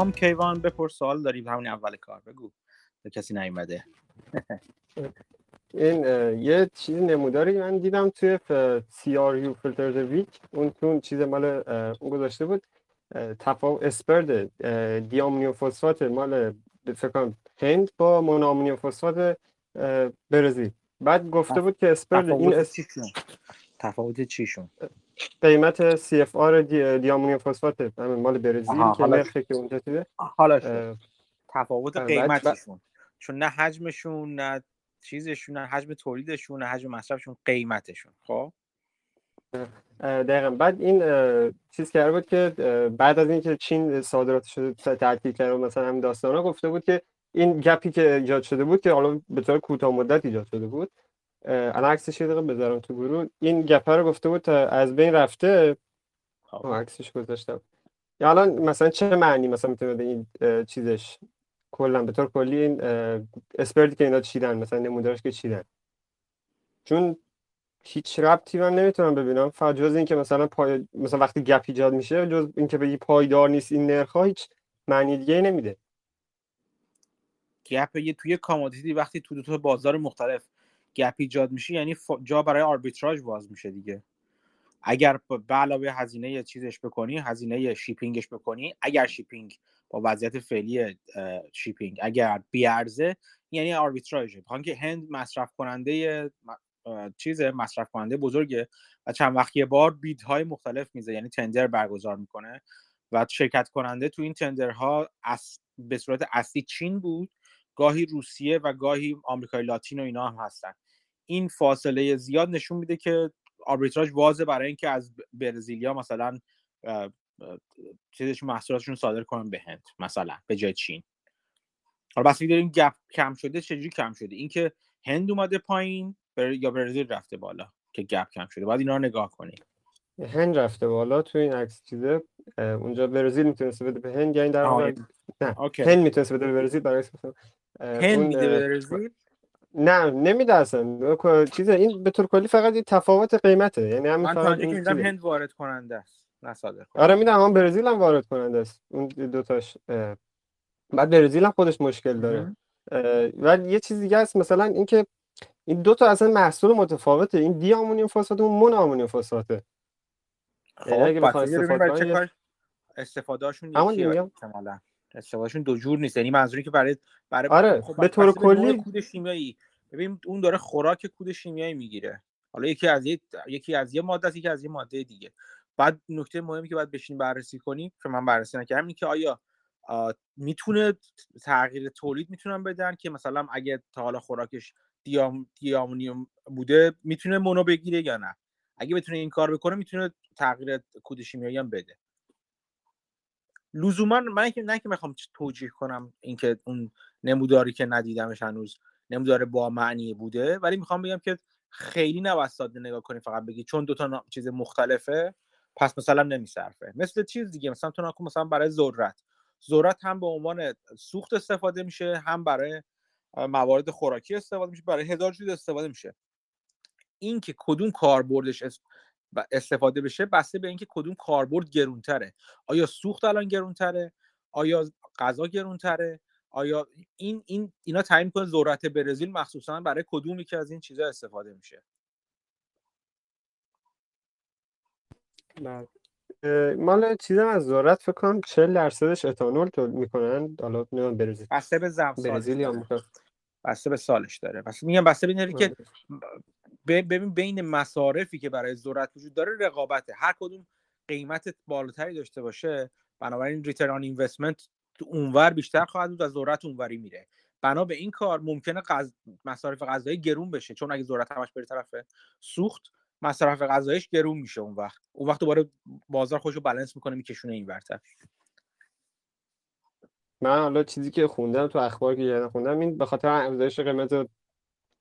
سلام کیوان بپرس سوال داریم همین اول کار بگو. به کسی نیومده. این یه چیز نموداری من دیدم توی CRU Fertilizer Week اون تو چیز مال اون گذاشته بود. تفاوت spread دیامونیوم فسفات مال فکر کنم هند با مونوآمونیوم فسفات برزیل. بعد گفته بود که spread این اس... تفاوت چیشون؟ قیمت سی اف آر دی... دیامونیوم فسفات مال برزیل که نرخی که اونجا دیده حالا تفاوت قیمتشون. چون نه حجمشون نه چیزشون نه حجم تولیدشون نه حجم مصرفشون قیمتشون خب؟ دقیقا. بعد این چیز کرده بود که بعد از اینکه چین صادرات شده تعطیل کرده مثلا همین داستانا گفته بود که این گپی که ایجاد شده بود که حالا به طور کوتاه مدت ایجاد شده بود الان عکسش یه دقیقه بذارم تو گروه. این گپه رو گفته بود از بین رفته؟ خب. عکسش گذاشتم. یا الان مثلا چه معنی مثلا می‌تونه به این چیزش؟ کلا به طور کلی این اسپردی که اینا چیدن مثلا نمودارش که چیدن. چون هیچ ربطی من نمی‌تونم ببینم. فقط جز اینکه مثلا پای مثلا وقتی گپ ایجاد میشه جز اینکه بگی پایدار نیست این نرخ هیچ معنی دیگه نمیده. gap یه توی commodity وقتی تو دو تا بازار مختلف gap ایجاد میشه یعنی جا برای آربیتراژ باز میشه دیگه. اگر به علاوه هزینه چیزش بکنی هزینه shipping ش بکنی اگر shipping با وضعیت فعلی shipping اگر بیارزه یعنی آربیتراژه. که هند مصرف کننده چیز مصرف کننده بزرگه و چند وقت یه بار bid های مختلف میزه یعنی tender برگزار می‌کنه. و شرکت کننده تو این تندرها به صورت اصلی چین بود. گاهی روسیه و گاهی آمریکای لاتین و اینا هم هستن. این فاصله زیاد نشون میده که آربیتراژ واضح برای اینکه از برزیلیا مثلا چیزشون محصولاتشون صادر کنن به هند مثلا به جای چین. حالا بس داریم گپ کم شده چجوری کم شده؟ اینکه هند اومده پایین یا برزیل رفته بالا که گپ کم شده. باید اینا رو نگاه کنیم. هند رفته بالا تو این عکس چیزه اونجا برزیل می‌تونسته بده به هند یعنی در واقع نه هند می‌تونسته بده به برزیل برای هند میده به برزیل؟ نه نمیده اصلا چیز این به طور کلی فقط این تفاوت قیمته. یعنی همین فقط این هند وارد کننده است نه صادر آره می‌دونم هم برزیل هم وارد کننده است. اون دو تاش بعد برزیل هم خودش مشکل داره. و یه چیز دیگه است مثلا اینکه این دو تا اصلا محصول متفاوته. این دی آمونیوم فسفات و مون آمونیوم فسفاته خب اگه استفاده استفاده هاشون یکیه استفادهشون دو جور نیست. یعنی منظوری که برای برای آره خب به طور کلی کود شیمیایی. ببین اون داره خوراک کود شیمیایی می‌گیره. حالا یکی از یه یکی از یه ماده است یکی از یه ماده دیگه. بعد نکته مهمی که باید بشین بررسی کنیم که من بررسی نکردم این که آیا می‌تونه تغییر تولید می‌تونن بدن که مثلا اگه تا حالا خوراکش دیام دیامونیوم بوده می‌تونه مونو بگیره یا نه؟ اگه بتونه این کار بکنه می‌تونه تغییر کود شیمیایی هم بده. لزوما من که نه که می‌خوام توجیه کنم اینکه اون نموداری که ندیدمش هنوز نمودار با معنی بوده ولی می‌خوام بگم که خیلی نباید نگاه کنی فقط بگی چون دو تا چیز مختلفه پس مثلا نمیصرفه. مثل چیز دیگه مثلا تو نکن مثلا برای ذرت. ذرت هم به عنوان سوخت استفاده میشه هم برای موارد خوراکی استفاده میشه برای هزار چیز استفاده میشه. این که کدوم کاربردش استفاده بشه بسته به اینکه کدوم کاربرد گرونتره. آیا سوخت الان گرونتره؟ آیا غذا گرونتره؟ آیا این این اینا تعیین کنه ذرت برزیل مخصوصا برای کدومی که از این چیزا استفاده میشه؟ بله. مال چیزم از ذرت فکر کنم 40 درصدش اتانول تولید می‌کنن. حالا نمی‌دونم برزیل بسته به زم برزیل یا بسته به سالش داره. بس میگم بسته به که ببین بین مصارفی که برای ذرت وجود داره رقابته. هر کدوم قیمت بالاتری داشته باشه بنابراین ریترن اینوستمنت اونور بیشتر خواهد بود و ذرت اونوری میره. بنا به این کار ممکنه قز... مصارف غذایی گرون بشه. چون اگه ذرت همش بره طرف سوخت مصرف غذایش گرون میشه اون وقت. اون وقت دوباره بازار خودش رو بالانس می‌کنه میکشونه این ورتر. من حالا چیزی که خوندم تو اخبار که خوندم این به خاطر افزایش قیمت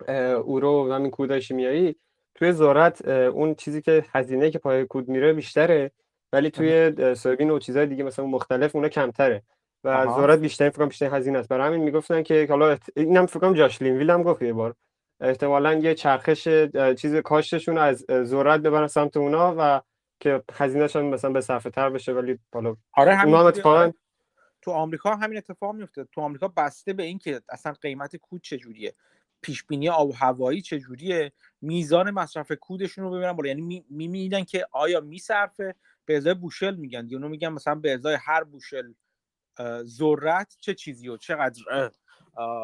اورو و همین کودای شیمیایی توی ذرت اون چیزی که هزینه که پای کود میره بیشتره ولی توی سویابین و چیزهای دیگه مثلا مختلف اونا کمتره. و ذرت بیشتر فکر بیشتر هزینه است. برای همین می‌گفتن که حالا اینم فکر کنم جاش لینویل هم گفت یه بار. احتمالا یه چرخش چیز کاشتشون از ذرت ببرن سمت اونا و که هزینهشون مثلا به صرفه تر بشه ولی حالا آره همین تو آمریکا همین اتفاق میفته تو آمریکا بسته به اینکه اصلا قیمت کود چجوریه. پیش بینی آب و هوایی چجوریه؟ میزان مصرف کودشون رو ببینن بالا. یعنی می‌بینن که آیا میصرفه؟ به ازای بوشل میگن. اونو میگن مثلا به ازای هر بوشل ذرت چه چیزی و چقدر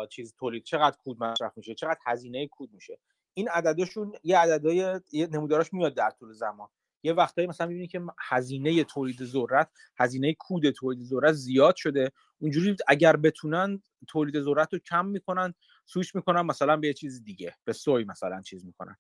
چیز تولید چقدر کود مصرف میشه چقدر هزینه کود میشه. این عددشون یه عددهای یه نموداراش میاد در طول زمان. یه وقتایی مثلا می‌بینی که هزینه تولید ذرت هزینه کود تولید ذرت زیاد شده. اونجوری اگر بتونن تولید ذرت رو کم می‌کنن سویچ می‌کنن مثلا به یه چیز دیگه به سوی مثلا چیز می‌کنن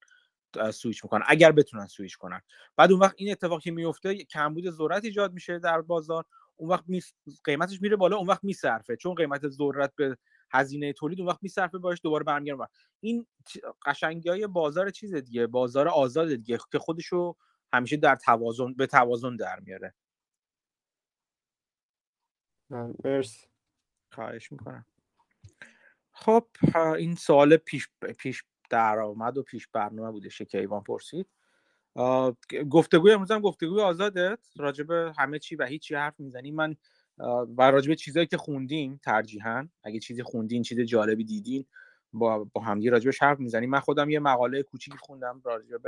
سویچ می‌کنن اگر بتونن سویچ کنن. بعد اون وقت این اتفاقی میفته کمبود ذرت ایجاد میشه در بازار اون وقت می... قیمتش میره بالا اون وقت میصرفه. چون قیمت ذرت به هزینه تولید اون وقت میصرفه باش دوباره برمیگردن این قشنگی های بازار چیز دیگه بازار آزاد دیگه که خودشو همیشه در توازن به توازن در میاره. مرسی. خواهش می‌کنم. خب این سوال پیش پیش درآمد و پیش برنامه بوده که ایوان پرسید. گفتگوی امروز هم گفتگوی آزاده راجب همه چی و هیچی حرف می‌زنیم من و راجب چیزایی که خوندیم ترجیحاً اگه چیزی خوندین چیز جالبی دیدین با با همدی راجبش حرف می‌زنیم من خودم یه مقاله کوچیکی خوندم راجب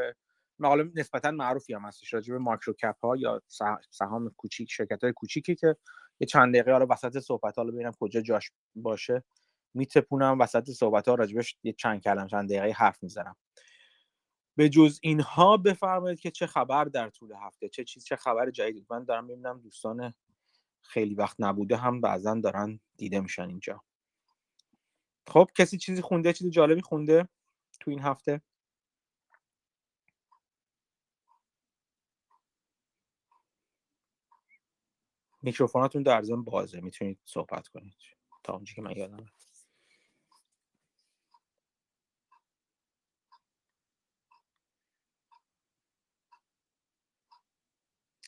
مقاله نسبتا معروفی هم هستش راجب ماکرو کپ ها یا سهام کوچیک شرکت های کوچیکی که یه چند دقیقه حالا وسط صحبت ها ببینم کجا جاش باشه. میتپونم وسط صحبت ها راجبش یه چند کلم چند دقیقه حرف می‌زنم. به جز اینها بفرمایید که چه خبر در طول هفته؟ چه چیز چه خبر جدید؟ من دارم می‌بینم دوستان خیلی وقت نبوده هم بعضا دارن دیده میشن اینجا. خب کسی چیزی خونده چیزی جالبی خونده تو این هفته؟ میکروفوناتون در ضمن بازه می‌تونید صحبت کنید. تا اونجا که من یادم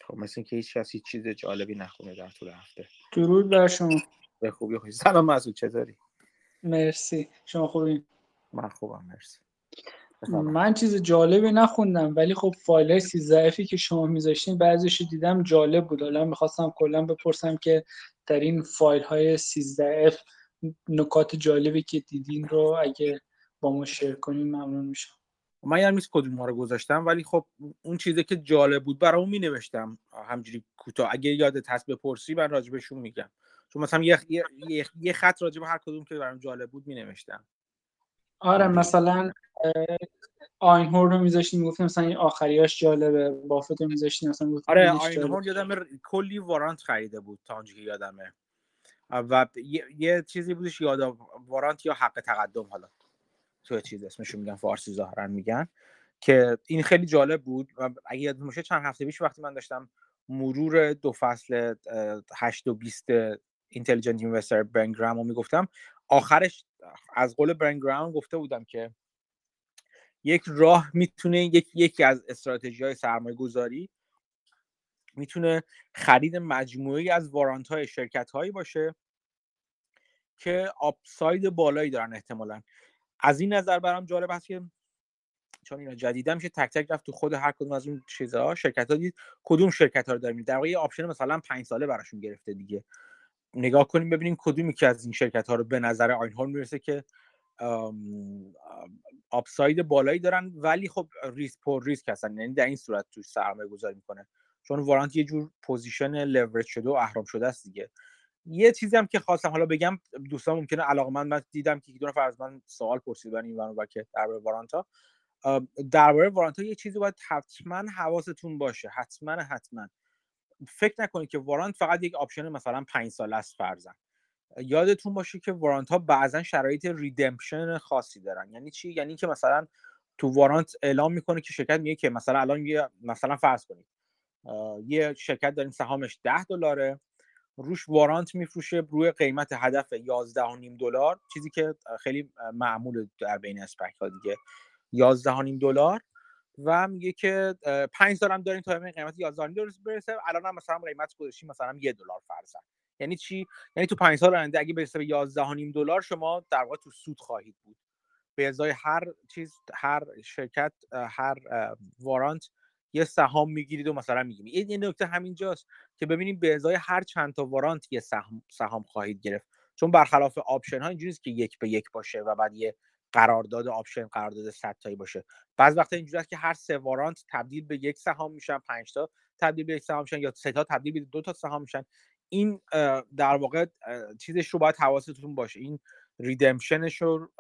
خب مثل اینکه هیچ کسی چیز جالبی نخونه در طول هفته. درود بر شما. به خوبی خوبی. سلام مسعود چطوری؟ مرسی. شما خوبی؟ من خوبم مرسی. من چیز جالبی نخوندم ولی خب فایل سی ضعفی که شما میذاشتین بعضیش دیدم جالب بود. حالا می‌خواستم کلا بپرسم که در این فایل های 13 نکات جالبی که دیدین رو اگه با ما شیر کنین ممنون میشم. من یادم نیست کدوم ما رو گذاشتم ولی خب اون چیزی که جالب بود برام می نوشتم همجوری کوتاه. اگه یادت هست بپرسی من راجبشون میگم. چون مثلا یه, یه،, یه خط راجب هر کدوم که برام جالب بود می نوشتم آره مثلا آینهور رو میذاشتیم می‌گفتیم مثلا این آخریاش جالبه. بافت رو میذاشتیم مثلا آره آینهور یادم کلی وارانت خریده بود تا اونجا که یادمه. و یه،, یه چیزی بودش یاد وارانت یا حق تقدم حالا. تو چیز اسمشو میگن فارسی ظاهرا میگن. که این خیلی جالب بود و اگه یادتون باشه چند هفته پیش وقتی من داشتم مرور دو فصل 8 و 20 اینتلیجنت اینوستر برنگرام رو می‌گفتم آخرش از قول برنگرام گفته بودم که یک راه می‌تونه یک یکی از استراتژی های سرمایه گذاری می‌تونه خرید مجموعی از وارانت های شرکت هایی باشه که upside بالایی دارن احتمالا. از این نظر برام جالب هست که چون اینا جدیدا میشه تک تک رفت تو خود هر کدوم از اون چیزها شرکت ها دید کدوم شرکت ها رو داریم. در واقع یه option مثلا پنج ساله براشون گرفته دیگه. نگاه کنیم ببینیم کدومی که از این شرکت ها رو به نظر آینهورن می‌رسه که upside بالایی دارن. ولی خب ریسک پر ریسک هستن. یعنی در این صورت توش سرمایه گذاری می‌کنه. چون warrant یه جور position leveraged شده و اهرام شده است دیگه. یه چیزی هم که خواستم حالا بگم دوستان ممکنه علاقه من, من دیدم که دو نفر از من سوال پرسیدن این و که درباره warrant ا. درباره warrant ا یه چیزی باید حتما حواستون باشه. حتما حتما. فکر نکنید که warrant فقط یک option مثلا پنج سال است فرضا. یادتون باشه که warrant ها بعضا شرایط redemption خاصی دارن. یعنی چی؟ یعنی که مثلا تو warrant اعلام می‌کنه که شرکت میگه که مثلا الان یه مثلا فرض کنید یه شرکت داریم سهامش 10 دلاره. روش وارانت میفروشه روی قیمت هدف 11.5 دلار چیزی که خیلی معمول در بین اسپک ها دیگه. 11.5 دلار و میگه که 5 سال هم داریم تا همین قیمت 11.5 دلار برسه. الان هم مثلا قیمت گذاشتیم مثلا 1 دلار فرضاً. یعنی چی؟ یعنی تو 5 سال آینده اگه برسه به 11.5 دلار شما در واقع تو سود خواهید بود. به ازای هر چیز هر شرکت هر warrant یه سهام می‌گیرید و مثلا میگیم یه نکته همینجاست که ببینیم به ازای هر چند تا warrant یه سهم, سهام خواهید گرفت. چون برخلاف option ها اینجوریه که یک به یک باشه و بعد یه قرارداد option قرارداد 100 تایی باشه. بعض وقتا اینجوری که هر سه warrant تبدیل به یک سهام میشن 5 تا تبدیل به یک سهام میشن یا سه تا تبدیل به دو تا سهام میشن. این در واقع چیزش رو باید حواستون باشه. این redemption ش رو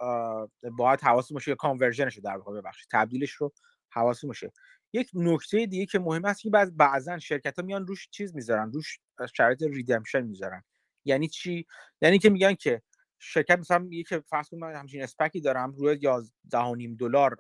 باید حواستون باشه یا کانورژنش رو در واقع ببخشید. تبدیلش رو حواستون باشه. یک نکته دیگه که مهم است که بعض بعضا شرکت ها میان روش چیز می‌ذارن روش شرایط ریدمشن می‌ذارن. یعنی چی؟ یعنی که میگن که شرکت مثلا یک فرض کنید من همچین اسپکی دارم روی 11 دلار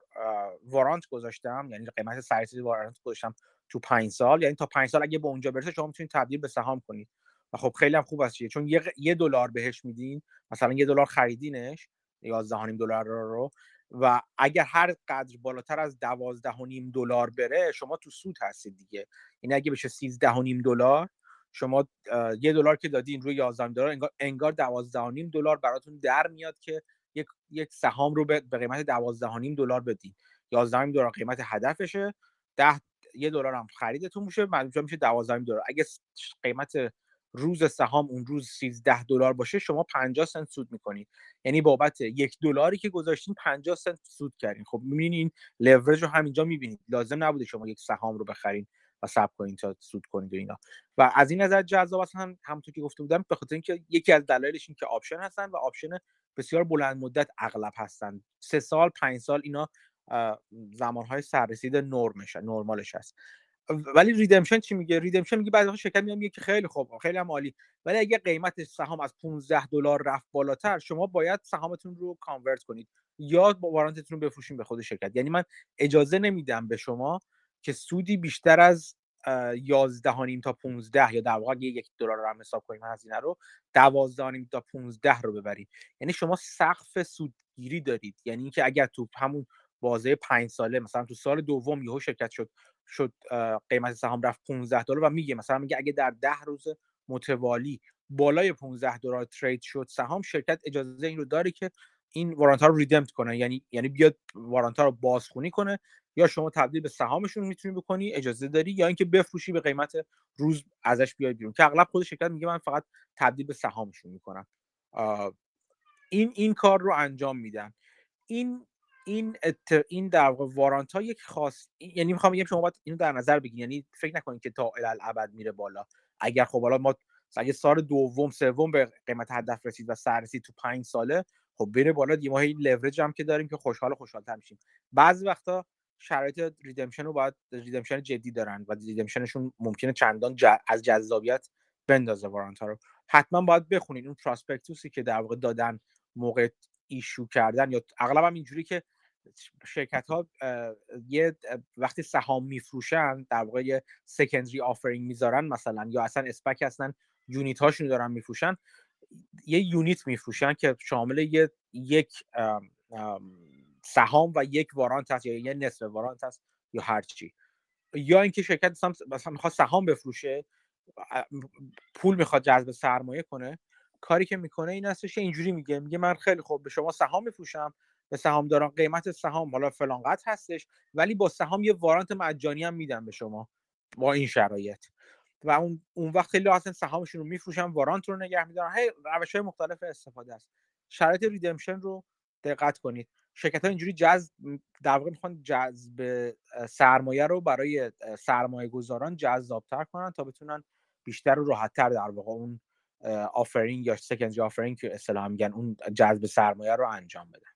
وارانت گذاشتم یعنی قیمت سررسید وارانت گذاشتم تو 5 سال یعنی تا 5 سال اگه به اونجا برسه شما می‌تونید تبدیل به سهام کنید. و خب خیلی هم خوب است چون یه, دلار بهش میدین مثلا یه دلار خریدینش 11 دلار رو و اگر هر قدر بالاتر از 12 دلار بره شما تو سود هستید دیگه. این اگه بشه 13 دلار شما یه دلار که دادین روی 11 دلار انگار انگار 12 دلار براتون در میاد که یک یک سهام رو به قیمت 12 دلار بدین. 11 دلار قیمت هدفشه 10 یه دلار هم خریدتون میشه مجموعا میشه 12 دلار. اگه قیمت روز سهام اون روز 13 دلار باشه شما 50 سنت سود می‌کنید. یعنی بابت یک دلاری که گذاشتین 50 سنت سود کردین. خب می‌بینید این لورج رو همینجا می‌بینید. لازم نبوده شما یک سهام رو بخرین و صبر کنید تا سود کنید و اینا. و از این نظر جذاب هستن همونطور که گفته بودم به خاطر اینکه یکی از دلایلش این که option هستن و option بسیار بلند مدت اغلب هستن. سه سال پنج سال اینا زمانهای سررسید نرمش نرمالش هست. ولی ریدمشن چی میگه؟ ریدمشن میگه بعضی شرکت میاد میگه که خیلی خوب خیلی هم عالی. ولی اگه قیمت سهام از 15 دلار رفت بالاتر شما باید سهامتون رو کانورت کنید یا با وارانتتون رو بفروشین به خود شرکت. یعنی من اجازه نمیدم به شما که سودی بیشتر از 11 تا 15 یا در واقع یک دلار رو هم حساب کنیم هزینه رو 12 تا 15 رو ببرید. یعنی شما سقف سودگیری دارید. یعنی اینکه اگر تو همون بازه 5 ساله مثلا تو سال دوم یهو شرکت شد شد قیمت سهام رفت 15 دلار و میگه مثلا میگه اگه در 10 روز متوالی بالای 15 دلار ترید شد سهام شرکت اجازه این رو داره که این وارانت ها رو ریدمت کنه. یعنی یعنی بیاد وارانت ها رو بازخونی کنه یا شما تبدیل به سهامشون می‌تونی بکنی اجازه داری یا اینکه بفروشی به قیمت روز ازش بیای بیرون. که اغلب خود شرکت میگه من فقط تبدیل به سهامشون می‌کنم. این این کار رو انجام میدن. این این ات... این در واقع وارانت ها یک خاص یعنی می‌خوام بگم شما باید اینو در نظر بگیرید. یعنی فکر نکنید که تا الابد میره بالا. اگر خب حالا ما اگه سال دوم سوم به قیمت هدف رسید و سر رسید تو پنج ساله خب بره بالا یه ماه لورج هم که داریم که خوشحال خوشحالتر میشیم. بعضی وقتا شرایط ریدمشن رو باید ریدمشن جدی دارن و ریدمشنشون ممکنه چندان از جذابیت بندازه وارانت ها رو. حتما باید بخونید اون پراسپکتوسی که در واقع دادن موقع ایشو کردن یا اغلب هم اینجوری که شرکت ها یه وقتی سهام میفروشن در واقع سکندری آفرینگ می‌ذارن مثلا یا اصلا اسپک هستن یونیت هاشون دارن میفروشن یه یونیت میفروشن که شامل یه یک سهام و یک وارانت هست یا یه نصف وارانت هست یا هر چی. یا اینکه شرکت مثلا می‌خواد سهام بفروشه پول می‌خواد جذب سرمایه کنه کاری که می‌کنه این هستش که اینجوری میگه میگه من خیلی خوب به شما سهام میفروشم به سهامداران قیمت سهام حالا فلان قدر هستش ولی با سهام یه وارانت مجانی هم میدم به شما با این شرایط. و اون اون وقت خیلی اصلا سهامشون رو میفروشن وارانت رو نگه میدارن هی روش های مختلف استفاده است. شرایط ریدمشن رو دقت کنید. شرکت ها اینجوری جذب در واقع می‌خوان جذب سرمایه رو برای سرمایه گذاران جذابتر کنن تا بتونن بیشتر و راحتتر در واقع اون offering یا secondary offering که اصطلاحا میگن اون جذب سرمایه رو انجام بدن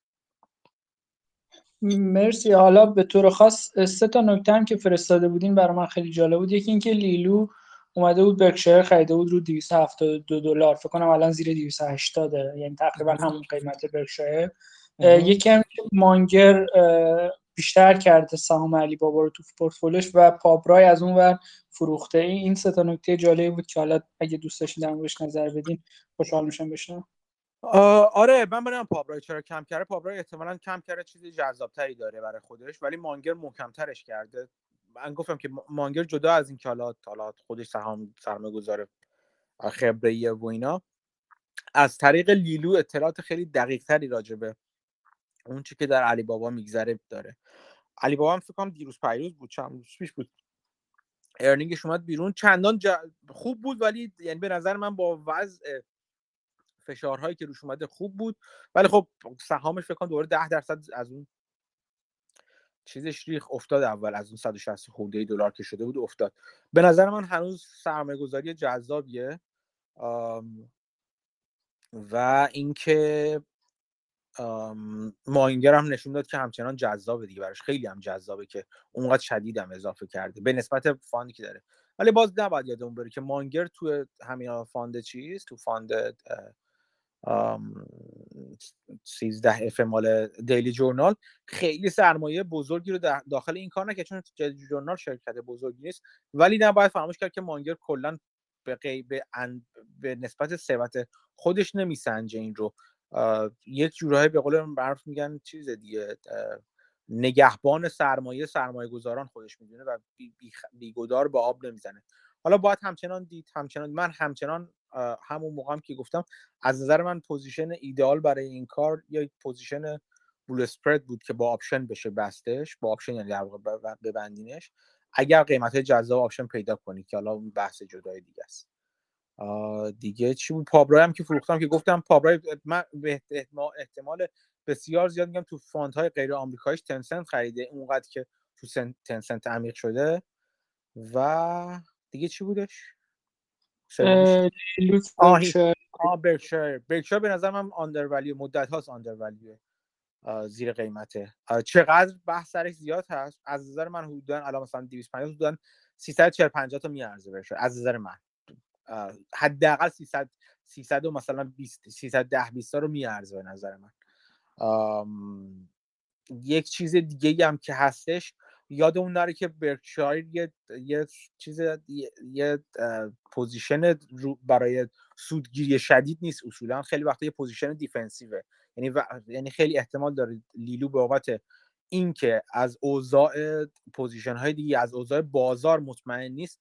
مرسی. حالا به طور خاص سه تا نکته هم که فرستاده بودین برای من خیلی جالب بود. یکی اینکه لیلو اومده بود برکشایر خریده بود رو 272 دلار. فکر کنم الان زیر 280 یعنی تقریبا همون قیمت برکشایر یکی هم مانگر بیشتر کرده سهام علی بابا رو تو پورتفولیوش و پابرای از اون ور فروخته. این سه تا نکته جالبی بود که حالا اگه دوست داشتین در نظر بدین خوشحال میشم بشنوم. آره من ببینم پابرای چرا کم کرده. پابرای احتمالا کم کرده چیزی جذابتری داره برای خودش ولی مانگر محکمترش کرده. من گفتم که مانگر جدا از این که حالا خودش سهام سرمایه گذاره خبره و اینا. از طریق لیلو اطلاعات خیلی دقیق تری راجبه اون چی که در علی بابا میگذره داره. علی بابا هم فکر کنم دیروز پیروز بود چند روز پیش بود. ارنینگش اومد بیرون. چندان خوب بود ولی یعنی به نظر من با وضع فشارهایی که روش اومده خوب بود. ولی خب سهامش فکر کنم دوباره 10 درصد از اون چیزش ریخ افتاد اول از اون 160 خورده دلار که شده بود افتاد. به نظر من هنوز سرمایه گذاری جذابیه و اینکه مانگر هم نشون داد که همچنان جذابه دیگه براش خیلی هم جذابه که اونقدر شدید هم اضافه کرده. به نسبت fund ی که داره. ولی باز نباید یادمون بره که مانگر تو همین fund چیز تو fund 13 F مال دیلی جورنال. خیلی سرمایه بزرگی رو داخل این کار نکرد چون دیلی جورنال شرکت بزرگی نیست. ولی نباید فراموش کرد که مانگر کلا به, به, به نسبت ثروت خودش نمیسنجه این رو. یک جورایی به قول معروف میگن چیز دیگه نگهبان سرمایه سرمایه گذاران خودش می‌دونه و بیگدار به آب نمی‌زنه. حالا باید همچنان دید همچنان من همچنان همون موضعم که گفتم از نظر من position ایدئال برای این کار یا position bull spread بود که با option بشه بستش با option یعنی در ببندینش. اگر قیمت جذاب option پیدا کنی که حالا اون بحث جدای دیگه است. دیگه چی بود؟ پابرای هم که فروختم که گفتم پابرای من به احتمال بسیار زیاد میگم تو fund های غیر آمریکاییش تنسنت خریده اونقدر که تو تنسنت عمیق شده. و دیگه چی بودش؟ برکشایر برکشایر به نظر من undervalue مدت هاست undervalue زیر قیمته. چقدر بحث سرش زیاد هست؟ از نظر من حدودا الان مثلا 250 حدودا 340 50 تا میارزه برکشایر از نظر من. حداقل 300 300 و مثلا 20 310 20 رو میارزه به نظر من. یک چیز دیگه هم که هستش یادمون نره که برکشایر یه یه چیز یه, یه position برای سودگیری شدید نیست اصولا. خیلی وقتا یه position defensive ه. یعنی. یعنی خیلی احتمال داره لیلو به اوقات اینکه از اوضاع پوزیشن های دیگه از اوضاع بازار مطمئن نیست.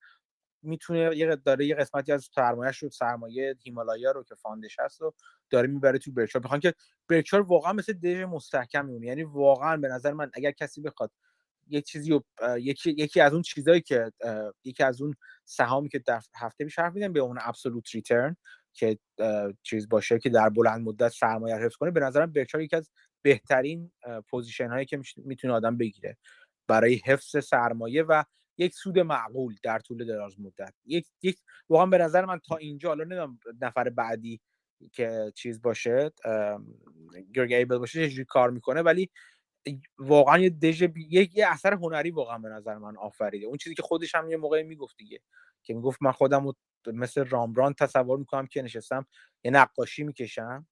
می‌تونه یه داره یه قسمتی از سرمایه‌اش رو سرمایه هیمالایا رو که فاندش هست و داره می‌بره تو برکشار می‌خوان که برکشار واقعا مثل دژ مستحکم میمونه. یعنی واقعا به نظر من اگر کسی بخواد یک چیزی یکی یکی از اون چیزایی که یکی از اون سهامی که در هفته پیش حرف میدم به اون ابسولوت ریترن که چیز باشه که در بلند مدت سرمایه حفظ کنه به نظرم برکشار یکی از بهترین position هایی که می‌تونه آدم بگیره. برای حفظ سرمایه و یک سود معقول در طول دراز مدت. یک یک واقعا به نظر من تا اینجا حالا نمی‌دونم نفر بعدی که چیز باشه گرگ ایبل باشه چجوری کار می‌کنه ولی واقعا یه دژ یک یه اثر هنری واقعا به نظر من آفریده. اون چیزی که خودش هم یه موقعی می‌گفت دیگه که می‌گفت من خودم مثل رامبران تصور می‌کنم که نشستم یه نقاشی می‌کشم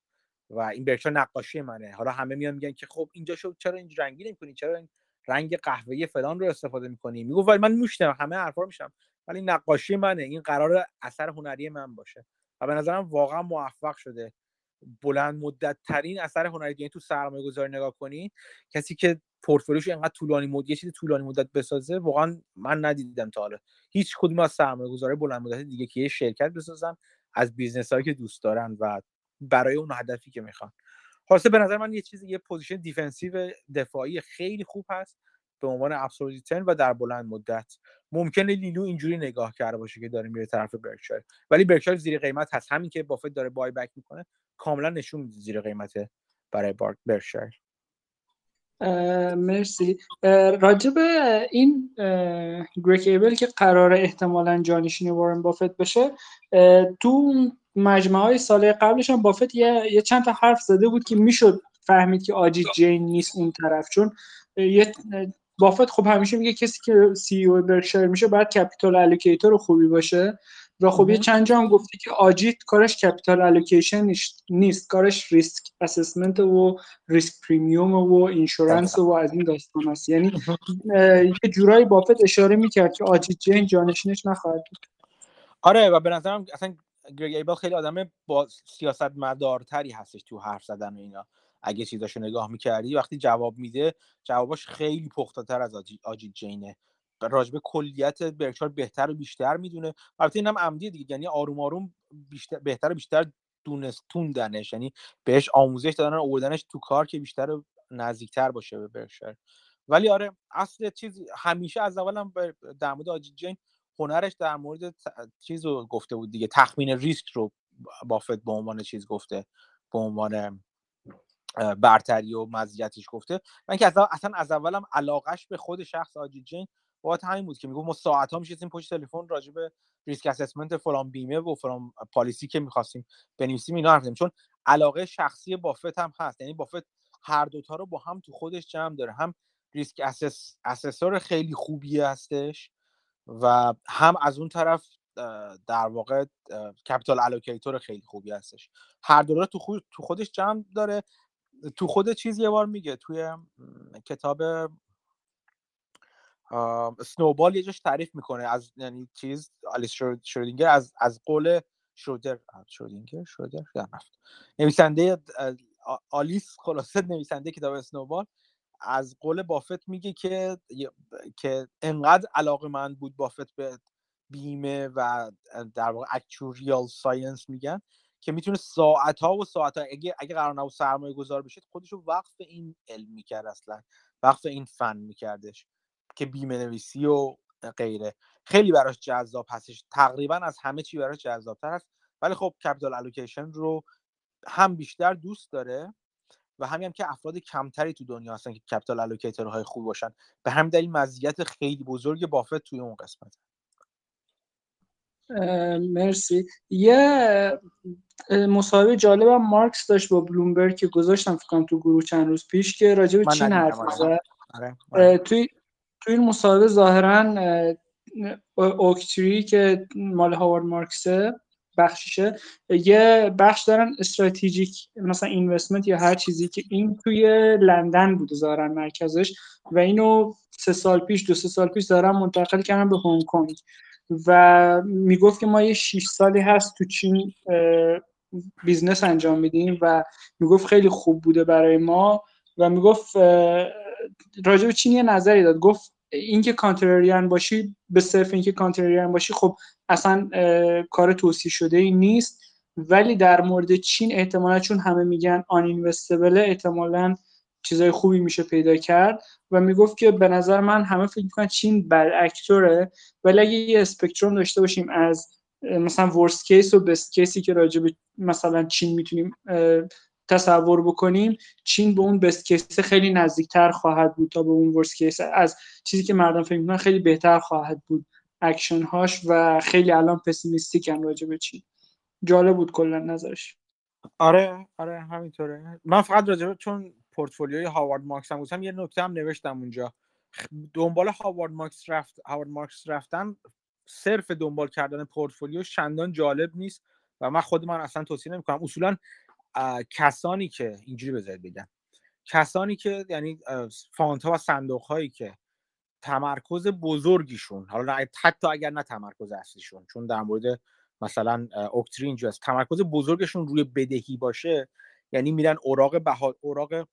و این برچا نقاشی منه. حالا همه میان میگن که خب اینجا شد چرا این رنگی نمی‌کنی؟ چرا رنگ قهوه‌ای فلان رو استفاده می‌کنی. می‌گفت ولی من میشنم همه حرفا میشم ولی نقاشی منه. این قرار اثر هنری من باشه. و به نظرم واقعا موفق شده. بلند مدت ترین اثر هنری یعنی تو سرمایه گذاری نگاه کنی کسی که پورتفولیوش اینقدر طولانی مدت یه چیز طولانی مدت بسازه واقعا من ندیدم تا حالا. هیچ کدوم از سرمایه گذاری بلند مدت دیگه که یه شرکت بسازن از business هایی که دوست دارن و برای اون هدفی که می‌خوان. خلاصه به نظر من یه چیزی یه position defensive دفاعی خیلی خوب هست به عنوان absolute و در بلند مدت. ممکنه لیلو اینجوری نگاه کرده باشه که داره میره طرف برکشایر. ولی برکشایر زیر قیمت هست. همین که بافت داره buyback می‌کنه کاملا نشون میده زیر قیمته برای برکشایر. مرسی. راجب این گرگ ایبل که قرار احتمالا جانشین وارن بافت بشه تو مجمع های سال قبلش هم بافت یه, یه چند تا حرف زده بود که می‌شد فهمید که آجیت جین نیست اون طرف چون یه بافت خب همیشه میگه کسی که CEO برکشایر میشه باید capital allocator خوبی باشه و خب یه چند جا هم گفته که آجیت کارش capital allocation نیست کارش risk assessment و risk premium و insurance و از این داستان هست یعنی یه جورایی بافت اشاره می‌کرد که آجیت جین جانشینش نخواهد بود. آره و به نظرم اصلا گرگ ایبل خیلی آدم با سیاست مدارتری هستش تو حرف زدن و اینا. اگه چیزاشو نگاه می‌کردی وقتی جواب میده جواباش خیلی پخته تر از آجیت جینه. راجبه کلیت برکشار بهتر و بیشتر می‌دونه. البته اینم عمدی دیگه یعنی آروم آروم بیشتر بهتر و بیشتر دونستوندنش یعنی بهش آموزش دادن آوردنش تو کار که بیشتر نزدیکتر باشه به برکشار ولی آره اصل چیز همیشه از اولم در مورد آجی جین هنرش در مورد چیز رو گفته بود دیگه تخمین ریسک رو بافت به عنوان چیز گفته به عنوان برتری و مزیتش گفته. من که اصلا از اولم علاقش به خود شخص آجی جین بابت همین بود که میگم ما ساعت ها میشستیم پشت تلفن راجع به risk assessment فلان بیمه و فلان policy که می‌خواستیم بنویسیم اینا حرف چون علاقه شخصی بافت هم هست یعنی بافت هر دوتا رو با هم تو خودش جمع داره. هم risk assess assessor خیلی خوبی هستش و هم از اون طرف در واقع capital allocator خیلی خوبی هستش. هر دو رو تو, تو خودش جمع داره. تو خود چیز یه بار میگه توی کتاب سنوبال یه جاش تعریف می‌کنه. از یعنی چیز آلیس شرودینگر از از قول شرودر شرودینگر شرودر نویسنده آلیس خلاصه نویسنده کتاب سنوبال از قول بافت میگه که که انقدر علاقه من بود بافت به بیمه و در واقع actuarial science میگن که می‌تونه ساعت ها و ساعت ها اگه, اگه قرار نبود سرمایه گذار بشه خودش رو وقف این علم می‌کرد اصلا وقف این فن میکردش که بیمه نویسی و غیره. خیلی براش جذاب هستش. تقریبا از همه چی براش جذابتر هست. ولی خب capital allocation رو هم بیشتر دوست داره. و همین هم که افراد کمتری تو دنیا هستن که capital allocator های خوب باشن. به همین دلیل مزیت خیلی بزرگ بافت توی اون قسمت. مرسی. یه مصاحبه جالبم مارکس داشت با بلومبرگ که گذاشتم فکرم تو گروه چند روز پیش که راجع به چین حرف می‌زد؟ آره، آره. توی توی این مصاحبه ظاهرا اوکتری که مال هاوارد مارکسه بخششه یه بخش دارن strategic مثلا investment یا هر چیزی که این توی لندن بوده ظاهرا مرکزش و اینو سه سال پیش دو سه سال پیش دارن منتقل کردن به هنگ کنگ و می‌گفت که ما یه 6 سالی هست تو چین business انجام میدیم و می‌گفت خیلی خوب بوده برای ما و می‌گفت راجع به چین یه نظری داد. گفت اینکه کانتریان باشی به صرف اینکه کانتریان باشی خب اصلا کار توصیه شده ای نیست. ولی در مورد چین احتمالا چون همه میگن آن اینوستبل احتمالا چیزای خوبی میشه پیدا کرد و می‌گفت که به نظر من همه فکر می‌کنن چین برعکتوره ولی اگه یه اسپکتروم داشته باشیم از مثلا worst case و best case ی که راجع به مثلا چین می‌تونیم تصور بکنیم چین به اون best case خیلی نزدیکتر خواهد بود تا به اون worst case از چیزی که مردم فکر می‌کنن خیلی بهتر خواهد بود اکشن هاش و خیلی الان pessimistic ن راجع به چین. جالب بود کلا نظرش. آره آره همینطوره. من فقط راجع چون پورتفولیوی هاوارد مارکس هم بودم یه نکته هم نوشتم اونجا. دنبال هاوارد مارکس رفت هاوارد مارکس رفتن صرف دنبال کردن پورتفولیو شندان جالب نیست و من خود من اصلا توصیه نمی‌کنم. اصولا کسانی که اینجوری بذارید بگم کسانی که یعنی فانت ها و صندوق هایی که تمرکز بزرگیشون حالا حتی اگر نه تمرکز اصلیشون چون در مورد مثلا اوکتری اینجاست تمرکز بزرگشون روی بدهی باشه یعنی میرن اوراق بها اوراق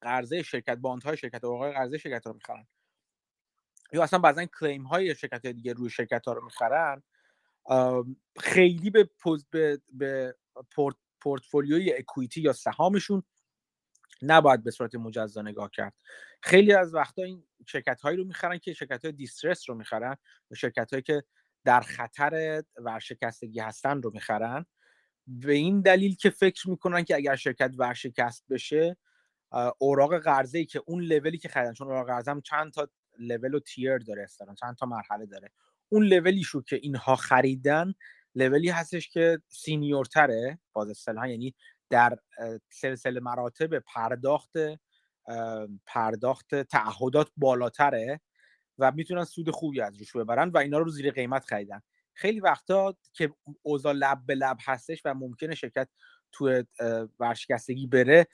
قرضه شرکت باند های شرکت اوراق قرضه شرکت رو می‌خرن. یا اصلا بعضا کلیم های شرکت دیگه روی شرکت ها رو می‌خرن خیلی به به, به پورت پورتفولیوی اکویتی یا سهامشون نباید به صورت مجزا نگاه کرد. خیلی از وقتا این شرکت هایی رو می‌خرن که شرکت های دیسترس رو می‌خرن و شرکت هایی که در خطر ورشکستگی هستن رو می‌خرن. به این دلیل که فکر می‌کنن که اگر شرکت ورشکست بشه اوراق قرضه ای که اون لولی که خریدن چون اوراق قرضه چند تا لول و تیر داره استران چند تا مرحله داره اون لولی شو که اینها خریدن لولی هستش که سینیورتره باز اصطلاحا یعنی در سلسله مراتب پرداخت پرداخت تعهدات بالاتره و می‌تونن سود خوبی از روش ببرن و اینا رو زیر قیمت خریدن. خیلی وقتا که اوضاع لب به لب هستش و ممکنه شرکت تو ورشکستگی بره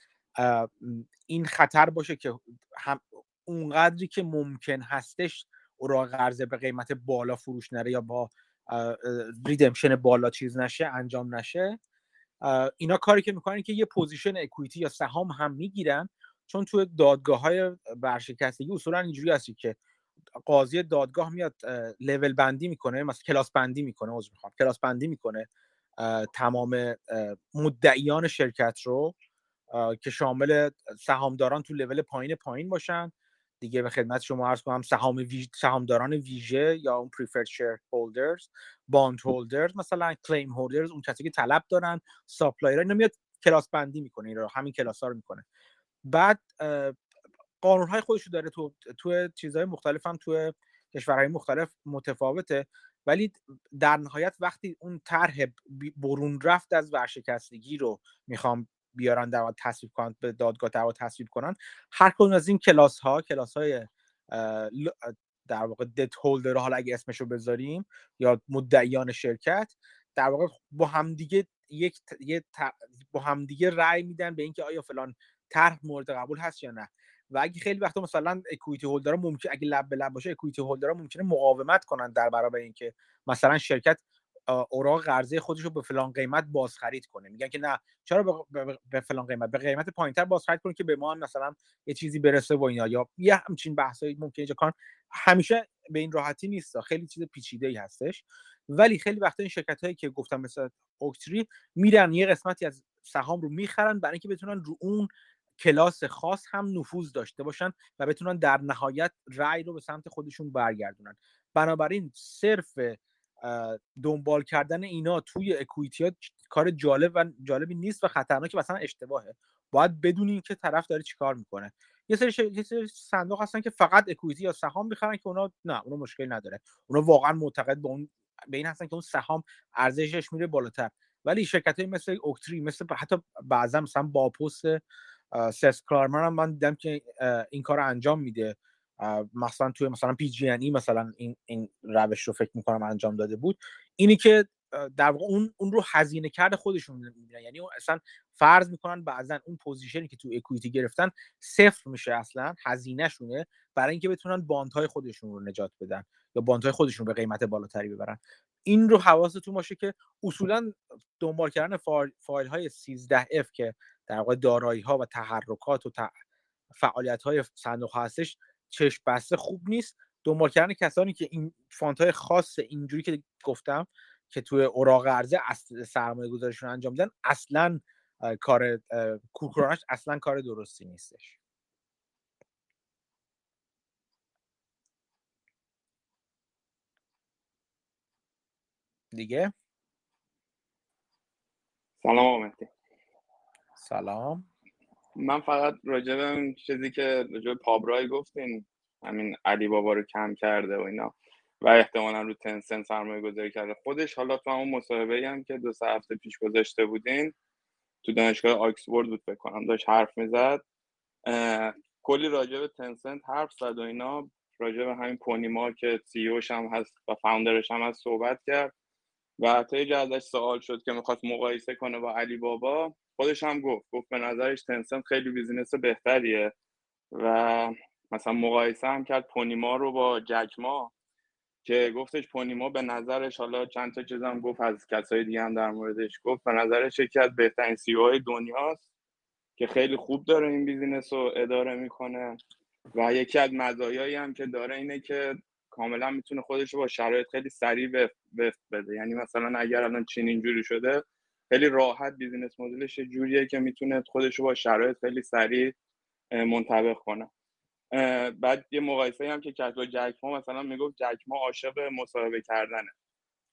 این خطر باشه که هم اونقدری که ممکن هستش اوراق قرضه به قیمت بالا فروش نره یا با redemption بالا چیز نشه انجام نشه. اینا کاری که می‌کنن که یه position equity یا سهام هم می‌گیرن چون توی دادگاه های ورشکستگی اصولا اینجوری هستی که قاضی دادگاه میاد لول بندی می‌کنه مثلا کلاس بندی می‌کنه عذر می‌خوام کلاس بندی می‌کنه تمام مدعیان شرکت رو که شامل سهامداران تو لول پایین پایین باشن. دیگه به خدمت شما عرض کنم سهام ویژ... سهامداران ویژه یا اون preferred shareholders bondholders مثلا claim holders اون کسی که طلب دارن supplier اینا میاد کلاس بندی می‌کنه این رو همین کلاس ها رو می‌کنه. بعد قانون های خودش داره تو تو چیزهای مختلف هم تو کشورهای مختلف متفاوته. ولی در نهایت وقتی اون طرح برون رفت از ورشکستگی رو می‌خوام بیارن در تصویب کنن به دادگاه دعوا تصویب کنن. هر کدوم از این کلاس ها کلاس های در واقع دت هولدر حالا اگه اسمشو بذاریم یا مدعیان شرکت در واقع با همدیگه یک یه با همدیگه رأی میدن به اینکه آیا فلان طرح مورد قبول هست یا نه. و اگه خیلی وقتا مثلا اکویتی هولدر ممکن اگه لب به لب باشه اکویتی هولدر ممکنه مقاومت کنن در برابر اینکه مثلا شرکت اوراق قرضه خودش رو به فلان قیمت بازخرید کنه. میگن که نه چرا به فلان قیمت؟ به قیمت پایینتر بازخرید کنه که به ما هم مثلا یه چیزی برسه و اینا. یا یه همچین بحثایی ممکنه اینجا کار همیشه به این راحتی نیست خیلی چیز پیچیده ای هستش. ولی خیلی وقتا این شرکت هایی که گفتم مثل اوکتری میرن یه قسمتی از سهام رو می‌خرن برای اینکه بتونن رو اون کلاس خاص هم نفوذ داشته باشن و بتونن در نهایت رأی رو به سمت خودشون برگردونن. بنابراین صرف دنبال کردن اینا توی اکویتی کار جالب و جالبی نیست و خطرناک مثلا اشتباهه. باید بدونین که طرف داره چیکار می‌کنه. یه سری, ش... یه سری صندوق هستن که فقط اکویتی یا سهام می‌خرن که اونا نه اونا مشکل نداره. اونا واقعا معتقد به اون به این هستن که اون سهام ارزشش میره بالاتر. ولی شرکت مثل اوکتری مثل حتی بعضا مثلا با ست کلارمن هم من دیدم که این کار انجام میده. مثلا توی مثلا PG&E مثلا این این روش رو فکر می‌کنم انجام داده بود. اینی که در واقع اون اون رو هزینه کرده خودشون می‌بینن یعنی اصلا فرض می‌کنن بعضا اون position ی که تو equity گرفتن صفر میشه اصلا هزینه شونه برای اینکه بتونن باندهای خودشون رو نجات بدن یا باندهای خودشون به قیمت بالاتری ببرن. این رو حواستون باشه که اصولا دنبال کردن فایل های 13 f که در واقع دارایی ها و تحرکات و فعالیت های صندوق هستش چشم بسته خوب نیست. دنبال کردن کسانی که این فانت های خاص اینجوری که گفتم که توی اوراق عرضه سرمایه گذارشون انجام میدن اصلا کار کورکورانش اصلا کار درستی نیستش. دیگه؟ سلام آمدی سلام. من فقط راجع به چیزی که راجع پابرای گفتین همین علی بابا رو کم کرده و اینا. و احتمالا رو تنسن سرمایه گذاری کرده. خودش حالا تو همون مصاحبه هم که دو سه هفته پیش گذاشته بودین تو دانشگاه آکسفورد بود بکنم داشت حرف می‌زد. کلی راجع به تنسنت حرف زد و اینا. راجع به همین پونی ما که CEO ش هم هست و founder ش هم هست صحبت کرد. و حتی ازش سوال شد که می‌خواست مقایسه کنه با علی بابا. خودش هم گفت گفت به نظرش تنسنت خیلی business بهتریه و مثلا مقایسه هم کرد پونی ما رو با جک ما که گفتش پونی ما به نظرش حالا چند تا چیزم گفت از کسای دیگه هم در موردش گفت به نظرش یکی از بهترین CEO های دنیاست که خیلی خوب داره این business رو اداره می‌کنه و یکی از مزایایی هم که داره اینه که کاملا می‌تونه خودش رو با شرایط خیلی سریع وفق بده. یعنی مثلا اگر الان چین اینجوری شده خیلی راحت business model ش جوریه که می‌تونه خودش رو با شرایط خیلی سریع منطبق کنه. بعد یه مقایسه هم که کرد با جک ما مثلا می‌گفت جک ما عاشق مصاحبه کردنه.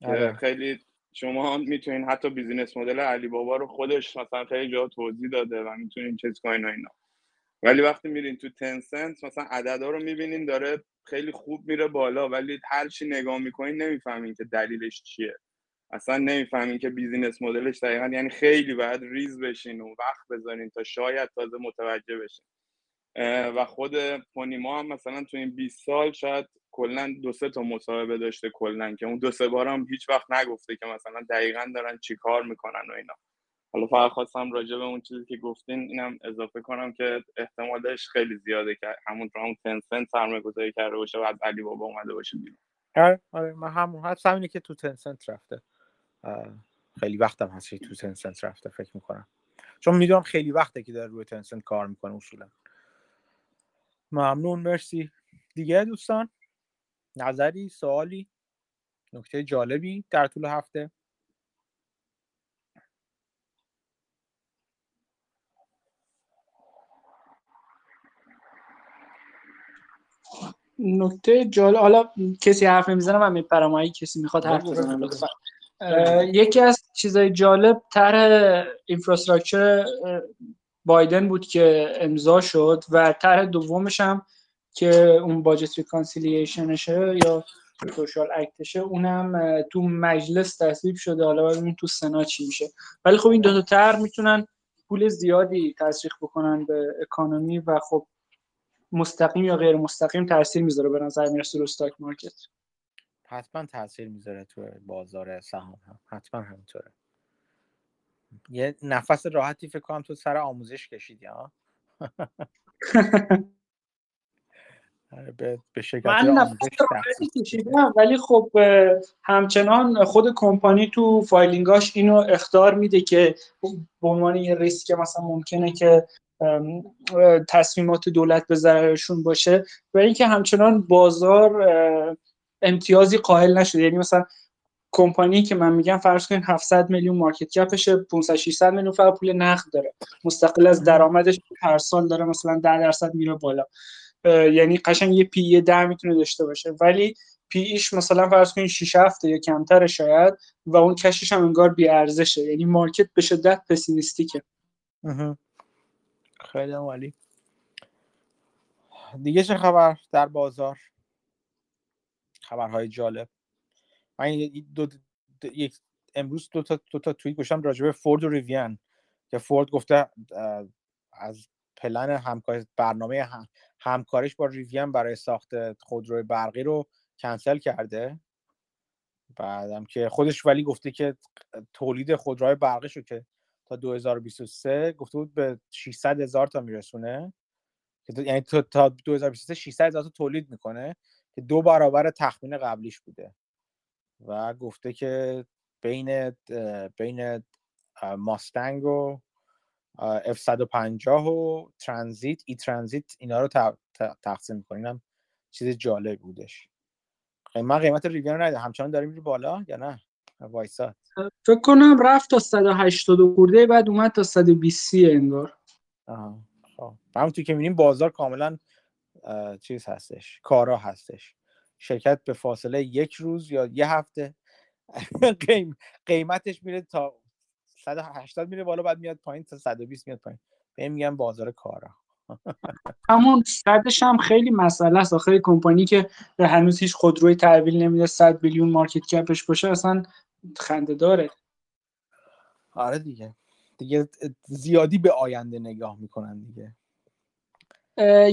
آره. خیلی شما می‌تونین حتی business model علی بابا رو خودش مثلا خیلی جا توضیح داده و می‌تونین چیز کنین و اینا. ولی وقتی میرین تو Tencent مثلا عددا رو می‌بینین داره خیلی خوب میره بالا ولی هر چی نگاه می‌کنین نمی‌فهمین که دلیلش چیه. اصلا نمی‌فهمین که business model ش دقیقا یعنی خیلی باید ریز بشین و وقت بذارین تا شاید تازه متوجه بشین. و خود Pony Ma هم مثلا تو این 20 سال شاید کلا دو سه تا مصاحبه داشته کلا که اون دو سه بار هم هیچ وقت نگفته که مثلا دقیقا دارن چی کار می‌کنن و اینا. حالا فقط خواستم راجع به اون چیزی که گفتین اینم اضافه کنم که احتمالش خیلی زیاده که همون همون تنسنت سرمایه گذاری کرده باشه و علی بابا اومده باشه بیرون. آره آره من همون حدس همینه که تو تنسنت رفته. خیلی وقتم هست تو تنسنت رفته فکر می‌کنم. چون می‌دونم خیلی وقته که داره روی تنسنت کار می‌کنه اصولا. ممنون مرسی. دیگه دوستان نظری سوالی نکته جالبی در طول هفته؟ نکته جالب حالا کسی حرف نمی‌زنه من میپرم. کسی می‌خواد حرف بزنه لطفا. یکی از چیزای جالب طرح اینفراستراکچر بایدن بود که امضا شد و طرح دومش هم که اون budget reconciliation شه یا social act شه اونم تو مجلس تصویب شده. حالا ببینیم تو سنا چی میشه. ولی خب این دو تا طرح می‌تونن پول زیادی تزریق بکنن به economy و خب مستقیم یا غیر مستقیم تاثیر می‌ذاره به نظر می‌رسه رو stock market حتما تاثیر می‌ذاره تو بازار سهام هم. حتما همینطوره. یه نفس راحتی فکر کنم تو سر آموزش کشیدی ها؟ آره، به, من نفس کشیدم ولی خب همچنان خود کمپانی تو فایلینگاش اینو اختار میده که به عنوان یه ریسک مثلا ممکنه که تصمیمات دولت به ضررشون باشه. و اینکه همچنان بازار امتیازی قائل نشده. یعنی مثلا کمپانی که من میگم فرض کنین 700 میلیون market cap شه 500 600 میلیون فقط پول نقد داره. مستقل از درآمدش هر سال داره مثلا 10 درصد میره بالا. یعنی قشنگ یه P/E 10 می‌تونه داشته باشه. ولی P/E ش مثلا فرض کنین 6 هفته یا کمتر شاید و اون cash ش هم انگار بی ارزشه یعنی market به شدت pessimistic ه. خیلی عالی. دیگه چه خبر در بازار؟ خبرهای جالب. من دو, یک امروز دو تا دو تا توییت گوشم راجع به فورد و ریویان که فورد گفته از پلن همکار برنامه همکارش با ریویان برای ساخت خودروی برقی رو کنسل کرده. بعدم که خودش ولی گفته که تولید خودروهای برقی رو که تا 2023 گفته بود به 600 هزار تا میرسونه. یعنی تا 2023 600 هزار تا تولید می‌کنه. که دو برابر تخمین قبلیش بوده و گفته که بین بین ماستنگ و F150 و ترانزیت ای ترانزیت اینا رو تقسیم می‌کنیم چیز جالب بودش. من قیمت ریویان رو همچنان داریم میره بالا یا نه؟ وایساد فکر کنم رفت تا 180 خورده بعد اومد تا 120 انگار. آها خب. همونطور که می‌بینیم بازار کاملا چیز هستش کارا هستش. شرکت به فاصله یک روز یا یه هفته قیم... قیمتش میره تا 180 میره بالا بعد میاد پایین تا 120 میاد پایین. به میگن بازار کارا. همون صدش هم خیلی مسئله است. آخر کمپانی که به هنوز هیچ خودروی تحویل نمیده 100 بیلیون مارکت کپش باشه اصلا خنده داره. آره دیگه. دیگه زیادی به آینده نگاه می‌کنن دیگه.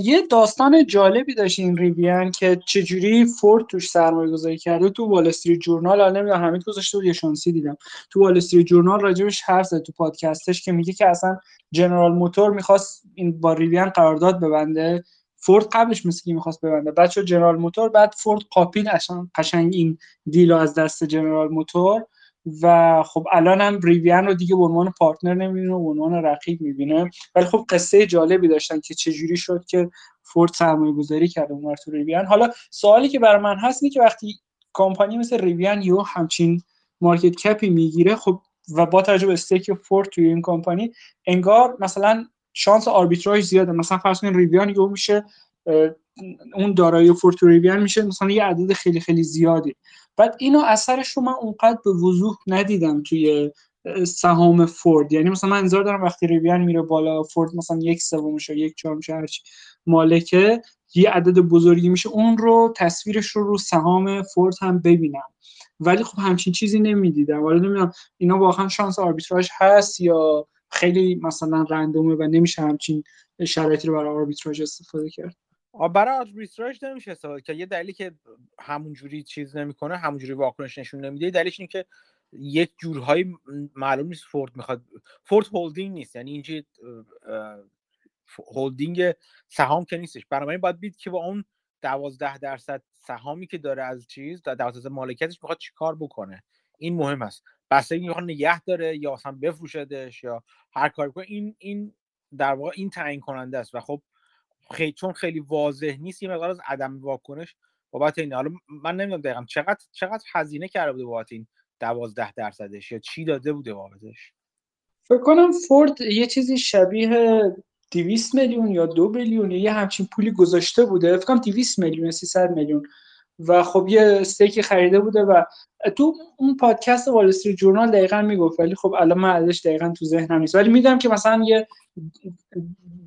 یه داستان جالبی داشت این ریویان که چجوری فورد توش سرمایه گذاری کرده. تو وال جورنال الان نمی‌دونم حمید گذاشته بود یا شانسی دیدم. تو وال جورنال راجبش حرف زد تو پادکستش که میگه که اصلا جنرال موتور می‌خواست این با ریویان قرارداد ببنده. فورد قبلش مثل که می‌خواست ببنده؟ بعد جنرال موتور بعد فورد قاپید قشنگ این deal و از دست جنرال موتور و خب الان هم ریویان رو دیگه به عنوان partner نمی‌بینه و عنوان رقیب می‌بینه. ولی خب قصه جالبی داشتن که چجوری شد که فورد سرمایه گذاری کرده اون تو ریویان حالا سوالی که برای من هست اینه که وقتی کمپانی مثل ریویان یو همچین market cap ی می‌گیره خب و با توجه به stake فورد توی این کمپانی انگار مثلا شانس arbitrage زیاده. مثلا فرض کنید ریویان یو میشه اون دارایی فورد ریویان میشه مثلا یه عدد خیلی خیلی زیادی. بعد اینو اثرش رو من اونقدر به وضوح ندیدم توی سهام فورد. یعنی مثلا من انتظار دارم وقتی ریویان میره بالا فورد مثلا یک سومش یا یک چهارمش هرچی مالکه یه عدد بزرگی میشه اون رو تصویرش رو رو سهام فورد هم ببینم. ولی خب همچین چیزی نمی‌دیدم. ولی نمی‌دونم اینا واقعا شانس arbitrage هست یا خیلی مثلا random ه و نمیشه همچین شرایطی رو برای arbitrage استفاده کرد؟ برای arbitrage نمیشه استفاده که یه دلیلی که همونجوری چیز نمی‌کنه همونجوری واکنش نشون نمیده دلیلش اینه که یک جورهایی معلوم نیست فورد می‌خواد فورد هولدینگ نیست یعنی اینجا هولدینگ سهام که نیستش. برای باید دید که با اون دوازده درصد سهامی که داره از چیز دوازده مالکیتش می‌خواد چیکار بکنه. این مهم است. بعد این می‌خواد نگه داره یا اصلا بفروشدش یا هر کاری بکنه این این در واقع این تعیین کننده است و خب خیلی چون خیلی واضح نیست یه مقدار از عدم واکنش بابت این حالا من نمی‌دونم دقیقا چقدر چقدر هزینه کرده بوده بابت این دوازده درصدش یا چی داده بوده بابتش فکر کنم فورد یه چیزی شبیه 200 میلیون یا دو بیلیون یا یه همچین پولی گذاشته بوده. فکر کنم 200 میلیون 300 میلیون. و خب یه استیکی خریده بوده و تو اون پادکست وال استریت جورنال دقیقا می‌گفت ولی خب الان من ازش دقیقا تو ذهنم نیست. ولی می‌دونم که مثلا یه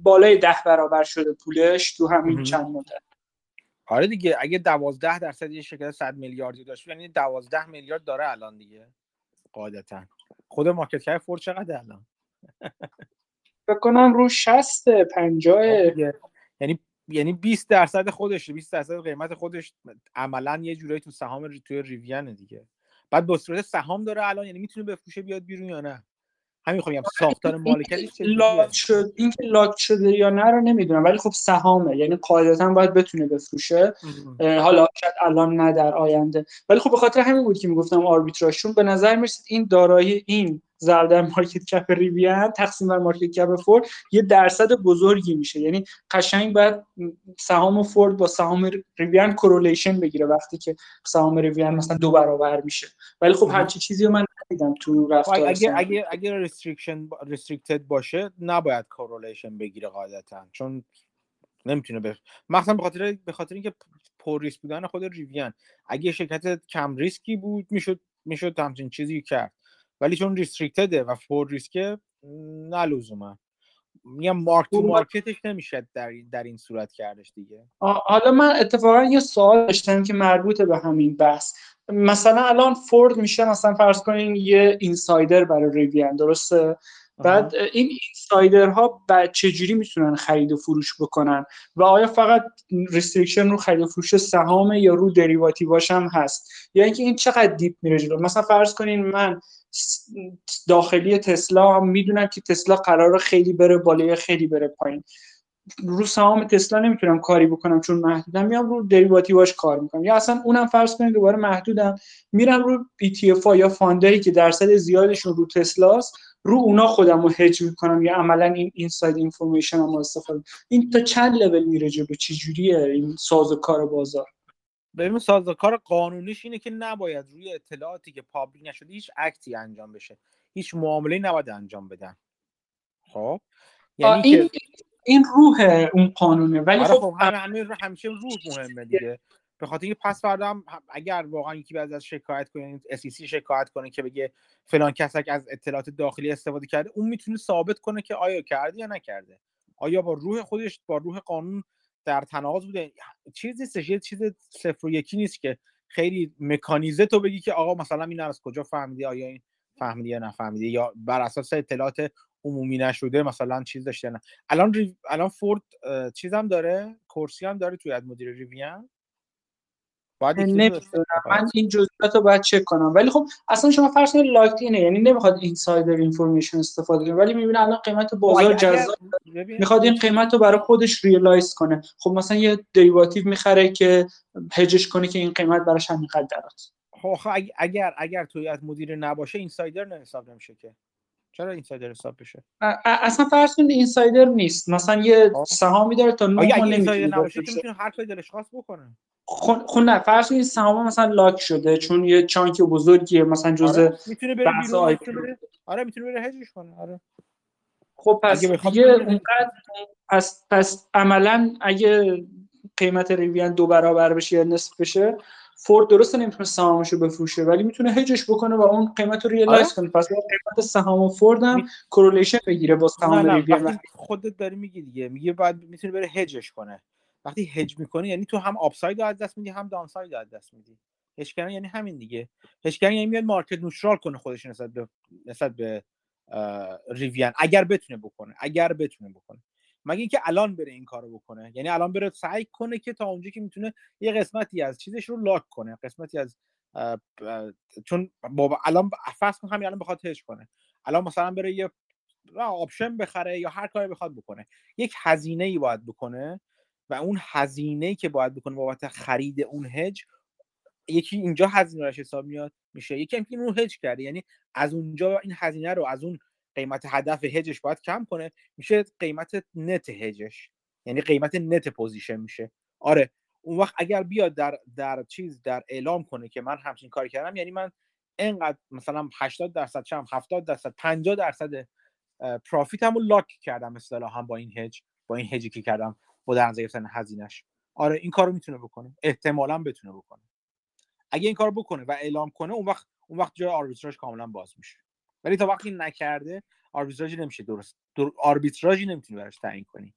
بالای ده برابر شده پولش تو همین چند مدت. آره دیگه اگه دوازده درصد یه شرکت 100 میلیاردی داشت یعنی دوازده میلیارد داره الان دیگه قاعدتا. خود مارکت کپ فورد چقدر الان؟ فکر کنم رو 60 50 یعنی یعنی 20 درصد خودش 20 درصد قیمت خودش عملا یه جورایی تو سهام توی ریویان دیگه. بعد به صورت سهام داره الان یعنی می‌تونه بفروشه بیاد بیرون یا نه؟ همین خب ساختار مالکیتش lock شد این که lock شده یا نه رو نمی‌دونم ولی خب سهامه. یعنی قاعدتا باید بتونه بفروشه. حالا شاید الان نه در آینده. ولی خب به خاطر همین بود که می‌گفتم arbitrage شون. به نظر می‌رسید این دارایی این ضرب در market cap ریویان تقسیم بر market cap فورد یه درصد بزرگی میشه. یعنی قشنگ باید سهام فورد با سهام ریویان correlation بگیره وقتی که سهام ریویان مثلا دو برابر میشه. ولی خب هر چیزی رو من ندیدم تو رفتار اگه اگه اگه restriction restricted باشه نباید correlation بگیره قاعدتا. چون نمی‌تونه به مثلا به خاطر به خاطر اینکه پر ریسک بودن خود ریویان اگه شرکت کم ریسکی بود می‌شد می‌شد همچین چیزی کرد. ولی چون restricted ه و پر ریسکه نه لزوما میگم mark to market ش نمیشه در, در این صورت کردش دیگه. حالا من اتفاقا یه سوال داشتم که مربوط به همین بحث. مثلا الان فورد میشه مثلا فرض کنین یه insider برای ریویان درسته؟ بعد این insider ها بعد چجوری می‌تونن خرید و فروش بکنن؟ و آیا فقط restriction رو خرید و فروش سهام یا رو derivative اش هم هست؟ یا اینکه این چقدر deep میره جلو؟ مثلا فرض کنین من داخلی تسلا هم می‌دونم که تسلا قرار خیلی بره بالا خیلی بره پایین. رو سهام تسلا نمی‌تونم کاری بکنم چون محدودم میام رو derivative اش کار می‌کنم. یا اصلا اونم فرض کنید دوباره محدودم میرم رو ETF یا fund ایی که درصد زیادشون رو تسلاست رو اونا خودم رو هج می‌کنم یا عملا این inside information هم استفاده این تا چند لول میره به چه جوریه این ساز و کار بازار؟ ببین سازوکار قانونیش اینه که نباید روی اطلاعاتی که public نشده هیچ act ی انجام بشه. هیچ معامله نباید انجام بدن. خب؟ یعنی این که... این روح اون قانونه. ولی آره خب همه همیشه روح مهمه دیگه. به خاطر اینکه پس فردا اگر واقعا یکی بعد از شکایت کنه اس شکایت کنه که بگه فلان کسک از اطلاعات داخلی استفاده کرده اون می‌تونه ثابت کنه که آیا کرده یا نکرده. آیا با روح خودش با روح قانون در تناقض بوده؟ چیز نیستش یه چیز صفر و یکی نیست که خیلی مکانیزه تو بگی که آقا مثلا این از کجا فهمیدی؟ آیا این فهمیدی یا نفهمیدی؟ یا بر اساس اطلاعات عمومی نشده مثلا چیز داشته نه؟ الان ری... الان فورد چیزم داره؟ کرسی هم داره توی از مدیر ریویان باید من این جزئیات رو باید چک کنم. ولی خب اصلا شما فرض کنید لایت اینه. یعنی نمی‌خواد insider information استفاده کنه ولی می‌بینه الان قیمت خب بازار جذاب می‌خواد این قیمت رو برای خودش realize کنه. خب مثلا یه derivative می‌خره که هجش کنه که این قیمت براش همینقدر درات خب اگر اگر توی از مدیر نباشه اینسایدر نه حساب نمیشه که. چرا اینسایدر حساب بشه؟ اصلا فرض کنید اینسایدر نیست. مثلا یه سهامی داره تا 9 اگه اینسایدر نباشه می‌تونه هر کاری دلش خواست بکنه؟ خب نه فرض کنید سهام مثلا لاک شده چون یه چانک بزرگیه مثلا جزء آره. می‌تونه بره بیرون آره می‌تونه بره هجش کنه آره. خب پس دیگه اونقدر پس پس عملا اگه قیمت ریویان دو برابر بشه یا نصف بشه فورد درسته نمی‌تونه سهامش رو بفروشه ولی می‌تونه هجش بکنه و اون قیمت رو realize آره؟ کنه. پس قیمت سهام فورد هم correlation بگیره با سهام خودت داری میگی دیگه میگه بعد می‌تونه بره هجش کنه. وقتی هج می‌کنی یعنی تو هم upside از دست میدی هم downside از دست میدی. هج کردن یعنی همین دیگه. هج کردن یعنی میاد market neutral کنه خودش نسبت به نسبت به Rivian اگر بتونه بکنه اگر بتونه بکنه. مگه اینکه الان بره این کارو بکنه؟ یعنی الان بره سعی کنه که تا اونجا که می‌تونه یه قسمتی از چیزش رو lock کنه قسمتی از چون بابا الان فرض کن همین الان بخواد هج کنه. الان مثلا بره یه option بخره یا هر کاری بخواد بکنه. یک هزینه ای باید بکنه و اون هزینه که باید بکنه بابت خرید اون هج یکی اینجا هزینه حساب میاد میشه. یکی هم که اون هج کرده. یعنی از اونجا این هزینه رو از اون قیمت هدف هجش باید کم کنه میشه قیمت net hedge ش یعنی قیمت net position میشه. آره اون وقت اگر بیاد در در چیز در اعلام کنه که من همچین کاری کردم یعنی من انقدر مثلا 80 درصد چم 70 درصد 50 درصد profit هامو lock کردم اصطلاحا با این هج با این هجی که کردم با در نظر گرفتن هزینهش. آره این کارو می‌تونه بکنه. احتمالا بتونه بکنه. اگه این کارو بکنه و اعلام کنه اون وقت اون وقت جای آربیتراژ کاملا باز میشه. ولی تا وقتی نکرده آربیتراژی نمیشه درست در... آربیتراژی نمی‌تونی براش تعیین کنی.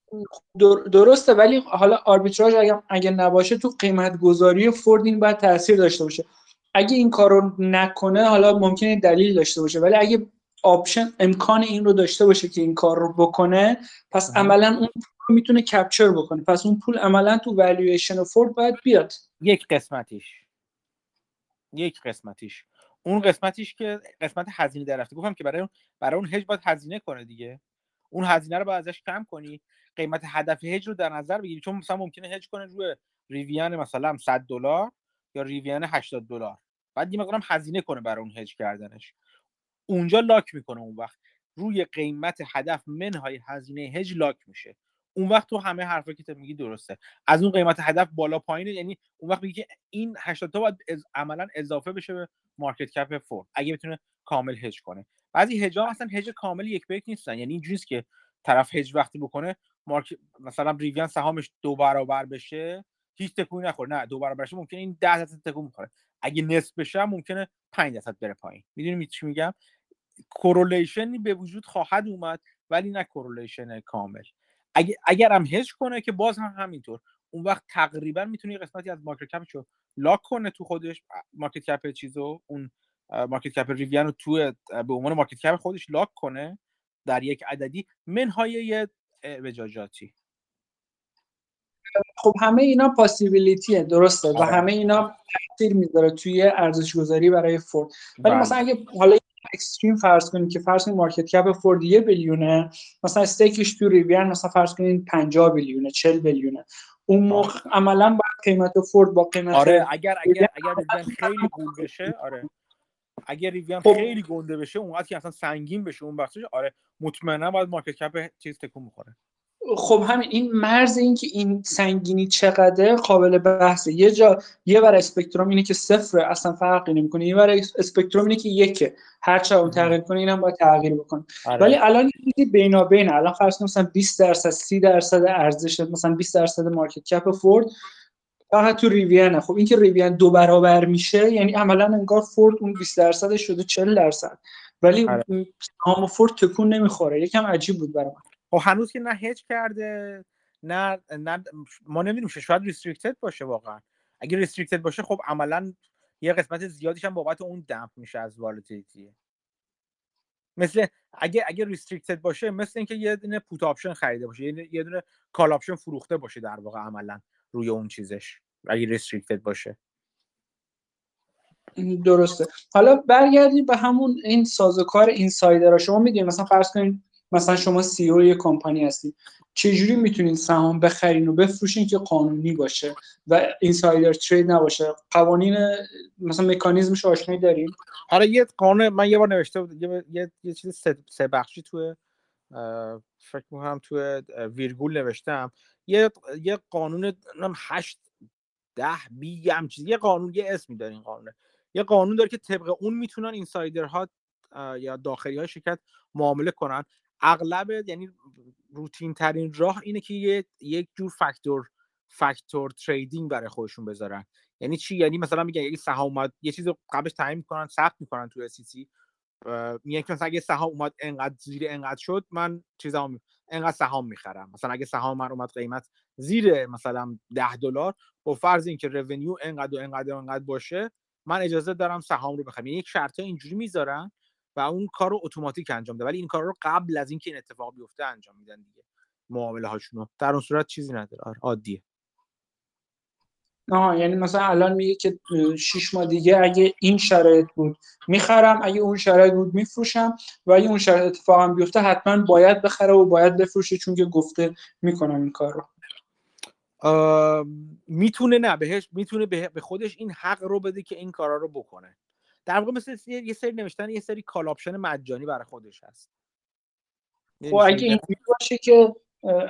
در... درسته ولی حالا آربیتراژ اگه اگه نباشه تو قیمت گذاری فورد این باید تاثیر داشته باشه. اگه این کارو نکنه حالا ممکنه دلیل داشته باشه ولی اگه option امکان این رو داشته باشه که این کار رو بکنه پس عملا اون پول می‌تونه capture بکنه. پس اون پول عملا تو والویشن فورد باید بیاد. یک قسمتیش. یک قسمتیش. اون قسمتیش که قسمت هزینه در رفته. گفتم که برای اون برای اون هج باید هزینه کنه دیگه. اون هزینه رو باید ازش کم کنی. قیمت هدف هج رو در نظر بگیری. چون مثلا ممکنه هج کنه روی Rivian مثلا 100 دلار یا Rivian 80 دلار. بعد یه مقدارم هزینه کنه برای اون هج کردنش. اونجا لاک می‌کنه اون وقت. روی قیمت هدف منهای هزینه هج لاک میشه. اون وقت تو همه حرفا که تو میگی درسته. از اون قیمت هدف بالا پایینه یعنی اون وقت میگی که این 80 تا باید از عملا اضافه بشه به مارکت کپ فورد اگه بتونه کامل هج کنه. بعضی هجا اصلا هج کامل یک به یک نیستن. یعنی اینجوریه که طرف هج وقتی بکنه مارک مثلا ریویان سهامش دو برابر بشه هیچ تکونی نخوره. نه دو برابر بشه ممکنه این 10 درصد تکون بخوره. اگه نصف بشه ممکنه 5 درصد بره پایین. می‌دونی چی میگم؟ correlation ی به وجود خواهد اومد ولی نه correlation کامل. اگر اگر هم هج کنه که باز هم همینطور. اون وقت تقریبا می‌تونه قسمتی از market cap ش رو lock کنه تو خودش market cap چیزو اون market cap Rivian رو تو به عنوان market cap خودش lock کنه در یک عددی منهای یه وجاجاتی. خب همه اینا possibility ه درسته و همه اینا تاثیر می‌ذاره توی ارزش گذاری برای فورد ولی مثلا اگه حالا extreme فرض کنیم که فرض کنیم market cap فورد یه billion ه مثلا stake ش تو Rivian مثلا فرض کنیم 50 billion ه 40 billion ه. اون موقع عملا با قیمت فورد با قیمت آره اگر اگر اگر خیلی گول بشه آره. اگر Rivian خب. خیلی گنده بشه اون که اصلا سنگین بشه اون بخشش آره مطمئنا باید market cap چیز تکون بخوره. خب همین این مرز این که این سنگینی چقدر قابل بحثه. یه جا یه بر اسپکتروم اینه که صفر اصلا فرقی نمی‌کنه. یه بر اسپکتروم اینه که یکه. هر چه اون تغییر کنه اینم باید تغییر بکنه. آره. ولی الان چیزی بینابین الان فرض مثلا 20 درصد 30 درصد ارزش مثلا 20 درصد مارکت کپ فورد فقط تو ریویانه خب اینکه ریویان دو برابر میشه یعنی عملا انگار فورد اون 20 درصد شده 40 درصد. ولی آره. سهام فورد تکون نمی‌خوره. یکم عجیب بود برای من خب هنوز که نه هج کرده نه نه ما نمی‌دونیم شاید restricted باشه واقعا. اگه restricted باشه خب عملا یه قسمت زیادیش هم بابت اون damp میشه از volatility مثل اگه اگه restricted باشه مثل اینکه یه دونه put option خریده باشه یه دونه call option فروخته باشه در واقع عملا روی اون چیزش اگه restricted باشه. درسته. حالا برگردیم به همون این سازوکار اینسایدر شما می‌دونید مثلا فرض کنید مثلا شما سی او یه کمپانی هستید چجوری می‌تونید سهام بخرین و بفروشین که قانونی باشه و اینسایدر ترید نباشه؟ قوانین مثلا مکانیزمش آشنایی داریم آره یه قانون من یه بار نوشته بود یه, یه،, یه چیز سه بخشی تو فکر می‌کنم تو ویرگول نوشتم. یه یه قانون هشت ده بی هم چیز. یه قانون یه اسمی داره این قانونه یه قانون داره که طبق اون می‌تونن اینسایدرها یا داخلی های شرکت معامله کنن. اغلب یعنی روتین ترین راه اینه که یه یک جور فاکتور فاکتور تریدینگ برای خودشون بذارن. یعنی چی؟ یعنی مثلا میگن اگه سهام اومد یه چیز قبلش تعیین می‌کنن ثبت می‌کنن تو سی میگن که مثلا اگه سهام اومد انقدر زیر انقدر شد من چیزام انقدر سهام می‌خرم. مثلا اگه سهام من اومد قیمت زیر مثلا 10 دلار با فرض اینکه رونیو انقدر و انقدر و انقدر باشه من اجازه دارم سهام رو بخرم. یعنی یک شرط اینجوری می‌ذارن و اون کار رو اتوماتیک انجام ده ولی این کار رو قبل از اینکه این اتفاق بیفته انجام میدن دیگه. معامله هاشونو. در اون صورت چیزی نداره. آره عادیه. آها یعنی مثلا الان میگه که شش ماه دیگه اگه این شرایط بود می‌خرم اگه اون شرایط بود میفروشم و اگه اون شرایط اتفاق هم بیفته حتما باید بخره و باید بفروشه چون که گفته می‌کنم این کار رو می‌تونه نه بهش می‌تونه به خودش این حق رو بده که این کارا رو بکنه. در واقع مثل یه سری نوشتن یه سری call option مجانی برای خودش هست. خب اگه اینجوری باشه که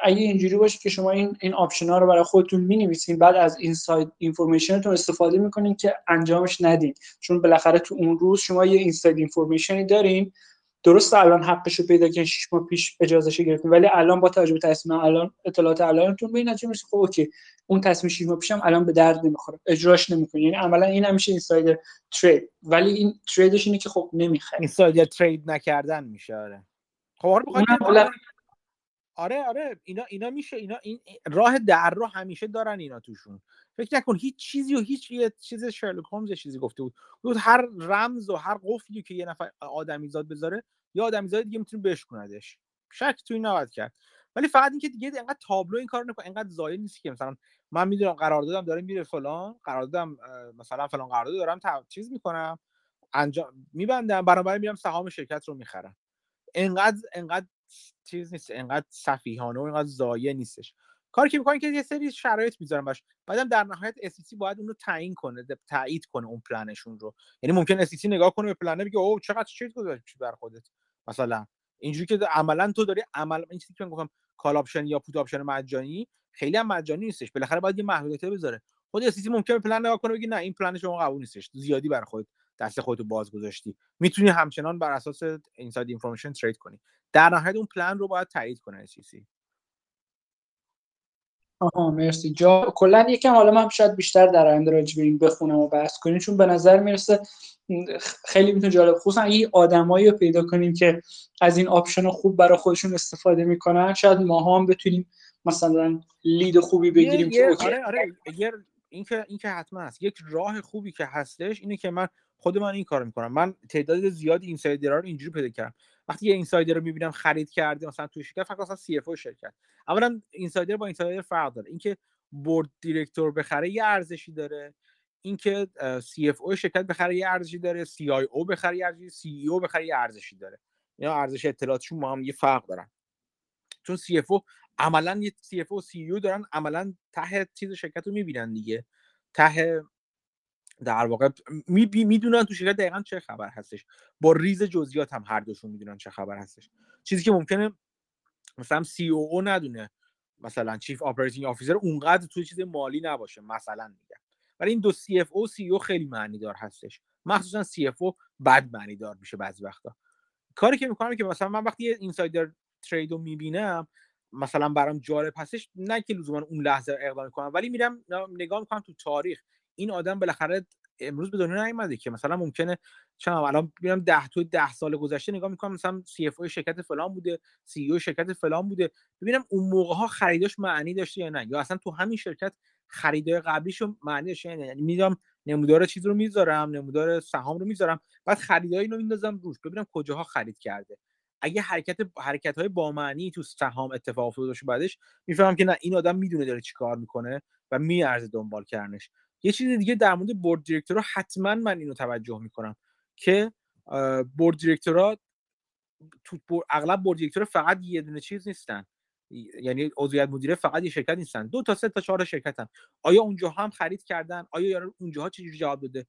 اگه اینجوری باشه که شما این این option ها رو برای خودتون می‌نویسین بعد از inside information تون استفاده می‌کنین که انجامش ندین. چون بالاخره تو اون روز شما یه inside information ی دارین درست الان حقش رو پیدا کردن 6 ماه پیش اجازهش گرفتیم ولی الان با توجه به تصمیم الان اطلاعات الانتون به این نتیجه می‌رسید خب اوکی. اون تصمیم 6 ماه پیشم الان به درد نمی‌خوره. اجراش نمی‌کنه. یعنی عملا این هم میشه insider trade. ولی این trade ش اینه که خب نمی‌خره. insider trade نکردن میشه آره. خب آره آره آره. اینا اینا میشه اینا این راه در رو همیشه دارن اینا توشون. فکر نکن هیچ چیزی و هیچ یه چیز شرلوک هومز چیزی گفته بود. بود هر رمز و هر قفلی که یه نفر آدمیزاد بذاره یا آدمیزاد دیگه می‌تونه بشکندش شک تو این نباید کرد. ولی فقط اینکه دیگه انقدر تابلو این کار نکن انقدر زایل نیست که مثلا من می‌دونم قرار دادم داره میره فلان قرار دادم مثلا فلان قرارداد دارم چیز می‌کنم انجام میبندم برابر میرم سهام شرکت رو می‌خرم. انقدر انقدر چیز نیست انقدر سفیهانه و انقدر زایه نیستش. کاری که می‌کنن که یه سری شرایط می‌ذارن باش بعدم در نهایت SEC باید اون تعیین کنه تایید کنه اون پلنشون رو. یعنی ممکن SEC نگاه کنه به پلنه بگه اوه چقدر چیز گذاشتی بر خودت؟ مثلا اینجوری که عملا تو داری عمل این چیزی که من گفتم call option یا put option مجانی خیلی هم مجانی نیستش. بالاخره باید یه محدودیت بذاره. خود SEC ممکنه پلن نگاه کنه بگه نه این پلن شما قبول نیستش. زیادی بر خودت دست خودتو باز گذاشتی. می‌تونی همچنان بر اساس inside information trade کنی. در نهایت اون پلن رو باید تایید کنه SEC آها مرسی. جا کلا یکم حالا من شاید بیشتر در آینده راجع به این بخونم و بحث کنیم چون به نظر می‌رسه خیلی می‌تونه جالب خصوصا این آدمایی رو پیدا کنیم که از این option خوب برای خودشون استفاده می‌کنن. شاید ما هم بتونیم مثلا lead خوبی بگیریم که آره آره این که این که حتما هست یک راه خوبی که هستش اینه که من خود من این کار می‌کنم. من تعداد زیادی insider ها رو اینجوری پیدا کردم. وقتی یه insider رو می‌بینم خرید کرده مثلا توی شرکت فقط مثلا CFO شرکت. اولا insider با insider فرق داره. اینکه board director بخره یه ارزشی داره. اینکه CFO شرکت بخره یه ارزشی داره. CIO بخره یه ارزشی CEO بخره یه ارزشی داره. یا ارزش اطلاعاتشون با هم یه فرق دارن. چون CFO عملا یه CFO CEO دارن عملا ته چیز شرکت رو می‌بینن دیگه. ته در واقع می‌دونن تو شرکت دقیقا چه خبر هستش. با ریز جزئیات هم هر دوشون می‌دونن چه خبر هستش. چیزی که ممکنه مثلا COO ندونه مثلا chief operating officer اونقدر توی چیز مالی نباشه مثلا میگم. ولی این دو CFO CEO خیلی معنی دار هستش. مخصوصا CFO بد معنی دار میشه بعضی وقتا. کاری که می‌کنم که مثلا من وقتی insider trade رو می‌بینم مثلا برام جالب هستش نه که لزوما اون لحظه اقدام کنم ولی میرم نگاه می‌کنم تو تاریخ. این آدم بالاخره امروز به دنیا نیومده که مثلا ممکنه چون الان میرم 10 تو 10 سال گذشته نگاه می‌کنم مثلا سی اف شرکت فلان بوده سی او شرکت فلان بوده. ببینم اون موقع ها خریداش معنی داشته یا نه؟ یا اصلا تو همین شرکت خریدای قبلیشو معنی داشته یا نه؟ یعنی میدم نمودار چیز رو می‌ذارم نمودار سهام رو می‌ذارم بعد خریدای اینو میندازم روش. ببینم کجاها خرید کرده. اگه حرکت حرکت های با معنی تو سهام اتفاق افتاده باشه بعدش می‌فهمم که نه این آدم می‌دونه داره چیکار می‌کنه و میارزه دنبال کردنش. یه چیز دیگه در مورد بورد دیرکتورها حتما من اینو توجه می‌کنم که بورد دیرکتورها تو اغلب بورد دیرکتور فقط یه دونه چیز نیستن. یعنی عضویت مدیره فقط یه شرکت نیستن. دو تا سه تا چهار شرکت هم آیا اونجا هم خرید کردن؟ آیا یارو اونجاها چجوری جواب داده؟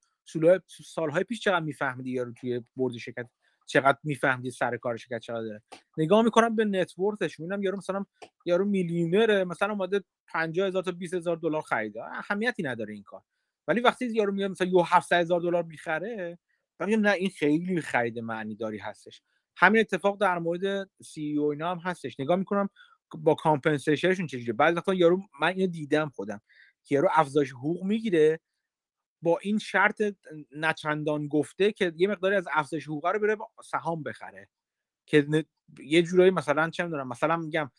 سالهای پیش چقدر میفهمیدی یارو توی board شرکت؟ چقدر میفهمیدی سر کار شرکت چقدر داره نگاه می‌کنم به net worth ش می‌بینم یارو مثلا یارو میلیونره مثلا اومده 50 هزار تا 20 هزار دلار خریده. اهمیتی نداره این کار. ولی وقتی یارو میاد مثلا یو 700 هزار دلار می‌خره میگم نه این خیلی خرید معنی داری هستش. همین اتفاق در مورد CEO اینا هم هستش. نگاه می‌کنم با compensation شون چجوریه. بعضی وقتا یارو من اینو دیدم خودم که یارو افزایش حقوق می‌گیره با این شرط نچندان گفته که یه مقداری از افزایش حقوق رو بره سهام بخره. که یه جورایی مثلا چه می‌دونم مثلا میگم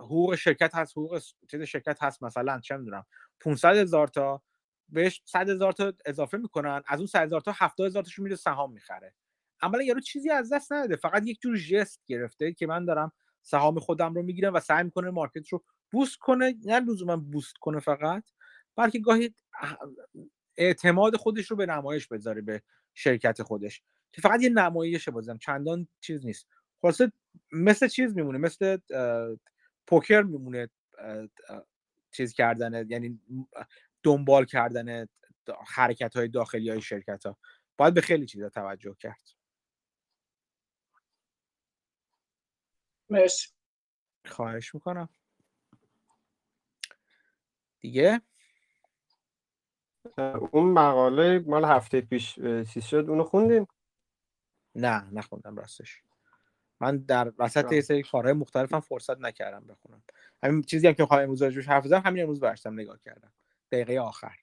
حقوق شرکت هست حقوق چیز شرکت هست مثلا چه می‌دونم 500 هزار تا بهش 100 هزار تا اضافه می‌کنن از اون 100 هزار تا 70 هزار تاشو میره سهام می‌خره. عملا یارو چیزی از دست نداده فقط یک جور جست گرفته که من دارم سهام خودم رو می‌گیرم و سعی می‌کنه مارکت رو بوست کنه نه لزوما بوست کنه فقط بلکه گاهی اعتماد خودش رو به نمایش بذاره به شرکت خودش. که فقط یه نمایش بازم چندان چیز نیست. خلاصه مثل چیز میمونه؟ مثل پوکر میمونه چیز کردن یعنی دنبال کردن حرکت های داخلی های شرکت ها باید به خیلی چیزا توجه کرد. مرسی. خواهش می‌کنم. دیگه؟ اون مقاله مال هفته پیش چیز شد؟ اونو خوندین؟ نه نخوندم راستش. من در وسط. یه سری کارهای مختلفم فرصت نکردم بخونم. همین چیزی هم که می‌خوام امروز راجعش حرف بزنم همین امروز برشتم نگاه کردم. دقیقه آخر.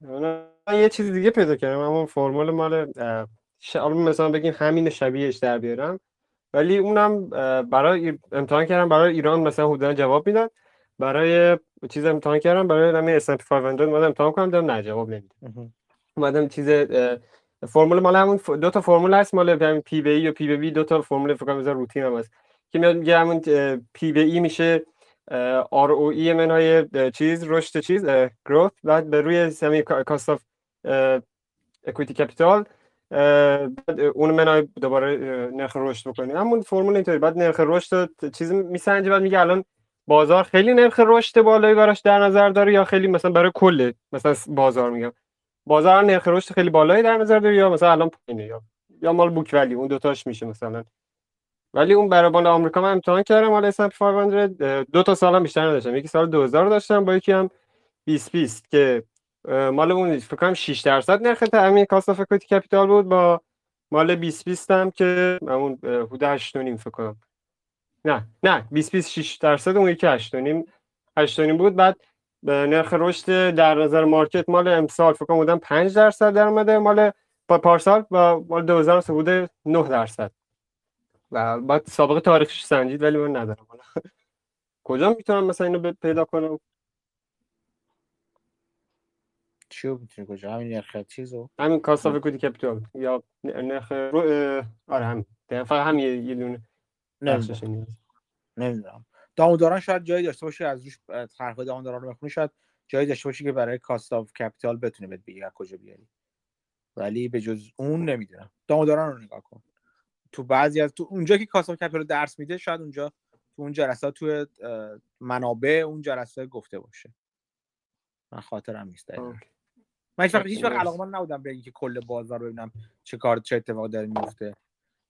من یه چیز دیگه پیدا کردم همون فرمول مال ش- مثلا بگین همین شبیهش در بیارم. ولی اونم برای امتحان کردم برای ایران مثلا حدودا جواب می‌داد برای چیز امتحان کردم برای همین S&P 500 اومدم امتحان کنم دیدم نه جواب نمیده. اومدم چیز فرمول مال همون دو تا فرمول هست مال همین P by E و P by B دو تا فرمول فکر کنم روتین هم هست. که میاد میگه همون P by E میشه ROE منهای چیز رشد چیز growth بعد به روی همین cost of اکویتی کپیتال بعد اون منهای دوباره نرخ رشد بکنی. همون فرمول اینطوری. بعد نرخ رشد چیز میسنجه بعد میگه الان بازار خیلی نرخ رشد بالایی براش در نظر داره یا خیلی مثلا برای کل مثلا بازار میگم. بازار نرخ رشد خیلی بالایی در نظر داره یا مثلا الان پایینه یا یا مال بوک ولی اون دوتاش میشه مثلا. ولی اون برای مال آمریکا من امتحان کردم مال S&P 500 اه، دو تا سالم بیشتر نداشتم. یکی سال 2000 داشتم با یکی هم 20 20 که مال اون فکر کنم 6 درصد نرخ تامین cost of capital بود با مال 20 20 هم که اه، حدود 8 و نیم فکر کنم. نه نه 20 20 6 درصد اون یکی 8 و نیم 8 و نیم بود. بعد نرخ رشد در نظر market مال امسال فکر کنم بودن 5 درصد در اومده. مال با پارسال و مال 2000 بوده 9 درصد. و بعد سابقه تاریخش سنجید ولی من ندارم. کجا می‌تونم مثلا اینو پیدا کنم؟ چی رو می‌تونی کجا؟ همین نرخ چیزو؟ همین cost of equity capital. یا نرخ رو آره همین. دقیقاً فقط همین یه دونه. نمی‌دونم. نمی‌دونم. داموداران شاید جایی داشته باشه از روش طرح داموداران رو بخونی شاید جایی داشته باشه که برای cost of capital بتونه بهت بگه از کجا بیاری. ولی به جز اون نمی‌دونم. داموداران رو نگاه کن. تو بعضی از تو اونجا که cost of capital درس میده شاید اونجا تو اون جلسات تو منابع اون جلسه گفته باشه. من خاطرم نیست. من هیچ وقت هیچ وقت. علاقمند نبودم به اینکه کل بازار رو ببینم چه کار چه اتفاقی داره میفته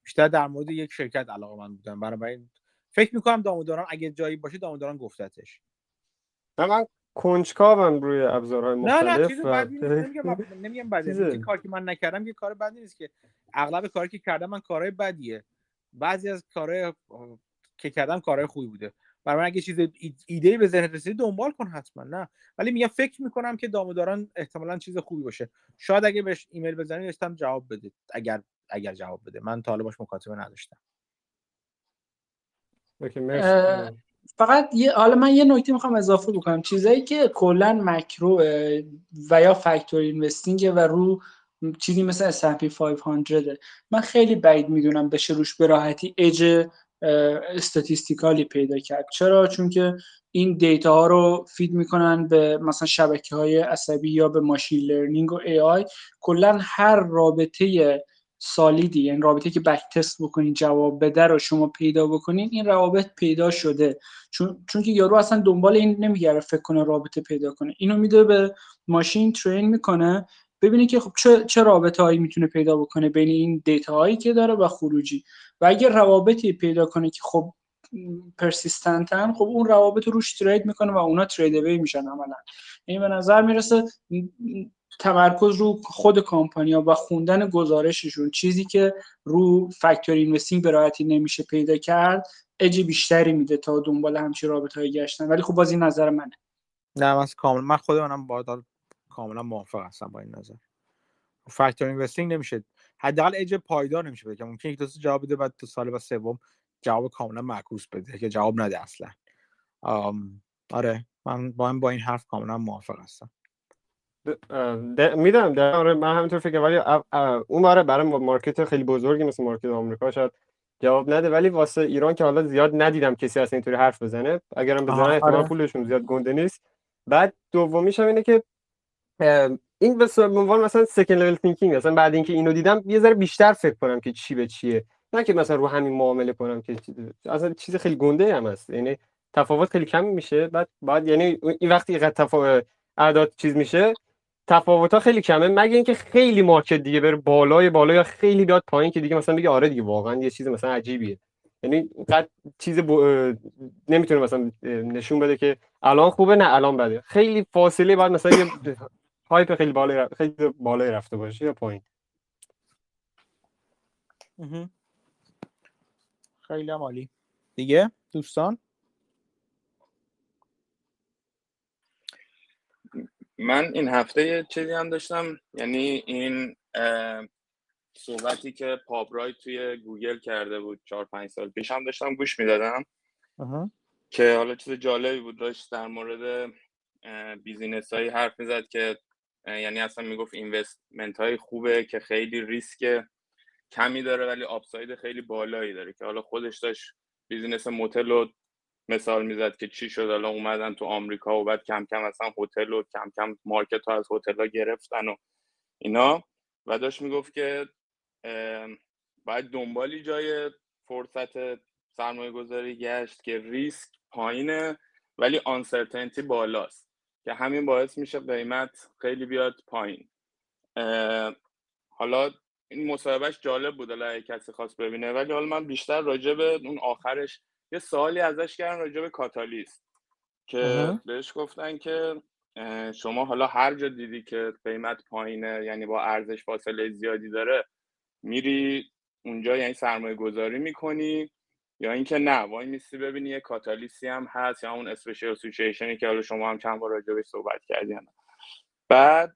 بیشتر در مورد یک شرکت علاقمند بودم. بنابراین فکر می‌کنم داموداران اگه جایی باشه داموداران گفتتش. نه من کنجکاوم روی ابزارهای نه نه مختلف چیز نیست. نمیگم. اینکه کاری که من نکردم یه کار بدی نیست که اغلب کاری که کردم من کارهای بدیه. بعضی از کارهای که کردم کارهای خوبی بوده. برای من اگه چیز ایده به ذهنت رسید دنبال کن حتما نه. ولی میگم فکر می‌کنم که داموداران احتمالا چیز خوبی باشه. شاید اگه بهش ایمیل بزنی داشتم جواب بده اگر اگر جواب بده. من تا حالا باش مکاتبه نداشتم. فقط یه حالا من یه نکته می‌خوام اضافه بکنم. چیزایی که کلا مکرو و یا factor investing و رو چیزی مثل S&P 500 من خیلی بعید می‌دونم بشه روش به راحتی edge statistical ی پیدا کرد. چرا؟ چون که این دیتا ها رو feed می‌کنن به مثلا شبکه های عصبی یا به machine learning و AI کلا هر رابطه solid ی یعنی رابطه که backtest بکنین جواب بده رو شما پیدا بکنین این روابط پیدا شده. چون چون که یارو اصلا دنبال این نمیگره فکر کنه رابطه پیدا کنه. اینو میده به ماشین ترین می‌کنه. ببینه که خب چه چه رابطه هایی می‌تونه پیدا بکنه بین این دیتا هایی که داره و خروجی. و اگر روابطی پیدا کنه که خب پرسیستنتن خب اون روابط رو روش ترید می‌کنه و اونا ترید میشن عملا. این به نظر می‌رسه تمرکز رو خود کامپانیا و خوندن گزارششون چیزی که رو فکتور اینوستینگ به راحتی نمیشه پیدا کرد اج بیشتری میده تا دنبال همچین رابطه های گشتن. ولی خب باز این نظر منه. نه من کاملا من خود منم با کاملا موافق هستم با این نظر. factor investing نمیشه. حداقل اج پایدار نمیشه بده ممکن یک دو سه جواب بده بعد تو سال بعد سوم جواب کاملا معکوس بده که جواب نده اصلا. آم، آره. من با با این حرف کاملا موافق هستم. می‌دونم در آره من همینطور فکر ولی اون باره برای market خیلی بزرگی مثل market آمریکا شاید جواب نده ولی واسه ایران که حالا زیاد ندیدم کسی اصلا اینطوری حرف بزنه اگرم بزنه آها، احتمال آره. پولشون زیاد گنده نیست. بعد دومیش هم اینه که این به عنوان مثلا second level thinking مثلا بعد اینکه اینو دیدم یه ذره بیشتر فکر کنم که چی به چیه. نه که مثلا رو همین معامله کنم که اصلا چیز خیلی گنده هم هست. یعنی تفاوت خیلی کم میشه. بعد بعد یعنی این وقتی تفاوت اعداد چیز میشه تفاوت ها خیلی کمه. مگه اینکه خیلی market دیگه بره بالای بالا یا خیلی بیاد پایین که دیگه مثلا بگه آره دیگه واقعا یه چیز مثلا عجیبیه. یعنی اینقدر چیز ب... نمی‌تونه مثلا نشون بده که الان خوبه نه الان بده. خیلی فاصله بعد مثلا یه هایپ خیلی بالای رفت- خیلی بالای رفته باشه یا پایین. خیلی عالی. دیگه؟ دوستان؟ من این هفته یه چیزی هم داشتم یعنی این صحبتی که پابرای توی گوگل کرده بود چهار پنج سال پیش هم داشتم گوش می‌دادم. که حالا چیز جالبی بود داشت در مورد business هایی حرف می‌زد که یعنی اصلا می‌گفت investment های خوبه که خیلی ریسک کمی داره ولی upside خیلی بالایی داره که حالا خودش داشت business motel رو مثال می‌زد که چی شد حالا اومدن تو آمریکا و بعد کم کم اصلا هتل و کم کم market ها از هتل ها گرفتن و اینا. و داشت می‌گفت که باید دنبالی جای فرصت سرمایه گذاری گشت که ریسک پایینه ولی آنسرتنتی بالاست که همین باعث میشه قیمت خیلی بیاد پایین. حالا این مصاحبهش جالب بود حالا کسی خواست ببینه ولی حالا من بیشتر راجع به اون آخرش یه سوالی ازش کردن راجع به کاتالیست که بهش گفتن که شما حالا هر جا دیدی که قیمت پایینه یعنی با ارزش فاصله زیادی داره میری اونجا یعنی سرمایه گذاری می‌کنی یا اینکه نه وایمیسی ببینی یه کاتالیسی هم هست یا اون special situation ی که حالا شما هم چند بار راجع بهش صحبت کردین بعد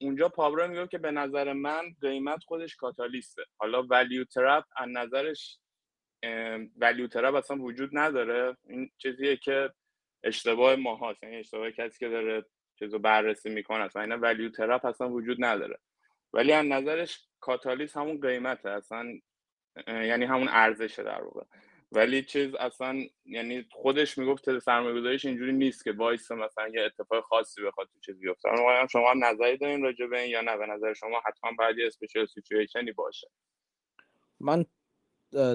اونجا پابرای میگه که به نظر من قیمت خودش کاتالیسته. حالا value trap از نظرش value trap اصلا وجود نداره. این چیزیه که اشتباه ما هاست. یعنی اشتباه کسی که داره چیزو بررسی می‌کنه اصلا. اینا value trap اصلا وجود نداره. ولی از نظرش کاتالیست همون قیمته. اصلا یعنی همون ارزشه در واقع. ولی چیز اصلا یعنی خودش می‌گفت سرمایه گذاریش اینجوری نیست که وایسه مثلا یه اتفاق خاصی بخواد تو چیزی بیفته. شما هم نظری دارین راجع به این یا نه؟ به نظر شما حتما باید یه special situation ی باشه. من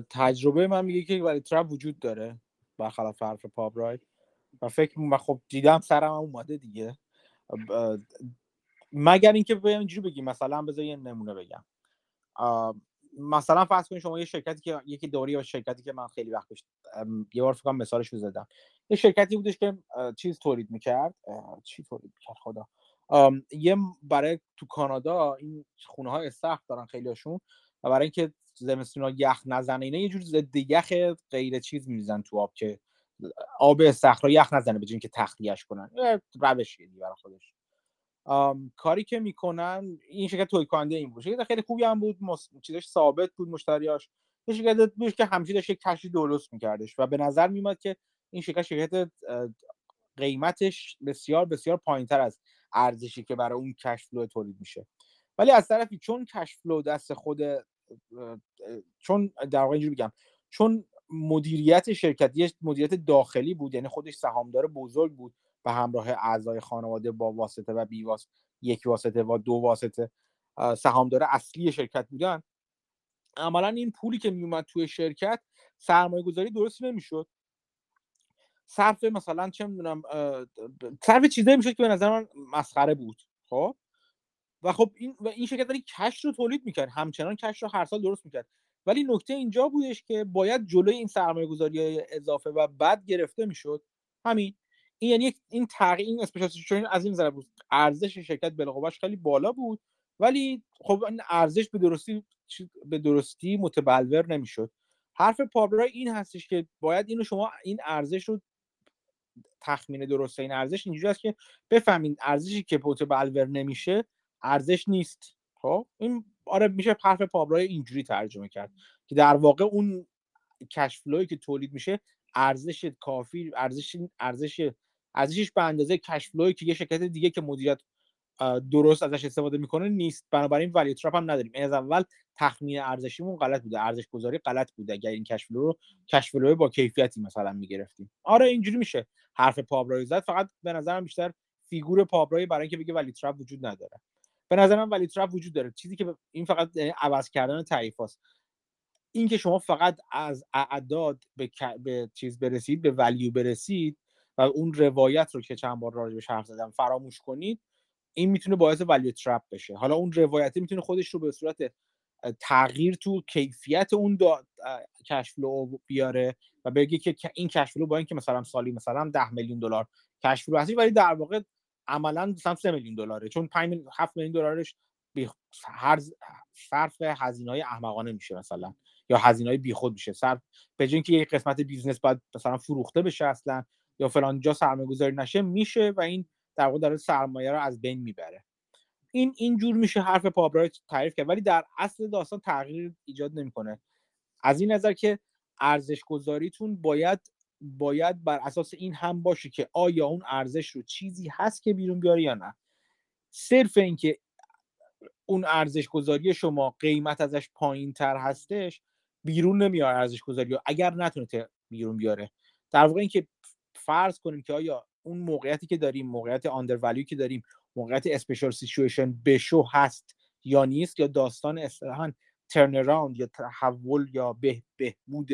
تجربه من میگه که ولی ترپ وجود داره برخلاف حرف پابرای و فکر من خب دیدم سرم اومده دیگه. مگر اینکه بیام اینجوری بگیم مثلا بذار یه نمونه بگم. مثلا فرض کنید شما یه شرکتی که یکی دوری یا شرکتی که من خیلی وقت پیش یه بار فکر مثالش رو زدم. یه شرکتی بودش که چیز تولید می‌کرد. چی تولید می‌کرد؟ خدا. یه برای تو کانادا این خونه های سخت دارن خیلیشون و برای اینکه زمستونا یخ نزنه اینا یه جور ضد یخ غیر چیز میریزن تو آب که آب صخره یخ نزنه به که تخلیهش کنن. روشیه دیگه برای خودش. کاری که می‌کنن این شرکت توی کننده این بود. شرکت خیلی خوبی هم بود مص... چیزش ثابت بود مشتریاش. یه شرکت بود که همیشه داشت کشی درست میکردش و به نظر میومد که این شرکت شرکت قیمتش بسیار بسیار پایینتر از ارزشی که برای اون کش فلو تولید میشه. ولی از طرفی چون کش فلو دست خود چون در واقع اینجوری بگم چون مدیریت شرکت مدیریت داخلی بود یعنی خودش سهامدار بزرگ بود به همراه اعضای خانواده با واسطه و بی واسطه یک واسطه و دو واسطه سهامدار اصلی شرکت بودن. عملا این پولی که میومد توی شرکت سرمایه گذاری درست نمی‌شد. صرف مثلا چه می‌دونم صرف چیزایی می‌شد که به نظر من مسخره بود خب؟ و خب این و این شرکت داری کش رو تولید می‌کرد همچنان کش رو هر سال درست می‌کرد. ولی نکته اینجا بودش که باید جلوی این سرمایه گذاری اضافه و بد گرفته می‌شد. همین. این یعنی این تغییر این اسپیشال از این نظر بود. ارزش شرکت بالقوهش خیلی بالا بود ولی خب این ارزش به درستی به درستی متبلور نمی‌شد. حرف پابرای این هستش که باید اینو شما این ارزش رو تخمین درست این ارزش اینجوری است که بفهمین ارزشی که متبلور نمیشه ارزش نیست. خب؟ این آره میشه حرف پابرای اینجوری ترجمه کرد که در واقع اون کشفلوی که تولید میشه ارزش کافی ارزش ارزش ارزشش به اندازه کشفلوی که یه شرکت دیگه که مدیریت درست ازش استفاده می‌کنه نیست. بنابراین ولی تراپ هم نداریم. از اول تخمین ارزشیمون غلط بوده. ارزش گذاری غلط بوده. اگر این کشفلو رو cash flow با کیفیتی مثلا می‌گرفتیم. آره اینجوری میشه حرف پابرای زد. فقط به نظرم بیشتر فیگور پابرای برای اینکه بگه value trap وجود نداره. به نظر من value trap وجود داره. چیزی که این فقط یعنی عوض کردن تعریف است این که شما فقط از اعداد به, به چیز برسید به value برسید و اون روایت رو که چند بار راجبش حرف زدم فراموش کنید این می‌تونه باعث value trap بشه. حالا اون روایتی می‌تونه خودش رو به صورت تغییر تو کیفیت اون cash flow بیاره و بگه که این cash flow با اینکه مثلا سالی مثلا 10 میلیون دلار cash flow هستی ولی در واقع عملا مثلا 3 میلیون دلاره. چون 5 7 میلیون دلارش هر صرف هزینه های احمقانه میشه مثلا یا هزینه های بیخود میشه. سر به که یک قسمت بیزنس باید مثلا فروخته بشه اصلا یا فلان جا سرمایه گذاری نشه میشه و این در واقع داره سرمایه رو از بین می‌بره. این اینجور میشه حرف پابرای تعریف کرد. ولی در اصل داستان تغییر ایجاد نمی‌کنه. از این نظر که ارزش گذاریتون باید باید بر اساس این هم باشه که آیا اون ارزش رو چیزی هست که بیرون بیاره یا نه. صرف اینکه اون ارزش گذاری شما قیمت ازش پایین تر هستش بیرون نمیاره ارزش گذاری اگر نتونه بیرون بیاره. در واقع اینکه فرض کنیم که آیا اون موقعیتی که داریم موقعیت آندر که داریم موقعیت اسپیشال سیچویشن بشو هست یا نیست یا داستان اصطلاحا ترن یا تحول یا به بهبود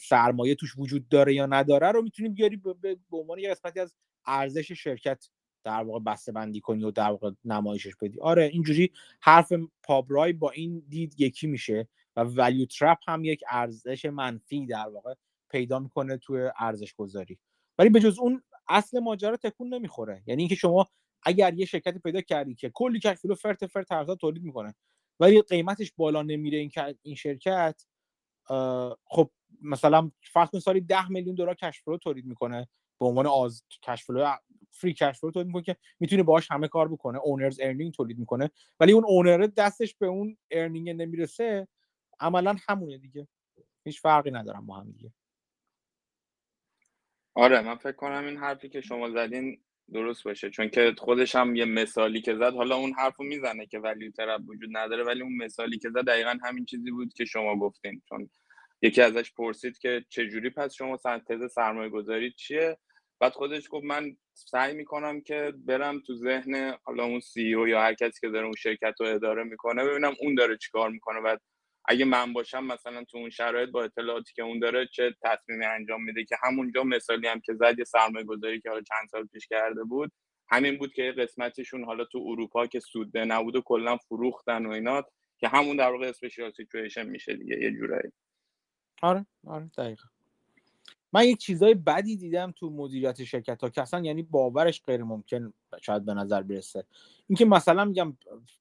سرمایه توش وجود داره یا نداره رو می‌تونیم بیاری به عنوان یه قسمتی از ارزش شرکت در واقع بسته بندی کنی و در واقع نمایشش بدی. آره اینجوری حرف پابرای با این دید یکی میشه و ولیو ترپ هم یک ارزش منفی در واقع پیدا می‌کنه توی ارزش گذاری ولی به جز اون اصل ماجرا تکون نمی‌خوره. یعنی اینکه شما اگر یه شرکتی پیدا کردی که کلی cash flow فرت فرت هر تولید می‌کنه ولی قیمتش بالا نمیره این این شرکت خب مثلا فرض کن سالی 10 میلیون دلار cash flow تولید می‌کنه. به عنوان از cash flow free cash flow تولید می‌کنه که می‌تونه باهاش همه کار بکنه. owner's earning تولید می‌کنه. ولی اون owner دستش به اون earning نمی‌رسه. عملا همونه دیگه. هیچ فرقی ندارم با هم دیگه. آره من فکر کنم این حرفی که شما زدین درست باشه. چون که خودش هم یه مثالی که زد حالا اون حرفو می‌زنه که ولی طرف وجود نداره ولی اون مثالی که زد دقیقا همین چیزی بود که شما گفتین. چون یکی ازش پرسید که چجوری پس شما تز سرمایه گذاری چیه؟ بعد خودش گفت من سعی می‌کنم که برم تو ذهن حالا اون سی او یا هر کسی که داره اون شرکت رو اداره می‌کنه ببینم اون داره چیکار می‌کنه. بعد اگه من باشم مثلا تو اون شرایط با اطلاعاتی که اون داره چه تصمیمی انجام میده؟ که همونجا مثالی هم که زد یه سرمایه گذاری که حالا چند سال پیش کرده بود همین بود که قسمتشون حالا تو اروپا که سود نبود و کلا فروختن و اینا که همون در واقع اسپیشال سیچویشن میشه دیگه یه جورایی. آره آره دقیقا. من یک چیزای بدی دیدم تو مدیریت شرکت ها که اصلا یعنی باورش غیر ممکن شاید به نظر برسه. اینکه مثلا میگم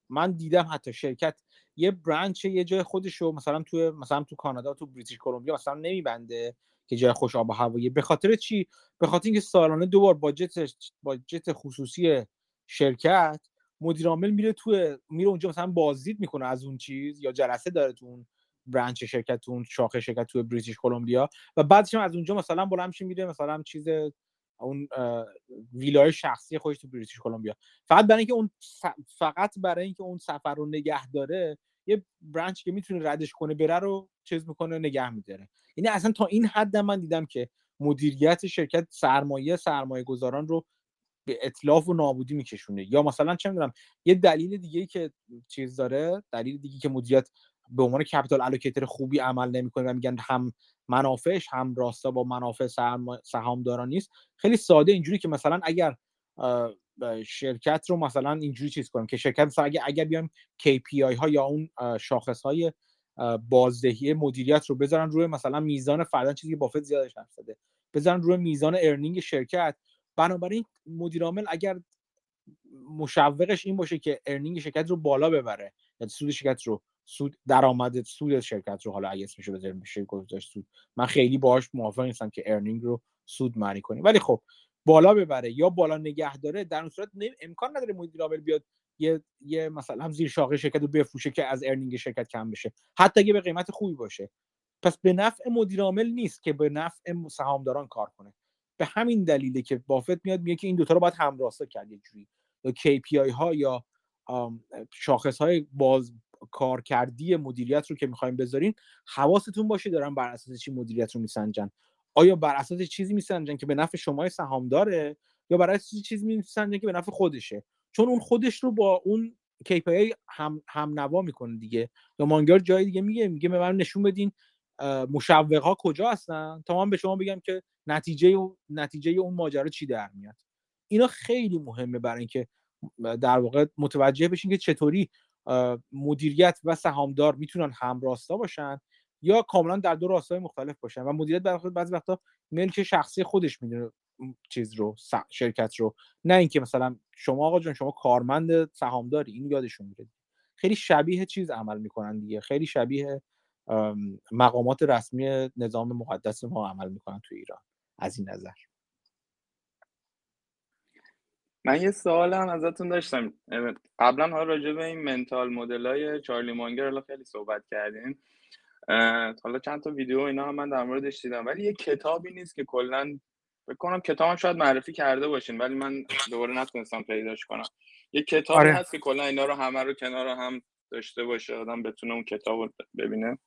من دیدم حتی شرکت یه برانچ یه جای خودش رو مثلا تو مثلا تو کانادا تو بریتیش کلمبیا مثلا نمیبنده که جای خوش آب و هوایی. به خاطر چی؟ به خاطر اینکه سالانه دو بار باجت باجت خصوصی شرکت مدیر عامل میره تو میره اونجا مثلا بازدید می‌کنه از اون چیز یا جلسه داره تو اون برانچ شرکت تو اون شاخه شرکت تو بریتیش کلمبیا و بعدش از اونجا مثلا بلند میره مثلا چیز اون ویلای شخصی خودش تو بریتیش کلمبیا. فقط برای اینکه اون فقط برای اینکه اون سفر رو نگه داره یه برانچ که می‌تونه ردش کنه بره رو چیز می‌کنه نگه میداره. یعنی اصلا تا این حد من دیدم که مدیریت شرکت سرمایه سرمایه گذاران رو به اطلاف و نابودی میکشونه. یا مثلا چه می‌دونم یه دلیل دیگه که چیز داره دلیل دیگه که مدیریت به عنوان کپیتال الوکیتر خوبی عمل نمی‌کنه و میگن هم منافعش هم راستا با منافع سهامداران نیست. خیلی ساده اینجوری که مثلا اگر شرکت رو مثلا اینجوری چیز کنیم که شرکت مثلا اگر اگر بیایم KPI ها یا اون شاخص های بازدهی مدیریت رو بذارن روی مثلا میزان فردا چیزی که بافت زیادش حرف بذارن روی میزان earning شرکت. بنابراین مدیر عامل اگر مشوقش این باشه که earning شرکت رو بالا ببره یا سود شرکت رو سود درآمد سود شرکت رو حالا اگه اسمشو بذاریم بشه گذاشت سود. من خیلی باهاش موافق نیستم که earning رو سود معنی کنیم. ولی خب بالا ببره یا بالا نگه داره در اون صورت امکان نداره مدیر عامل بیاد یه یه مثلا زیر شاخه شرکت رو بفروشه که از earning شرکت کم بشه. حتی اگه به قیمت خوبی باشه. پس به نفع مدیر عامل نیست که به نفع سهامداران کار کنه. به همین دلیله که بافت میاد میگه که این دوتا رو باید همراستا کرد یه جوری. یا KPI ها یا شاخص های باز کارکردی مدیریت رو که می‌خوایم بذارین حواستون باشه دارن بر اساس چی مدیریت رو میسنجن. آیا بر اساس چیزی میسنجن که به نفع شما داره یا بر اساس چیزی میسنجن که به نفع خودشه؟ چون اون خودش رو با اون KPI هم هم نوا می‌کنه دیگه. یا مانگر جای دیگه میگه میگه به من نشون بدین مشوق ها کجا هستن؟ تا من به شما بگم که نتیجه اون نتیجه اون ماجرا چی در میاد. اینا خیلی مهمه برای اینکه در واقع متوجه بشین که چطوری مدیریت و سهامدار می‌تونن همراستا باشن یا کاملا در دو راستای مختلف باشن و مدیریت بعضی وقتا ملک شخصی خودش می‌دونه چیز رو شرکت رو. نه اینکه مثلا شما آقا جان شما کارمند سهامداری این یادشون میره. خیلی شبیه چیز عمل می‌کنن دیگه. خیلی شبیه مقامات رسمی نظام مقدس ما عمل می‌کنن تو ایران. از این نظر. من یه سوال هم ازتون داشتم. قبلا ها راجع به این منتال مدل های چارلی مانگر خیلی صحبت کردیم حالا چند تا ویدیو اینا هم من در موردش دیدم. ولی یه کتابی نیست که کلا بکنم کتاب هم شاید معرفی کرده باشین ولی من دوباره نتونستم پیداش کنم. یه کتابی آره. هست که کلا اینا رو همه رو کنار هم داشته باشه آدم بتونه اون کتاب رو ببینه.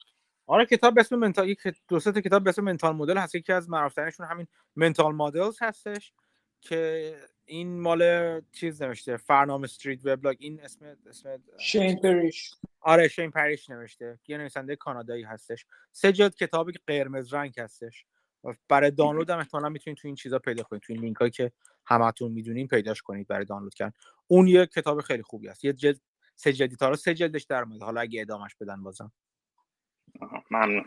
آره کتاب به اسم منتال دو سه کتاب به اسم منتال مدل هست. یکی از معروفترینشون همین منتال مدلز هستش که این مال چیز نوشته فرنام استریت وبلاگ. این اسم اسم شین پریش. آره شین پریش نوشته. یه نویسنده کانادایی هستش. سه جلد کتابی که قرمز رنگ هستش. برای دانلود هم احتمالاً می‌تونید تو این چیزا پیدا کنید. تو این لینک هایی که همتون می‌دونین پیداش کنید برای دانلود کردن. اون یه کتاب خیلی خوبی است یه جلد سه جلدی تا سه جلدش در اومده. حالا اگه ادامش بدن بازم. ممنون.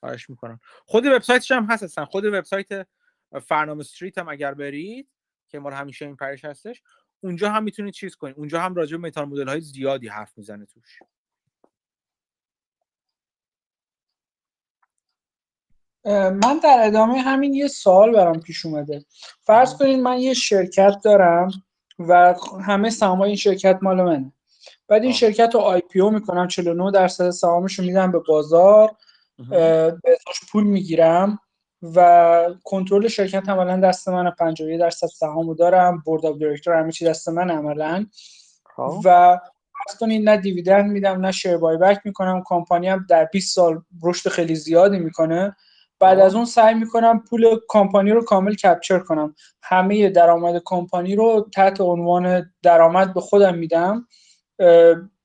خواهش می‌کنم. خود وبسایتش هم هست خود وبسایت فرنام استریت هم اگر برید که مال همیشه این پرش هستش اونجا هم می‌تونید چیز کنید اونجا هم راجع به متال مدل های زیادی حرف می‌زنه توش. من در ادامه همین یه سوال برام پیش اومده. فرض کنید من یه شرکت دارم و همه سهامای این شرکت مال منه. بعد این شرکت رو IPO می‌کنم 49 درصد سهامش رو میدم به بازار به پول می‌گیرم. و کنترل شرکت عملا دست من 51 درصد سهامو دارم. board of director همه چی دست من عملا. خب. و فرض کنید نه dividend میدم نه share buyback می‌کنم. کمپانی هم در 20 سال رشد خیلی زیادی می‌کنه. بعد از اون سعی می‌کنم پول کمپانی رو کامل capture کنم. همه درآمد کمپانی رو تحت عنوان درآمد به خودم میدم.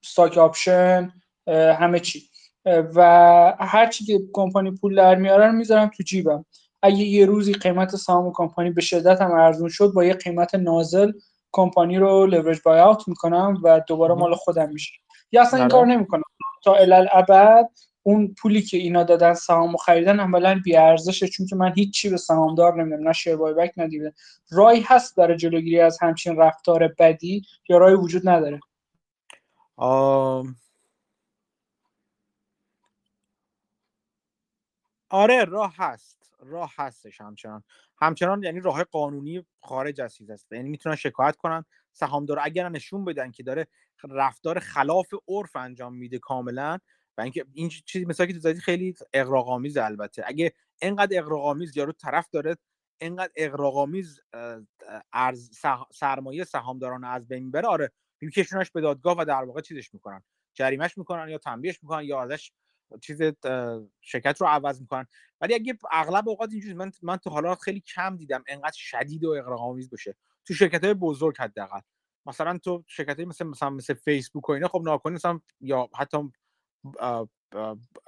stock option همه چی. و هر چی که کمپانی پول در میاره رو می‌ذارم تو جیبم. اگه یه روزی قیمت سهام کمپانی به شدت هم ارزون شد با یه قیمت نازل کمپانی رو leverage buyout می‌کنم و دوباره مال خودم میشه یا اصلا این بله. کار نمی‌کنم. تا الی‌الابد اون پولی که اینا دادن سهامو خریدن عملا بی ارزشه چون که من هیچی به سهامدار نمیدم نه share buyback ندیدم رای هست برای جلوگیری از همچین رفتار بدی یا رای وجود نداره؟ آم... آره راه هست. راه هستش همچنان. همچنان یعنی راه قانونی خارج از چیز هست. یعنی می‌تونن شکایت کنن سهامدار اگر نشون بدن که داره رفتار خلاف عرف انجام میده کاملا و اینکه این چیزی مثلا که تو خیلی اغراق‌آمیز البته. اگه اینقدر اغراق‌آمیز یارو طرف داره اینقدر اغراق‌آمیز ارز سرمایه سهامداران از بین می‌بره آره میکشونش به دادگاه و در واقع چیزش می‌کنن. جریمش می‌کنن یا تنبیهش می‌کنن یا ازش چیز شرکت رو عوض می‌کنن. ولی اگه اغلب اوقات اینجوری من من تو حالا خیلی کم دیدم انقدر شدید و اغراق‌آمیز بشه تو شرکت های بزرگ حداقل. مثلا تو شرکت های مثل مثلا مثل فیسبوک و اینا خب ناکنی مثلا یا حتی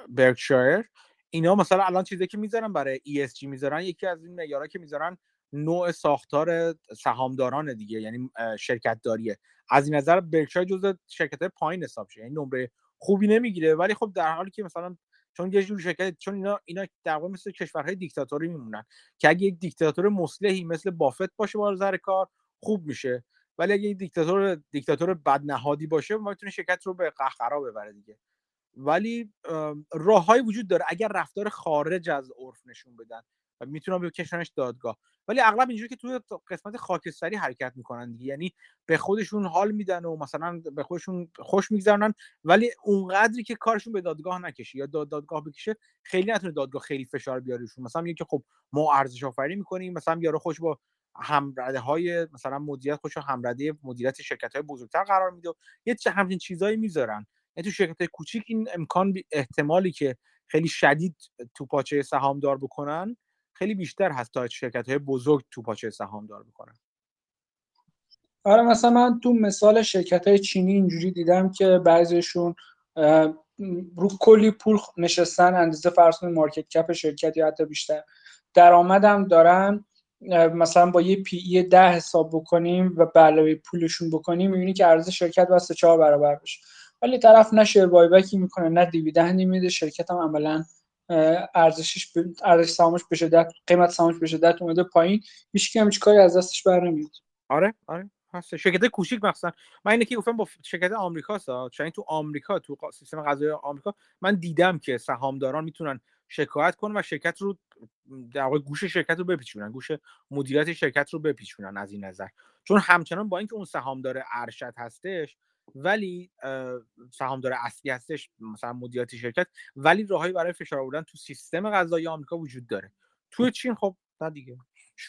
برکشایر اینا مثلا الان چیزی که می‌ذارن برای ESG می‌ذارن یکی از این معیارا که می‌ذارن نوع ساختار سهامداران دیگه یعنی شرکت داریه از این نظر برکشایر جزء شرکت های پایین حساب شه یعنی نمره خوبی نمی‌گیره. ولی خب در حالی که مثلا چون یه جور شرکت چون اینا اینا در واقع مثل کشورهای دیکتاتوری میمونن که اگه یک دیکتاتور مصلحی مثل بافت باشه با سر کار خوب میشه. ولی اگه یک دیکتاتور دیکتاتور بدنهادی باشه ما می‌تونه شرکت رو به قهقرا ببره دیگه. ولی راههایی وجود داره اگر رفتار خارج از عرف نشون بدن. و می‌تونن بکشنش دادگاه. ولی اغلب اینجوری که توی قسمت خاکستری حرکت می‌کنن دیگه. یعنی به خودشون حال میدن و مثلا به خودشون خوش میگذرنن ولی اونقدری که کارشون به دادگاه نکشه یا دادگاه بکشه خیلی نتونه دادگاه خیلی فشار بیاریشون مثلا میگه که خب ما ارزش آفرینی می‌کنیم مثلا یارو خوش با همرده های مثلا مدیریت خوش همرده مدیریت شرکت های بزرگتر قرار میده یه چه همچین چیزایی می‌ذارن. یعنی تو شرکت های کوچیک این امکان احتمالی که خیلی شدید تو پاچه سهامدار بکنن خیلی بیشتر هست تا شرکت های بزرگ تو پاچه سهامدار بکنن. آره مثلا من تو مثال شرکت های چینی اینجوری دیدم که بعضیشون رو کلی پول نشستن اندازه فرض مارکت کپ شرکت یا حتی بیشتر درآمدم دارن. مثلا با یه پی ای ده حساب بکنیم و علاوه پولشون بکنیم می‌بینی که ارزش شرکت بس چهار برابر بشه. ولی طرف نه شیر بایبکی می‌کنه نه دیویدندی میده شرکت هم عملا ارزشش ارزش سهامش به قیمت سهامش به شدت اومده پایین. هیچ کی هم کاری از دستش بر نمیاد. آره آره. هست. شرکت کوچیک مثلا من اینه که گفتم با شرکت آمریکاست چون تو آمریکا تو سیستم غذایی آمریکا من دیدم که سهامداران می‌تونن شکایت کنن و شرکت رو در واقع گوش شرکت رو بپیچونن گوش مدیریت شرکت رو بپیچونن از این نظر. چون همچنان با اینکه اون سهامدار ارشد هستش ولی سهامدار اصلی هستش مثلا مدیریت شرکت ولی راههایی برای فشار آوردن تو سیستم غذایی آمریکا وجود داره. توی چین خب نه دیگه.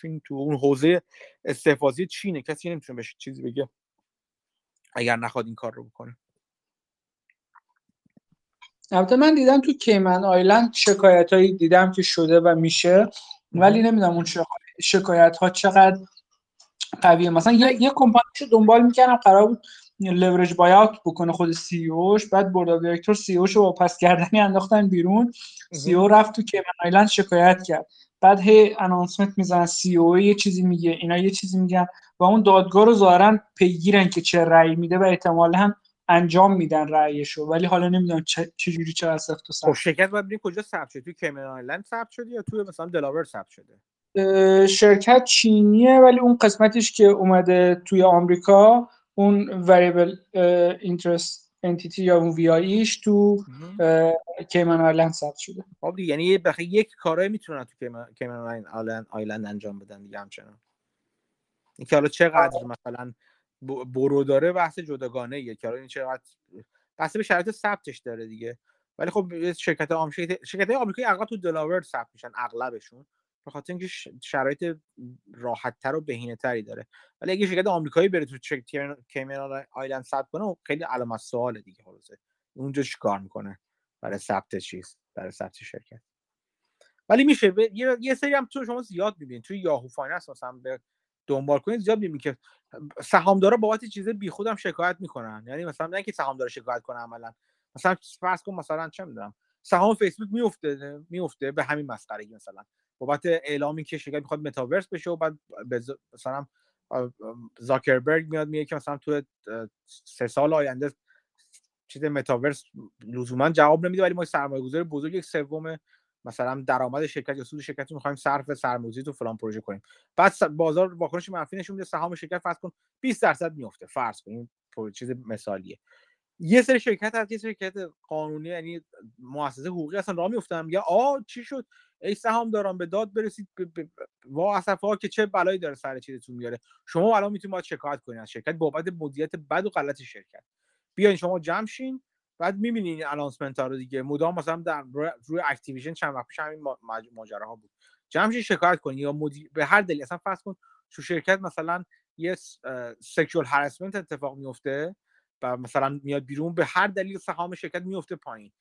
چین تو اون حوزه استحفاظی چینه. کسی نمی‌تونه بهش چیزی بگه. اگر نخواد این کار رو بکنه. البته من دیدم تو کیمن آیلند شکایت هایی دیدم که شده و میشه ولی نمی‌دونم اون شکایت ها چقدر قویه. مثلا یه, یه کمپانی دنبال می‌کردم قرار بود leverage buyout بکنه خود CEO ش بعد board director CEO ش رو پس گردنی انداختن بیرون. CEO رفت تو Cayman Island شکایت کرد. بعد هی announcement می‌زنن. CEO یه چیزی میگه اینا یه چیزی میگن و اون دادگاه رو ظاهرا پیگیرن که چه رأی میده و احتمالا هم انجام میدن رأیشو. ولی حالا نمی‌دونم چه جوری چه سفت و سخت. خب شرکت باید کجا ثبت شده. توی کیمن آیلند ثبت شده یا توی مثلا دلاور ثبت شده؟ شرکت چینیه ولی اون قسمتش که اومده توی آمریکا اون وریبل اینترست انتیتی یا اون وی ایش تو کیمن آیلند ثبت شده. خب یعنی بخی یک کارایی می‌تونن تو کیمن آیلند آیلند انجام بدن دیگه همچنان. اینکه حالا چقدر مثلا برو داره بحث جداگانه یه که این چقدر بحث به شرایط ثبتش داره دیگه. ولی خب شرکت آمریکایی شرکت آمریکایی اغلب تو Delaware ثبت میشن اغلبشون. به خاطر اینکه شرایط راحتتر و بهینه تری داره. ولی اگه شرکت آمریکایی بره تو Cayman Island ثبت کنه خیلی علامت سواله دیگه خلاصه اونجا چیکار می‌کنه؟ برای ثبت چیز برای ثبت شرکت. ولی میشه ب... یه... یه سری هم تو شما زیاد می‌بینید توی Yahoo Finance مثلا به دنبال کنید زیاد می‌بینید که سهامدارا بابت چیز بیخود هم شکایت می‌کنن. یعنی مثلا نه اینکه سهامدار شکایت کنه عملا. مثلا فرض کن مثلا چه می‌دونم سهام فیسبوک میفته میفته به همین مسخرگی مثلا. بابت اعلامی که شرکت می‌خواد متاورس بشه و بعد مثلا زاکربرگ میاد میگه که مثلا تو سه سال آینده چیز متاورس لزوما جواب نمیده ولی ما سرمایه گذاری بزرگ یک سوم مثلا درآمد شرکت یا سود شرکت رو می‌خوایم صرف سرمایه‌گذاری تو فلان پروژه کنیم. بعد بازار واکنش منفی نشون میده سهام شرکت فرض کن 20 درصد میفته فرض کن این چیز مثالیه. یه سری شرکت هست یه شرکت قانونی یعنی مؤسسه حقوقی اصلا راه میفتن یا آ چی شد؟ ای سهام دارم به داد برسید وا اسفا که چه بلایی داره سر چیزتون میاره. شما الان می‌تونید باید شکایت کنید از شرکت بابت مدیریت بد و غلط شرکت. بیاین شما جمع شین بعد می‌بینین انانسمنت ها رو دیگه. مدام مثلا در روی Activision چند وقت پیش همین ماجراها بود. جمع شین شکایت کنید یا مدیر به هر دلیل اصلا فرض کن تو شرکت مثلا یه sexual harassment اتفاق میفته و مثلا میاد بیرون به هر دلیل سهام شرکت میفته پایین.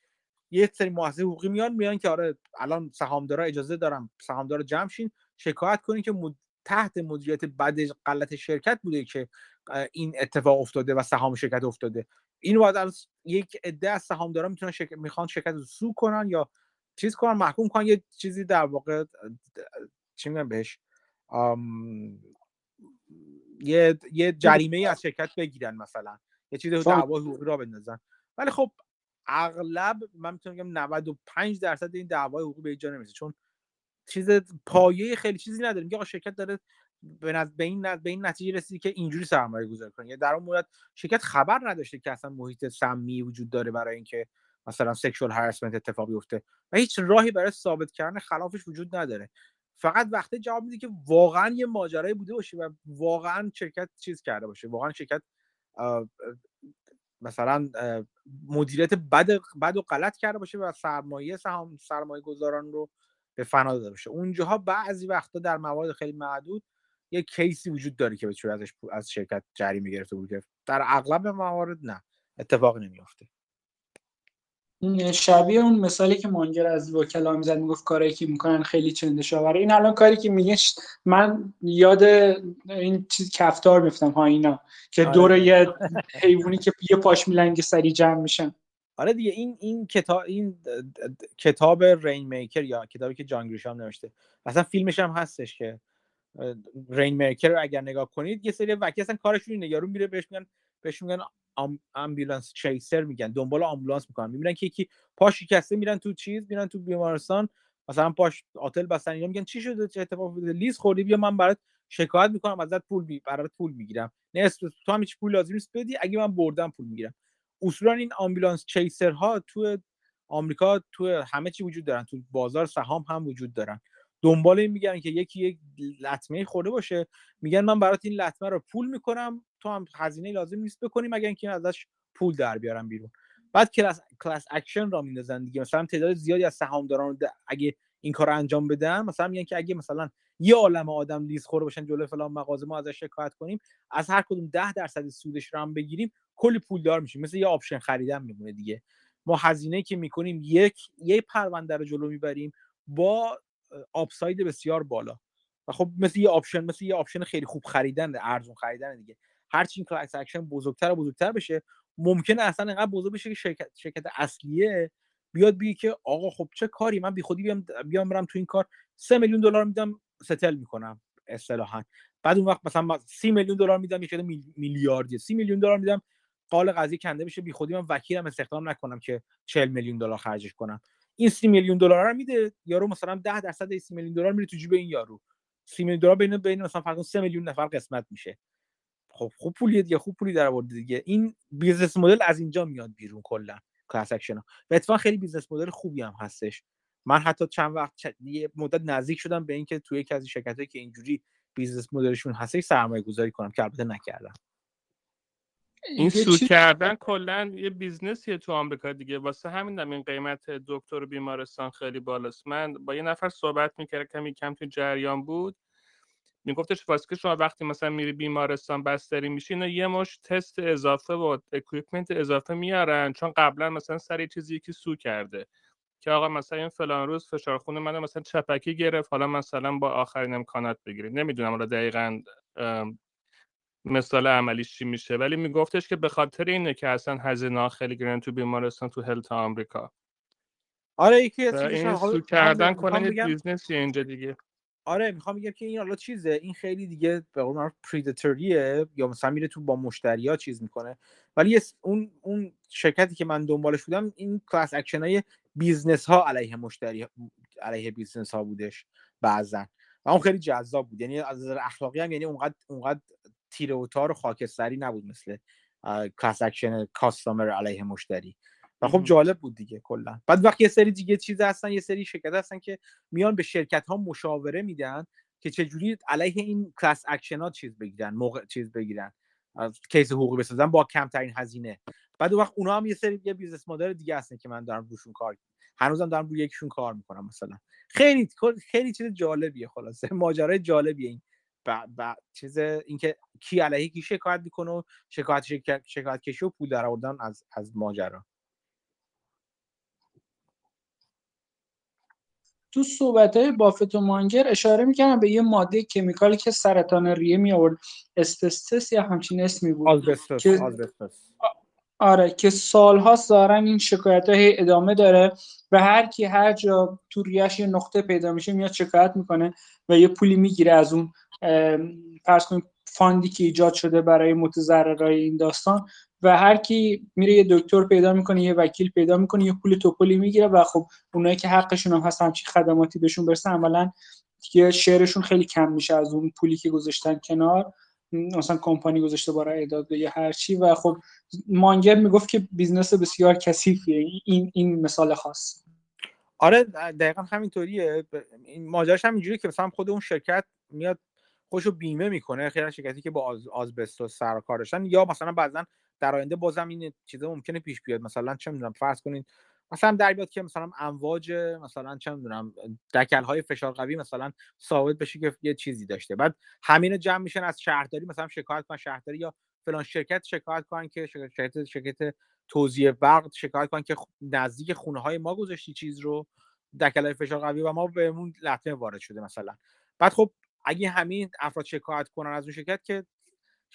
یه سری مؤسسه حقوقی میان میان که آره الان سهامدارا اجازه دارم سهامدار جمع شین شکایت کنین که تحت مدیریت بد غلط شرکت بوده که این اتفاق افتاده و سهام شرکت افتاده. این باید از یک عده از سهامدارا می‌تونن شرکت می‌خوان شرکت رو سو کنن یا چیز کنن محکوم کنن. یه چیزی در واقع چی میگن بهش؟ یه یه جریمه از شرکت بگیرن مثلا. یه چیزی دعوا حقوقی را بندازن. ولی خب اغلب من می‌تونم بگم 95 درصد این دعوای حقوقی به اینجا نمی‌رسه. چون چیز پایه خیلی چیزی نداره میگه آقا شرکت داره به, به این به این نتیجه رسیدی که اینجوری سرمایه گذاری کنه. یعنی در اون مورد شرکت خبر نداشته که اصلا محیط سمی وجود داره برای اینکه مثلا سکشوال هراسمنت اتفاق بیفته و هیچ راهی برای ثابت کردن خلافش وجود نداره. فقط وقتی جواب میده که واقعا یه ماجرایی بوده باشه و واقعا شرکت چیز کرده باشه. واقعا شرکت مثلا مدیریت بد بد و غلط کرده باشه و سرمایه سهام سرمایه گذاران رو به فنا داده باشه. اونجاها بعضی وقتا در موارد خیلی معدود یه کیسی وجود داره که بتونه ازش از شرکت جریمه گرفته بود در اغلب موارد نه. اتفاقی نمیافته. این شبیه اون مثالی که مانگر از وکلا می‌زد می‌گفت کاری که می‌کنن خیلی چنده شاوره این الان کاری که میگه من یاد این چیز کفتار میفتم ها اینا که آره. دور یه حیوانی که یه پاش میلنگ سری جمع میشن. آره دیگه این این کتاب این کتاب رین میکر یا کتابی که جان گریشام نوشته. اصلا فیلمش هم هستش که Rainmaker رو اگر نگاه کنید یه سری وکیل اصلا کارشون اینه. یارو میره بهش میگن بهش میگن ambulance chaser میگن دنبال آمبولانس می‌کنن. می‌بینن که یکی پاش شکسته میرن تو چیز میرن تو بیمارستان مثلا پاش آتل بستن اینا میگن چی شده؟ چه اتفاق افتاده؟ لیز خوردی بیا من برات شکایت می‌کنم ازت پول بی برات پول می‌گیرم. نصف تو هم هیچ پول لازم نیست بدی اگه من بردم پول می‌گیرم. اصولا این ambulance chaser ها تو آمریکا تو همه چی وجود دارن تو بازار سهام هم وجود دارن. دنبال این میگن که یکی یک لطمه خورده باشه. میگن من برات این لطمه رو پول می‌کنم تو هم هزینه لازم نیست بکنی مگر اینکه ازش پول در بیارم بیرون. بعد class class action را میندازن دیگه. مثلا تعداد زیادی از سهامداران اگه این کار انجام بدن مثلا میگن که اگه مثلا یه عالم آدم لیز خورده باشن جلوی فلان مغازه ما ازش شکایت کنیم از هر کدوم ده درصد سودش رو هم بگیریم کلی پولدار میشیم. مثل یه option خریدن میمونه دیگه. ما هزینه که می‌کنیم یک یه پرونده رو جلو می‌بریم با upside بسیار بالا. و خب مثل یه option مثل یه option خیلی خوب خریدن ارزون خریدن دیگه. هرچی class action بزرگتر و بزرگتر بشه ممکنه اصلا انقدر بزرگ بشه که شرکت, شرکت اصلیه بیاد بگه که آقا خب چه کاری؟ من بیخودی بیام بیام برم تو این کار. سه میلیون دلار میدم settle می‌کنم اصطلاحا. بعد اون وقت مثلا سی میلیون دلار میدم یه میلیاردی سی میلیون دلار میدم قال قضیه کنده بشه بیخودی من وکیلم استخدام نکنم که 40 میلیون دلار خرجش کنم. این سی میلیون دلار رو میده یارو مثلا 10 درصد سی میلیون دلار میره تو جیب این یارو. سی میلیون دلار بین بین مثلا فرض 3 میلیون نفر قسمت میشه. خب خوب پولیه دیگه خوب پولی در آورد دیگه. این business model از اینجا میاد بیرون کلا class action و اتفاقا خیلی business model خوبی هم هستش. من حتی چند وقت چ... یه مدت نزدیک شدم به اینکه توی یکی از شرکتایی که اینجوری business model شون هستش سرمایه گذاری کنم. که البته نکردم. این sue کردن کلا یه business یه تو آمریکا دیگه. واسه همین این قیمت دکتر بیمارستان خیلی بالاست. من با یه نفر صحبت می‌کردم کمی کم تو جریان بود. میگفتش واسه که شما وقتی مثلا میری بیمارستان بستری میشی اینا یه مشت تست اضافه و equipment اضافه میارن چون قبلا مثلا سر چیزی که sue کرده که آقا مثلا این فلان روز فشار خون منو مثلا چپکی گرفت حالا مثلا با آخرین امکانات بگیرید نمی‌دونم حالا دقیقا مثال عملیش چی میشه. ولی میگفتش که به خاطر اینه که اصلا هزینه خیلی گران تو بیمارستان تو health آمریکا. آره یکی از این sue کردن کنن business ی اینجا دیگه. آره می‌خوام بگم که این حالا چیزه. این خیلی دیگه به قول predatory یه یا مثلا میره تو با مشتریا چیز می‌کنه. ولی اون اون شرکتی که من دنبالش بودم این class action های business ها علیه مشتری علیه business ها بودش بعضا. و اون خیلی جذاب بود. یعنی از نظر اخلاقی هم یعنی اونقدر اونقدر تیره و تار و خاکستری نبود مثل class action customer علیه مشتری. و خب جالب بود دیگه کلا. بعد وقتی یه سری دیگه چیز هستن یه سری شرکت هستن که میان به شرکت ها مشاوره میدن که چجوری علیه این class action ها چیز بگیرن موقع چیز بگیرن case حقوقی بسازن با کمترین هزینه. بعد وقت اونا هم یه سری یه business model دیگه هستن که من دارم روشون کار هنوزم دارم روی یکشون کار می‌کنم مثلا. خیلی خیلی چیز جالبیه خلاصه. ماجرای جالبیه این. ب... چیز اینکه کی علیه کی شکایت می‌کنه و شکایت شکایت کشی و پول در آوردن از از ماجرا. تو صحبت های بافت و مانگر اشاره می‌کنم به یه ماده کمیکالی که سرطان ریه می آورد استستس یا همچین اسمی بود آزبستوس. که... آره که سالها دارن این شکایت های ادامه داره و هر کی هر جا تو ریش یه نقطه پیدا میشه میاد شکایت می‌کنه و یه پولی می‌گیره از اون فرض کنیم فاندی که ایجاد شده برای متضررای این داستان و هر کی میره یه دکتر پیدا می‌کنه یه وکیل پیدا می‌کنه یه پول توپلی می‌گیره و خب اونایی که حقشون هم هست همچین خدماتی بهشون برسه عملا یه شعرشون خیلی کم میشه از اون پولی که گذاشتن کنار. مثلا کمپانی گذاشته برای اعداد یا هر چی و خب مانگر می‌گفت که business بسیار کثیفیه. این این مثال خاص. آره دقیقا همینطوریه. این ماجراش هم اینجوریه که مثلا خود اون شرکت میاد خودشو بیمه می‌کنه خیلی شرکتی که با از asbestos سر کار داشتن یا مثلا بعضا در آینده بازم این چیزا ممکنه پیش بیاد. مثلا چه می‌دونم فرض کنید مثلا در بیاد که مثلا امواج مثلا چه می‌دونم دکل های فشار قوی مثلا ثابت بشه که یه چیزی داشته. بعد همین جمع میشن از شهرداری مثلا شکایت کنن شهرداری یا فلان شرکت شکایت کنن که شرکت شرکت توزیع برق شکایت کنن که نزدیک خونه های ما گذاشتی چیز رو دکل های فشار قوی و ما بهمون لطمه وارد شده مثلا. بعد خب اگه همین افراد شکایت کنن از اون شرکت که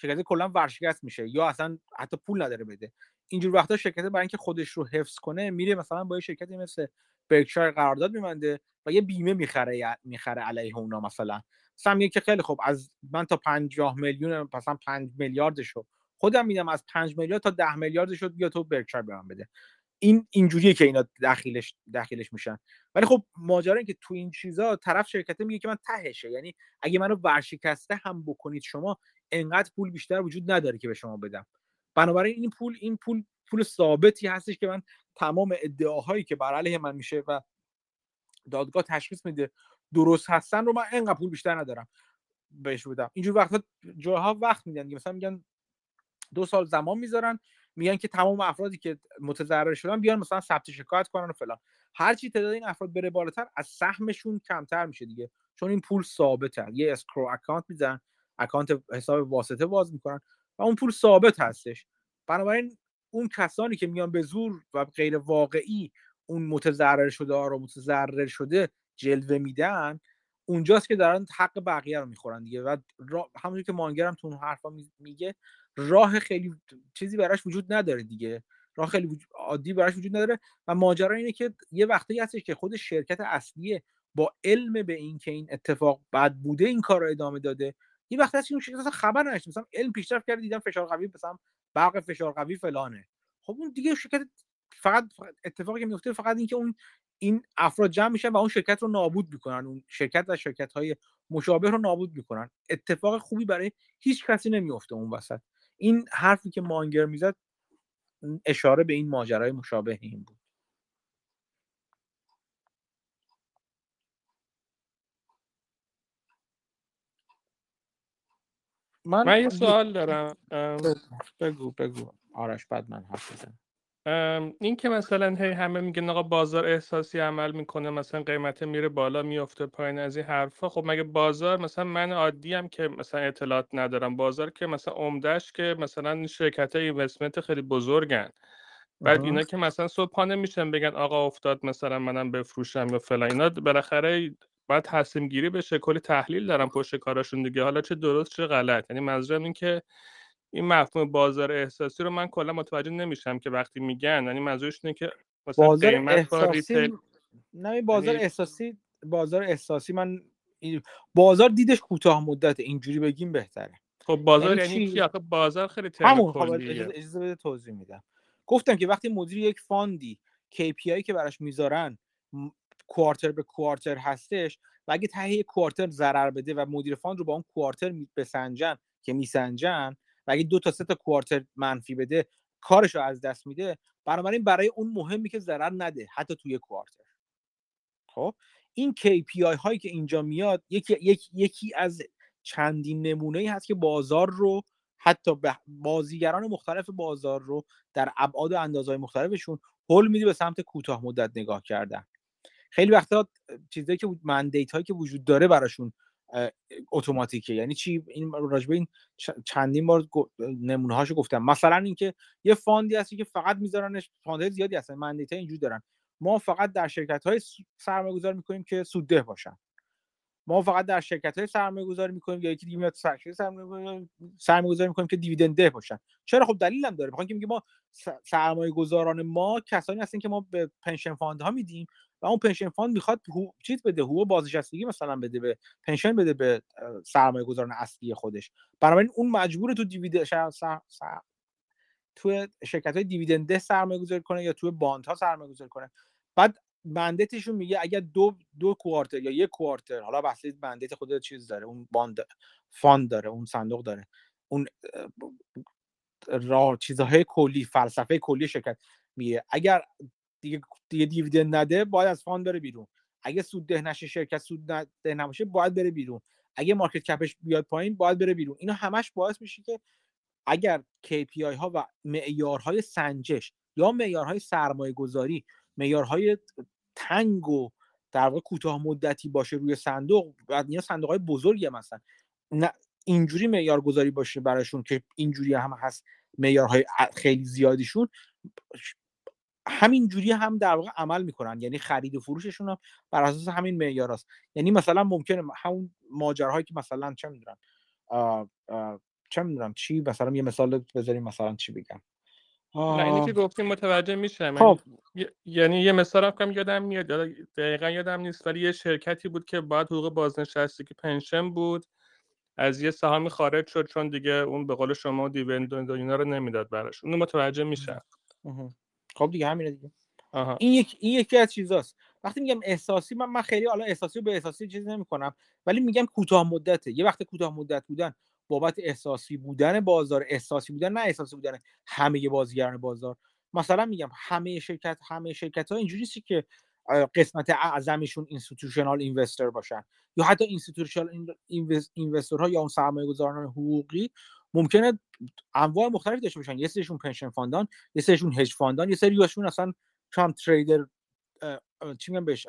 شرکت کلا ورشکست میشه یا اصلا حتی پول نداره بده. اینجور وقتا شرکت برای اینکه خودش رو حفظ کنه میره مثلا با یه شرکتی مثل برکشایر قرارداد میبنده و یه بیمه می‌خره می‌خره علیه اونا مثلا. مثلا که خیلی خوب از من تا 50 میلیون مثلا 5 میلیاردشو خودم میدم از 5 میلیارد تا 10 میلیاردشو بیا تو برکشایر به من بده. این اینجوریه که اینا داخلش داخلش میشن. ولی خب ماجرا این که تو این چیزا طرف شرکته میگه که من تهشه. یعنی اگه منو ورشکسته هم بکنید شما انقدر پول بیشتر وجود نداره که به شما بدم. بنابراین این پول این پول پول ثابتی هستش که من تمام ادعاهایی که بر علیه من میشه و دادگاه تشخیص میده درست هستن رو من انقدر پول بیشتر ندارم بهش بدم. اینجور وقتا جاها وقت میدن مثلا میگن دو سال زمان می‌ذارن میگن که تمام افرادی که متضرر شدن بیان مثلا ثبت شکایت کنن و فلان. هرچی تعداد این افراد بره بالاتر از سهمشون کمتر میشه دیگه. چون این پول ثابته. یه escrow account می‌زنن account حساب واسطه باز می‌کنن و اون پول ثابت هستش. بنابراین اون کسانی که میان به زور و غیر واقعی اون متضرر شده ها رو متضرر شده جلوه میدن اونجاست که دارن حق بقیه رو می‌خورن دیگه. و همونجور که مانگرم تو اون حرفا میگه راه خیلی چیزی براش وجود نداره دیگه. راه خیلی عادی براش وجود نداره. و ماجرا اینه که یه وقتی هستش که خود شرکت اصلیه با علم به این که این اتفاق بد بوده این کار رو ادامه داده. یه وقتی هست که اون شرکت خبر نداشت. مثلا علم پیشرفت کرده دیدن فشار قوی مثلا برق فشار قوی فلانه. خب اون دیگه شرکت فقط اتفاقی که میفته فقط اینکه اون این افراد جمع میشن و اون شرکت رو نابود می‌کنن. اون شرکت و شرکت های مشابه رو نابود می‌کنن. اتفاق خوبی برای هیچ کسی نمیفته اون وسط. این حرفی که مانگر می‌زد اشاره به این ماجرای مشابه این بود. من, من یه سوال دارم. بگو. بگو آرش بعد من حرف بزنم. این که مثلا هی همه میگن آقا بازار احساسی عمل می‌کنه مثلا قیمت میره بالا میفته پایین از این حرفا خب مگه بازار مثلا من عادی هم که مثلا اطلاعات ندارم؟ بازار که مثلا عمدهش که مثلا شرکت های اینوستمنت خیلی بزرگن. بعد اینا که مثلا صبحانه میشن بگن آقا افتاد مثلا منم بفروشم یا فلان. اینا بالاخره باید تصمیم گیری بشه کلی تحلیل دارم پشت کاراشون دیگه. حالا چه درست چه غلط. یعنی منظورم این که این مفهوم بازار احساسی رو من کلا متوجه نمیشم که وقتی میگن. یعنی منظورش اینه که بازار احساسی نه بازار یعنی احساسی بازار احساسی من بازار دیدش کوتاه مدت اینجوری بگیم بهتره. خب بازار یعنی, یعنی چی؟ آخه بازار خیلی همون خب اجازه بده توضیح میدم. گفتم که وقتی مدیر یک فاندی KPI که براش می‌ذارن quarter به quarter هستش و اگه ته quarter ضرر بده و مدیر fund رو با اون quarter بسنجن که میسنجن و اگه دو تا سه تا quarter منفی بده کارش رو از دست میده. بنابراین برای اون مهمی که ضرر نده حتی توی quarter خب؟ این KPI هایی که اینجا میاد یکی, یکی, یکی از چندین نمونه ای هست که بازار رو حتی بازیگران مختلف بازار رو در ابعاد و اندازهای مختلفشون هول میده به سمت کوتاه مدت نگاه کردن. خیلی وقتا چیزایی که مندیت هایی که وجود داره براشون اتوماتیکه. یعنی چی؟ این راجبه این چندین بار نمونه هاشو گفتم. مثلا اینکه یه فاندی هستی که فقط میذارنش فاندهای زیادی هستن مندیت اینجوری دارن ما فقط در شرکت های سرمایه گذار می‌کنیم که سودده باشن. ما فقط در شرکت های سرمایه گذاری می‌کنیم یا یکی دیگه میاد سرمایه گذاری می‌کنیم که dividend ده باشن. چرا؟ خب دلیل هم داره. بخاطر که ما سرمایه گذاران ما کسانی هستن که ما به pension fund ها میدیم. و اون pension fund می‌خواد چیز بده حقوق بازنشستگی مثلا بده به pension بده به سرمایه گذاران اصلی خودش. بنابراین اون مجبور تو dividend تو شرکت های dividend ده سرمایه گذاری کنه یا تو bond ها سرمایه گذاری کنه. بعد mandate شون میگه اگر دو دو quarter یا یک quarter حالا بحث mandate خود چیز داره اون fund fund داره اون صندوق داره اون راه چیزهای کلی فلسفه کلی شرکت میگه اگر دیگه دیگه dividend نده باید از fund بره بیرون. اگه سود ده نشه شرکت سود ده نباشه باید بره بیرون. اگه market cap ش بیاد پایین باید بره بیرون. اینا همش باعث میشه که اگر KPI ها و معیارهای سنجش یا معیارهای سرمایه گذاری معیارهای تنگ و در واقع کوتاه مدتی باشه روی صندوق بعد اینا صندوق های بزرگی مثلا نه اینجوری معیار گذاری باشه براشون که اینجوری هم هست معیارهای خیلی زیادیشون همین جوری هم در واقع عمل می‌کنن. یعنی خرید و فروششون هم بر اساس همین معیار یعنی مثلا ممکنه همون ماجراهایی که مثلا چه می‌دونم چه می‌دونم چی مثلا یه مثال بذاریم مثلا چی بگم. نه اینی که گفتیم متوجه میشم. خب. یعنی یه مثال هم یادم میاد. دقیقا یادم نیست ولی یه شرکتی بود که باید حقوق بازنشستگی پنشن بود از یه سهامی خارج شد چون دیگه اون به قول شما دیویدند اینا رو نمی‌داد براش. اونو متوجه میشم. خب دیگه همینه دیگه این یک این یکی از چیزاست وقتی میگم احساسی من من خیلی حالا احساسی به احساسی چیزی نمی‌کنم ولی میگم کوتاه مدته یه وقت کوتاه مدت بودن بابت احساسی بودن بازار احساسی بودن نه احساسی بودن همه بازیگران بازار مثلا میگم همه شرکت همه شرکت ها اینجوری که قسمت اعظمشون institutional investor باشن یا حتی institutional investor ها یا اون سرمایه گذاران حقوقی ممکنه انواع مختلفی داشته باشن. یه سریشون pension fund ان یه سریشون هج فاندان یه سریشون اصلا کام trader چی میگم بهش؟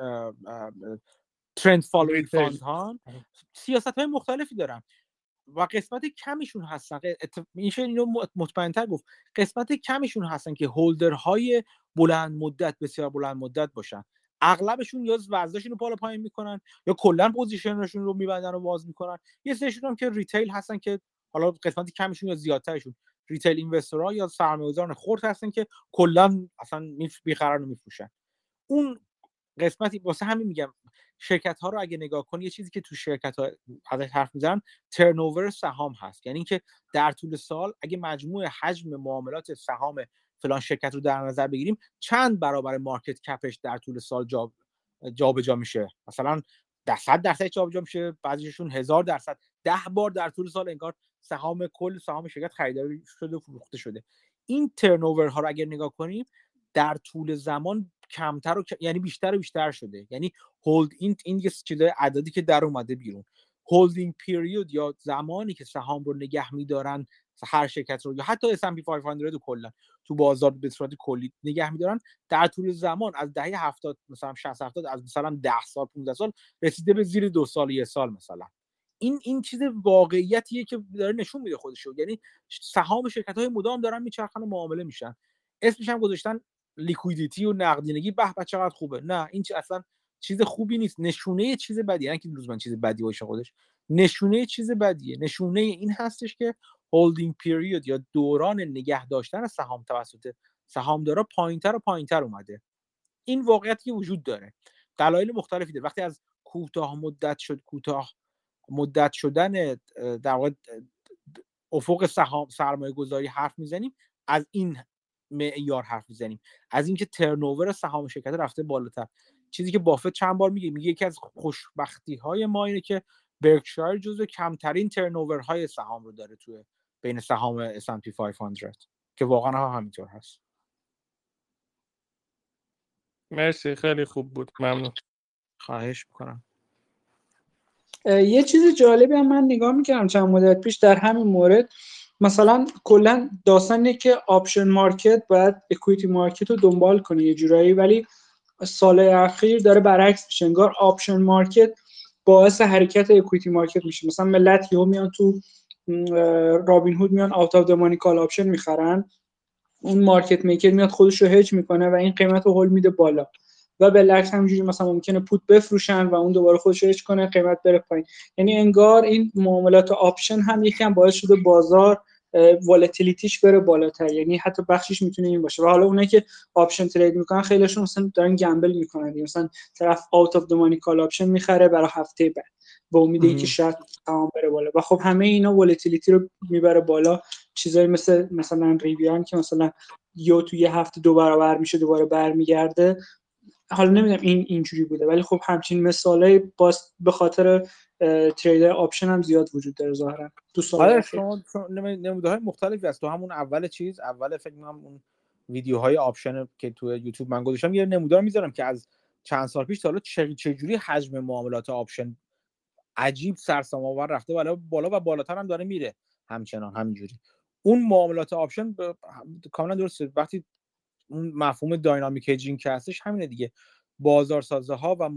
trend following fund ها سیاست های مختلفی دارن. و قسمت کمیشون هستن. میشه اینو مطمئنتر گفت. قسمت کمیشون هستن که holder های بلند مدت بسیار بلند مدت باشن. اغلبشون یا وزنشون رو بالا پایین می‌کنن یا کلا position شون رو میبندن و باز می‌کنن. یه سریشون هم که retail هستن که حالا قسمت کمشون یا زیادترشون retail investor ها یا سرمایه‌گذاران خرد هستن که کلا اصلا و میفروشن. اون قسمتی واسه همین میگم شرکت ها رو اگه نگاه کنی یه چیزی که تو شرکت ها ازش حرف می‌زنن ترنوور سهام هست. یعنی اینکه در طول سال اگه مجموع حجم معاملات سهام فلان شرکت رو در نظر بگیریم چند برابر مارکت کپش در طول سال جابجا جا میشه؟ مثلا در صد درصد جابجا میشه بعضیشون هزار درصد. ده بار در طول سال انگار سهام کل سهام شرکت خریداری شده و فروخته شده. این ترنوور ها رو اگر نگاه کنیم در طول زمان کمتر و یعنی بیشتر و بیشتر شده. یعنی هولد این این یه چیزای عددی که در اومده بیرون. هولدینگ پیریود یا زمانی که سهام رو نگه میدارن هر شرکت رو یا حتی S&P 500 کلا تو بازار به صورت کلی نگه میدارن در طول زمان از دهه 70 مثلا 60 70 از مثلا 10 سال 15 سال رسیده به زیر دو سال یه سال مثلا. این این چیز واقعیتیه که داره نشون میده خودشو. یعنی سهام شرکت های مدام دارن میچرخن و معامله میشن. اسمش هم گذاشتن liquidity و نقدینگی. به به چقدر خوبه. نه این اصلا چیز خوبی نیست. نشونه چیز بدیه. نه که من چیز بدی باشه خودش. نشونه چیز بدیه. نشونه این هستش که holding period یا دوران نگه داشتن سهام توسط سهامدارا پایینتر و پایینتر اومده. این واقعیتی وجود داره. دلایل مختلفی داره. وقتی از کوتاه مدت شد کوتاه مدت شدن در واقع افق سهام سرمایه گذاری حرف می‌زنیم از این معیار حرف می‌زنیم. از اینکه ترنوور سهام شرکت رفته بالاتر. چیزی که بافت چند بار میگه میگه یکی از خوشبختی های ما اینه که برکشایر جزو کمترین ترنوور های سهام رو داره توی بین سهام S&P 500 که واقعا هم همینطور هست. مرسی خیلی خوب بود. ممنون. خواهش می‌کنم. یه چیز جالبی هم من نگاه می‌کردم چند مدت پیش در همین مورد. مثلا کلا داستانه که option market باید equity market رو دنبال کنه یه جورایی ولی سال اخیر داره برعکس میشه. انگار option market باعث حرکت equity market میشه. مثلا ملت یهو میان تو رابین هود میان out of money call option می‌خرن. اون market maker میاد خودش رو هج می‌کنه و این قیمت رو هول میده بالا. و بالعکس همینجوری مثلا ممکنه put بفروشن و اون دوباره خودش رو کنه قیمت بره پایین. یعنی انگار این معاملات option هم یکم باعث شده بازار volatility ش بره بالاتر. یعنی حتی بخشش می‌تونه این باشه. و حالا اونایی که option trade می‌کنن خیلیشون مثلا دارن gamble می‌کنن مثلا طرف out of the money call option می‌خره برای هفته بعد. به امید اینکه شاید تمام بره بالا. و خب همه اینا volatility رو می‌بره بالا. چیزایی مثل مثلا ریویان که مثلا یهو تو یه هفته دو برابر میشه دوباره برمیگرده. حالا نمی‌دونم این اینجوری بوده ولی خب همچین مثالای بارز به خاطر trader option هم زیاد وجود داره ظاهرا. تو سال آره شما نمودهای مختلفی هست. تو همون اول چیز اول فکر می‌کنم اون ویدیوهای option که تو یوتیوب من گذاشتم یه نمودار می‌ذارم که از چند سال پیش تا حالا چجوری حجم معاملات option عجیب سرسام آور رفته بالا بالا و بالاتر هم داره میره. همچنان همینجوری. اون معاملات option کاملا درسته. وقتی اون مفهوم dynamic hedging که هستش همینه دیگه. بازارسازه ها و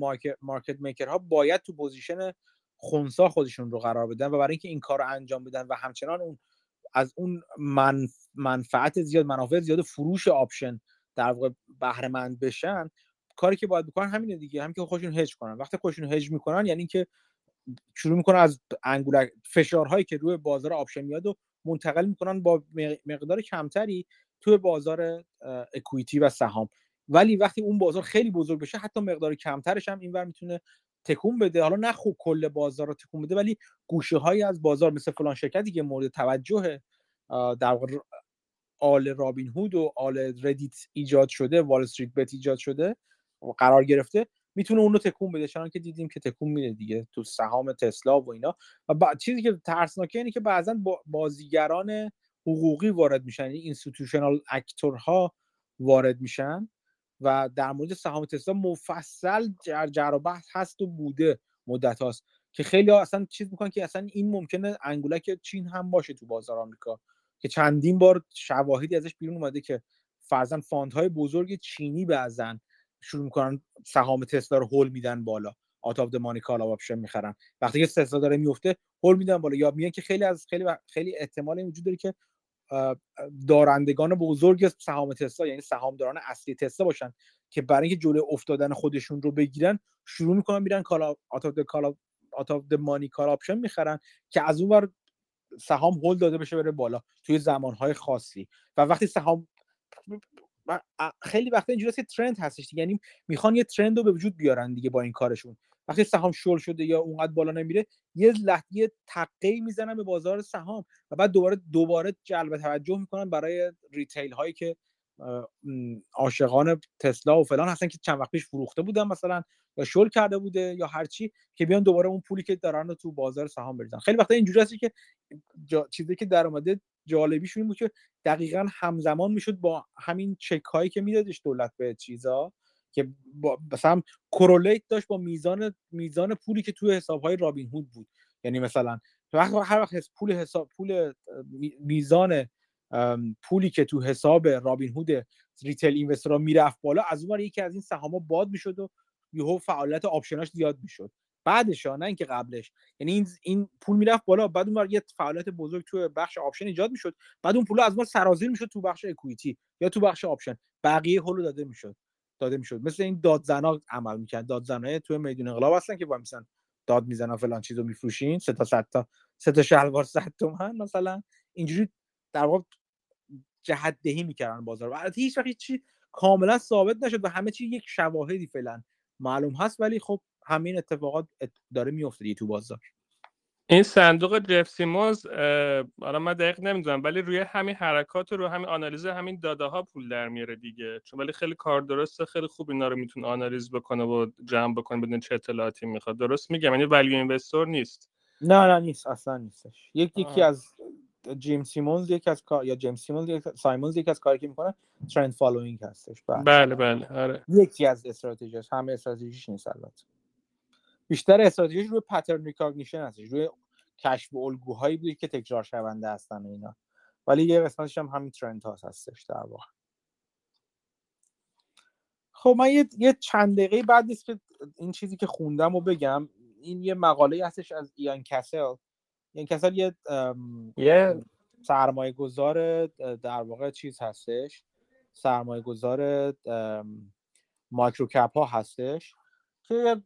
market maker ها باید تو پوزیشن خونسا خودشون رو قرار بدن و برای اینکه این کار رو انجام بدن و همچنان اون از اون منفعت زیاد منافع زیاد فروش option در واقع بهره مند بشن کاری که باید بکنن همینه دیگه هم که خودشون هج کنن. وقتی خودشون هج می‌کنن یعنی اینکه شروع می‌کنن از انگولک فشارهایی که روی بازار option میاد و منتقل می‌کنن با مقدار کمتری توی بازار equity و سهام. ولی وقتی اون بازار خیلی بزرگ بشه حتی مقدار کمترش هم اینور می‌تونه تکون بده. حالا نه خوب کل بازار رو تکون بده ولی گوشه هایی از بازار مثل فلان شرکتی که مورد توجه در آل رابین هود و آل ردیت ایجاد شده وال استریت بت ایجاد شده و قرار گرفته می‌تونه اون رو تکون بده. چون که دیدیم که تکون میده دیگه تو سهام تسلا و اینا. و با... چیزی که ترسناکه اینه که بعضا بازیگران حقوقی وارد میشن این اینستیتوشنال اکتورها وارد میشن و در مورد سهام تسلا مفصل جر, جر و بحث هست و بوده مدت هاست که خیلی ها اصلا چیز می‌کنن که اصلا این ممکنه انگولک چین هم باشه تو بازار آمریکا که چندین بار شواهدی ازش بیرون اومده که فرضا fund های بزرگ چینی بعضا شروع می‌کنن سهام تسلا رو هول میدن بالا. out of money call option می‌خرن. وقتی که تسلا داره میفته هول میدن بالا. یا میگن که خیلی از خیلی خیلی احتمال وجود داره که دارندگان بزرگ سهام تسلا یعنی سهامداران اصلی تسلا باشن که برای اینکه جلوی افتادن خودشون رو بگیرن شروع می‌کنن میرن call out call of money call option می‌خرن که از اون ور سهام هول داده بشه بره بالا توی زمانهای خاصی. و وقتی سهام خیلی وقتا اینجوری که ترند هستش یعنی می‌خوان یه ترند رو به وجود بیارن دیگه با این کارشون. وقتی سهام شل شده یا اونقدر بالا نمیره یه لحظه تقی می‌زنن به بازار سهام و بعد دوباره دوباره جلب توجه می‌کنن برای ریتیل هایی که عاشقان تسلا و فلان هستن که چند وقت پیش فروخته بودن مثلا یا شل کرده بوده یا هر چی که بیان دوباره اون پولی که دارن رو تو بازار سهام بریزن. خیلی وقتا اینجوری هست که چیزی که در اومده جالبیش این بود که دقیقا همزمان می‌شد با همین چک هایی که میدادش دولت به چیزا که مثلا کرولیت داشت با میزان میزان پولی که توی حساب های رابین هود بود. یعنی مثلا وقت هر وقت پول حساب پول میزان پولی که تو حساب رابین هود ریتیل اینوسترها می‌رفت بالا از اون یکی از این سهام‌ها باد می‌شد و یهو فعالیت آپشناش زیاد می‌شد. بعدش نه اینکه قبلش. یعنی این این پول می‌رفت بالا بعد اون یه فعالیت بزرگ تو بخش option ایجاد می‌شد. بعد اون پول از ما سرازیر می‌شد تو بخش equity یا تو بخش option. بقیه هولو داده می‌شد. داده می‌شد. مثل این دادزنا عمل می‌کرد. دادزنای تو میدون انقلاب هستن که میسن داد می‌زنن فلان چیزو میفروشین سه تا صد تا سه تا شلوار 100 تومن مثلا اینجوری در واقع جهت دهی می‌کردن بازار و البته هیچ وقت چی کاملا ثابت نشد و همه چی یک شواهدی فعلا معلوم هست ولی خب همین اتفاقات داره میفته تو بازار. این صندوق جف سیمونز حالا من دقیق نمی‌دونم ولی روی همین حرکات و رو همین آنالیز همین داده ها پول در میاره دیگه. چون ولی خیلی کار درسته خیلی خوب اینا رو می‌تونه آنالیز بکنه و جمع بکنه بدون چه اطلاعاتی می‌خواد. درست میگم یعنی ولیو اینوستور نیست. نه نه نیست اصلا نیستش. یک یکی از جیم سیمونز یکی از کار یا جیم سیمونز یک سایمونز یکی از کاری که می‌کنه trend following هستش. بله. بله, بله. آره. یکی از استراتژی همه استراتژیش نیست البته. بیشتر استراتژیش روی pattern recognition هستش روی کشف الگوهایی بوده که تکرار شونده هستن اینا. ولی یه قسمتش هم همین trend ها هستش در واقع. خب من یه, یه چند دقیقه بعد نیست که این چیزی که خوندم و بگم این یه مقاله هستش از ایان کسل. ایان کسل یه یه سرمایه گذار در واقع چیز هستش. سرمایه گذار مایکرو کپ ها هستش. که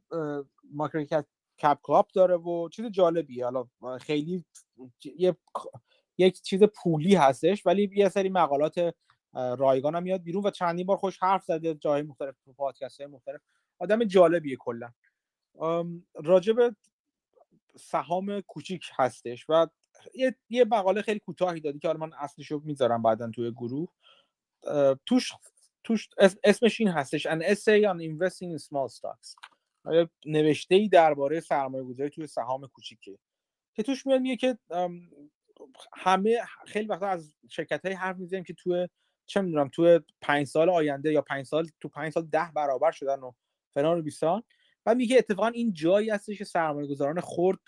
مایکرو کپ کاپ داره و چیز جالبی حالا خیلی یه یک چیز پولی هستش ولی یه سری مقالات رایگان هم میاد بیرون و چندین بار خوش حرف زده جای مختلف تو پادکست های مختلف. آدم جالبیه کلا. راجب سهام کوچیک هستش و یه, مقاله خیلی کوتاهی دادی که حالا من اصلشو می‌ذارم بعدا توی گروه. توش توش اسمش این هستش an essay on investing in small stocks. نوشته ای درباره سرمایه گذاری توی سهام کوچیکه. که توش میاد میگه که همه خیلی وقتا از شرکت های حرف می‌زنیم که توی چه می‌دونم توی پنج سال آینده یا پنج سال تو پنج سال ده برابر شدن و فلان و بیسان و میگه اتفاقا این جایی هستش که سرمایه گذاران خورد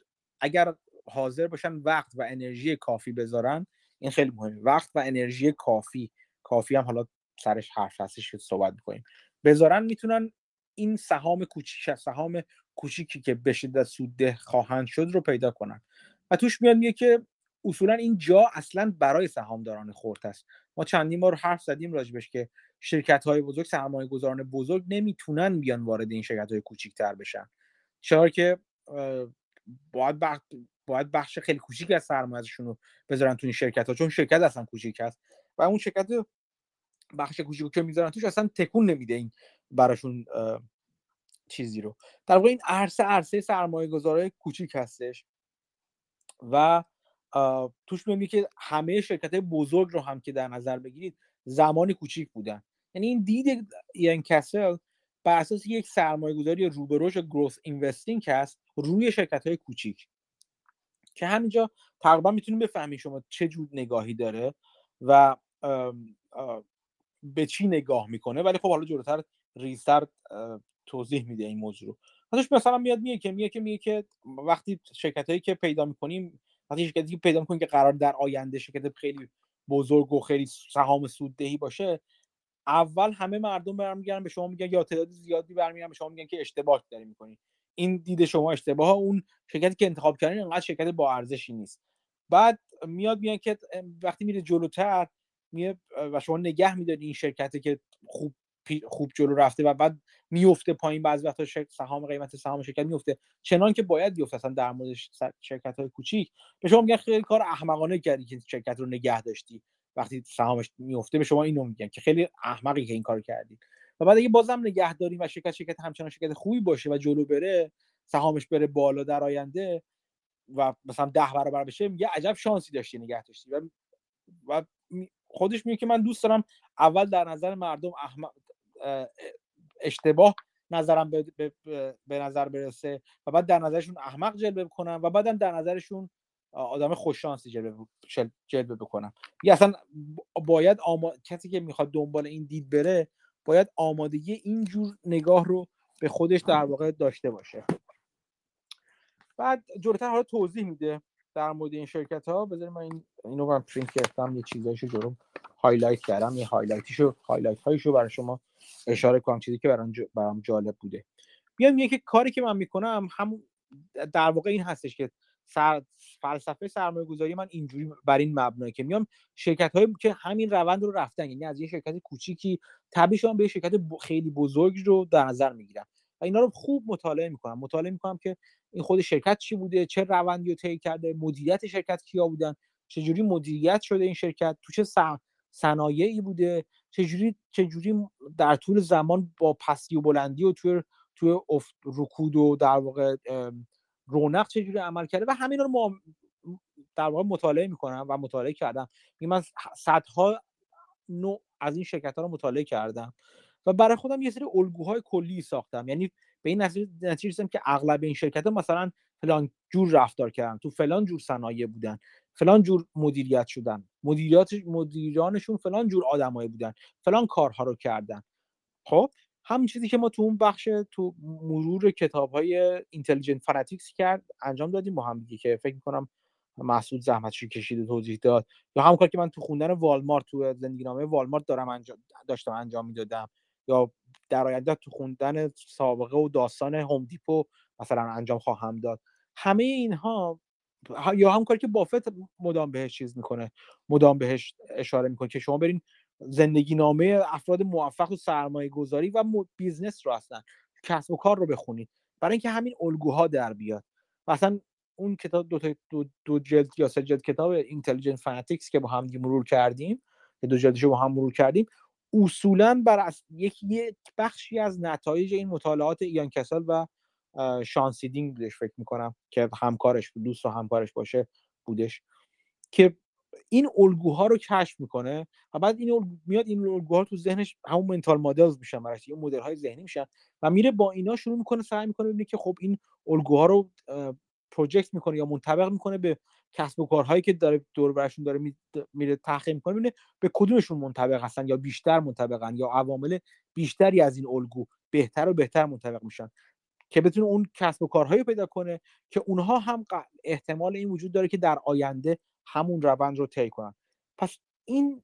اگر حاضر باشن وقت و انرژی کافی بذارن این خیلی مهمه. وقت و انرژی کافی کافی هم حالا سرش حرف هستش که صحبت می‌کنیم. بذارن می‌تونن این سهام کوچیک سهام کوچیکی که به شدت سودده خواهند شد رو پیدا کنن و توش میاد میگه که اصولا این جا اصلا برای سهامداران خورد است. ما چندین بار حرف زدیم راجبش که شرکت های بزرگ سرمایه گذاران بزرگ نمی‌تونن بیان وارد این شرکت های کوچیکتر بشن. چرا که باید بخش, خیلی کوچیک از سرمایه‌شون رو بذارن تو این شرکت ها چون شرکت اصلا کوچیک هست و اون شرکت بخش کوچیکو که می‌ذارن توش اصلا تکون نمیده این براشون چیزی رو. در واقع این عرصه عرصه سرمایه گذاره کوچیک هستش. و توش میگه که همه شرکت بزرگ رو هم که در نظر بگیرید زمانی کوچیک بودن. یعنی این دید ایان کسل بر اساس یک سرمایه گذاری رو به گروث اینوستینگ هست روی شرکت های کوچیک. که همینجا تقریبا می‌تونیم بفهمیم شما چه جور نگاهی داره و به چی نگاه می‌کنه. ولی خب حالا جلوتر ریزتر توضیح میده این موضوع رو. ازش مثلا میاد میگه که میگه که میگه که وقتی شرکت هایی که پیدا می‌کنیم وقتی شرکتی که پیدا می‌کنیم که قرار در آینده شرکت خیلی بزرگ و خیلی سهام سوددهی باشه اول همه مردم برمیگردن به شما میگن یا تعداد زیادی برمیگردن به شما میگن که اشتباه داری می‌کنی. این دید شما اشتباه اون شرکتی که انتخاب کردین انقدر شرکت با ارزشی نیست. بعد میاد میگن که وقتی میره جلوتر میاد و شما نگه میداری این شرکتی که خوب خوب جلو رفته و بعد میفته پایین بعضی وقتا سهام قیمت سهام شرکت میفته. چنان که باید بیفته اصلا در مورد شرکت های کوچیک. به شما میگن خیلی کار احمقانه کردی که شرکت رو نگه داشتی. وقتی سهامش میفته به شما اینو میگن که خیلی احمقی که این کار کردی. و بعد اگه بازم نگه داریم و شرکت شرکت همچنان شرکت خوبی باشه و جلو بره سهامش بره بالا در آینده و مثلا ده برابر بشه میگه عجب شانسی داشتی نگه داشتی. و, و خودش میگه که من دوست دارم اول در نظر مردم احمق اشتباه نظرم به, به, نظر برسه و بعد در نظرشون احمق جلوه کنم و بعدم در نظرشون آدم خوششانسی جلوه جلوه بکنم یا اصلا باید آما... کسی که می‌خواد دنبال این دید بره باید آمادگی اینجور نگاه رو به خودش در واقع داشته باشه. بعد جلوتر حالا توضیح میده در مورد این شرکت ها بذاریم من این اینو من پرینت کردم یه چیزایشو جلوم highlight کردم یه highlight یشو highlight هایشو برای شما اشاره کنم چیزی که برام برام جالب بوده. میام میگه که کاری که من می‌کنم هم در واقع این هستش که سر فلسفه سرمایه گذاری من اینجوری بر این مبنایی که میام شرکت هایی که همین روند رو رفتن یعنی از یه شرکت کوچیکی تبدیل به شرکت خیلی بزرگ رو در نظر می‌گیرم و اینا رو خوب مطالعه می‌کنم. مطالعه می‌کنم که این خود شرکت چی بوده چه روندی رو طی کرده مدیریت شرکت کیا بودن چجوری مدیریت شده این شرکت تو چه صنایعی بوده. چجوری چجوری در طول زمان با پستی و بلندی و توی توی رکود و در واقع رونق چجوری عمل کرده؟ و همین رو ما در واقع مطالعه می‌کنم و مطالعه کردم. من صدها نوع از این شرکت ها رو مطالعه کردم و برای خودم یه سری الگوهای کلی ساختم. یعنی به این نتیجه رسیدم که اغلب این شرکت ها مثلا فلان جور رفتار کردن تو فلان جور صنایع بودن. فلان جور مدیریت شدن. مدیریت مدیرانشون فلان جور آدمایی بودن. فلان کارها رو کردن. خب همین چیزی که ما تو اون بخش تو مرور کتاب های Intelligent Fanatics کرد انجام دادیم. با هم دیگه که فکر می‌کنم مسعود زحمتشو کشید و توضیح داد. یا همون کار که من تو خوندن والمارت تو زندگی نامه والمارت دارم انجام داشتم انجام می‌دادم. یا در آینده تو خوندن سابقه و داستان هوم دیپو مثلا انجام خواهم داد. همه اینها یا هم کاری که بافت مدام بهش چیز می‌کنه مدام بهش اشاره می‌کنه که شما برین زندگی نامه افراد موفق و سرمایه گذاری و business رو هستن کسب و کار رو بخونید. برای اینکه همین الگوها در بیاد. مثلا اون کتاب دو, دو, دو جلد یا سه جلد کتاب Intelligent Fanatics که با هم مرور کردیم دو جلدش با هم مرور کردیم اصولا بر یک بخشی از نتایج این مطالعات ایان کسل و شانسیدینگ بودش فکر می‌کنم که همکارش بود دوست و همکارش باشه بودش که این الگوها رو کشف می‌کنه و بعد این میاد این الگوها تو ذهنش همون منتال مدلز میشن براش یه مدل های ذهنی میشن و میره با اینا شروع می‌کنه سعی می‌کنه ببینه که خب این الگوها رو پروجکت می‌کنه یا منطبق می‌کنه به کسب و کارهایی که داره دور برشون داره میره تحقیق می‌کنه ببینه به کدومشون منطبق هستن یا بیشتر منطبقن یا عوامل بیشتری از این الگو بهتر و بهتر منطبق میشن. که بتونه اون کسب و کارهایی پیدا کنه که اونها هم احتمال این وجود داره که در آینده همون روند رو طی کنن. پس این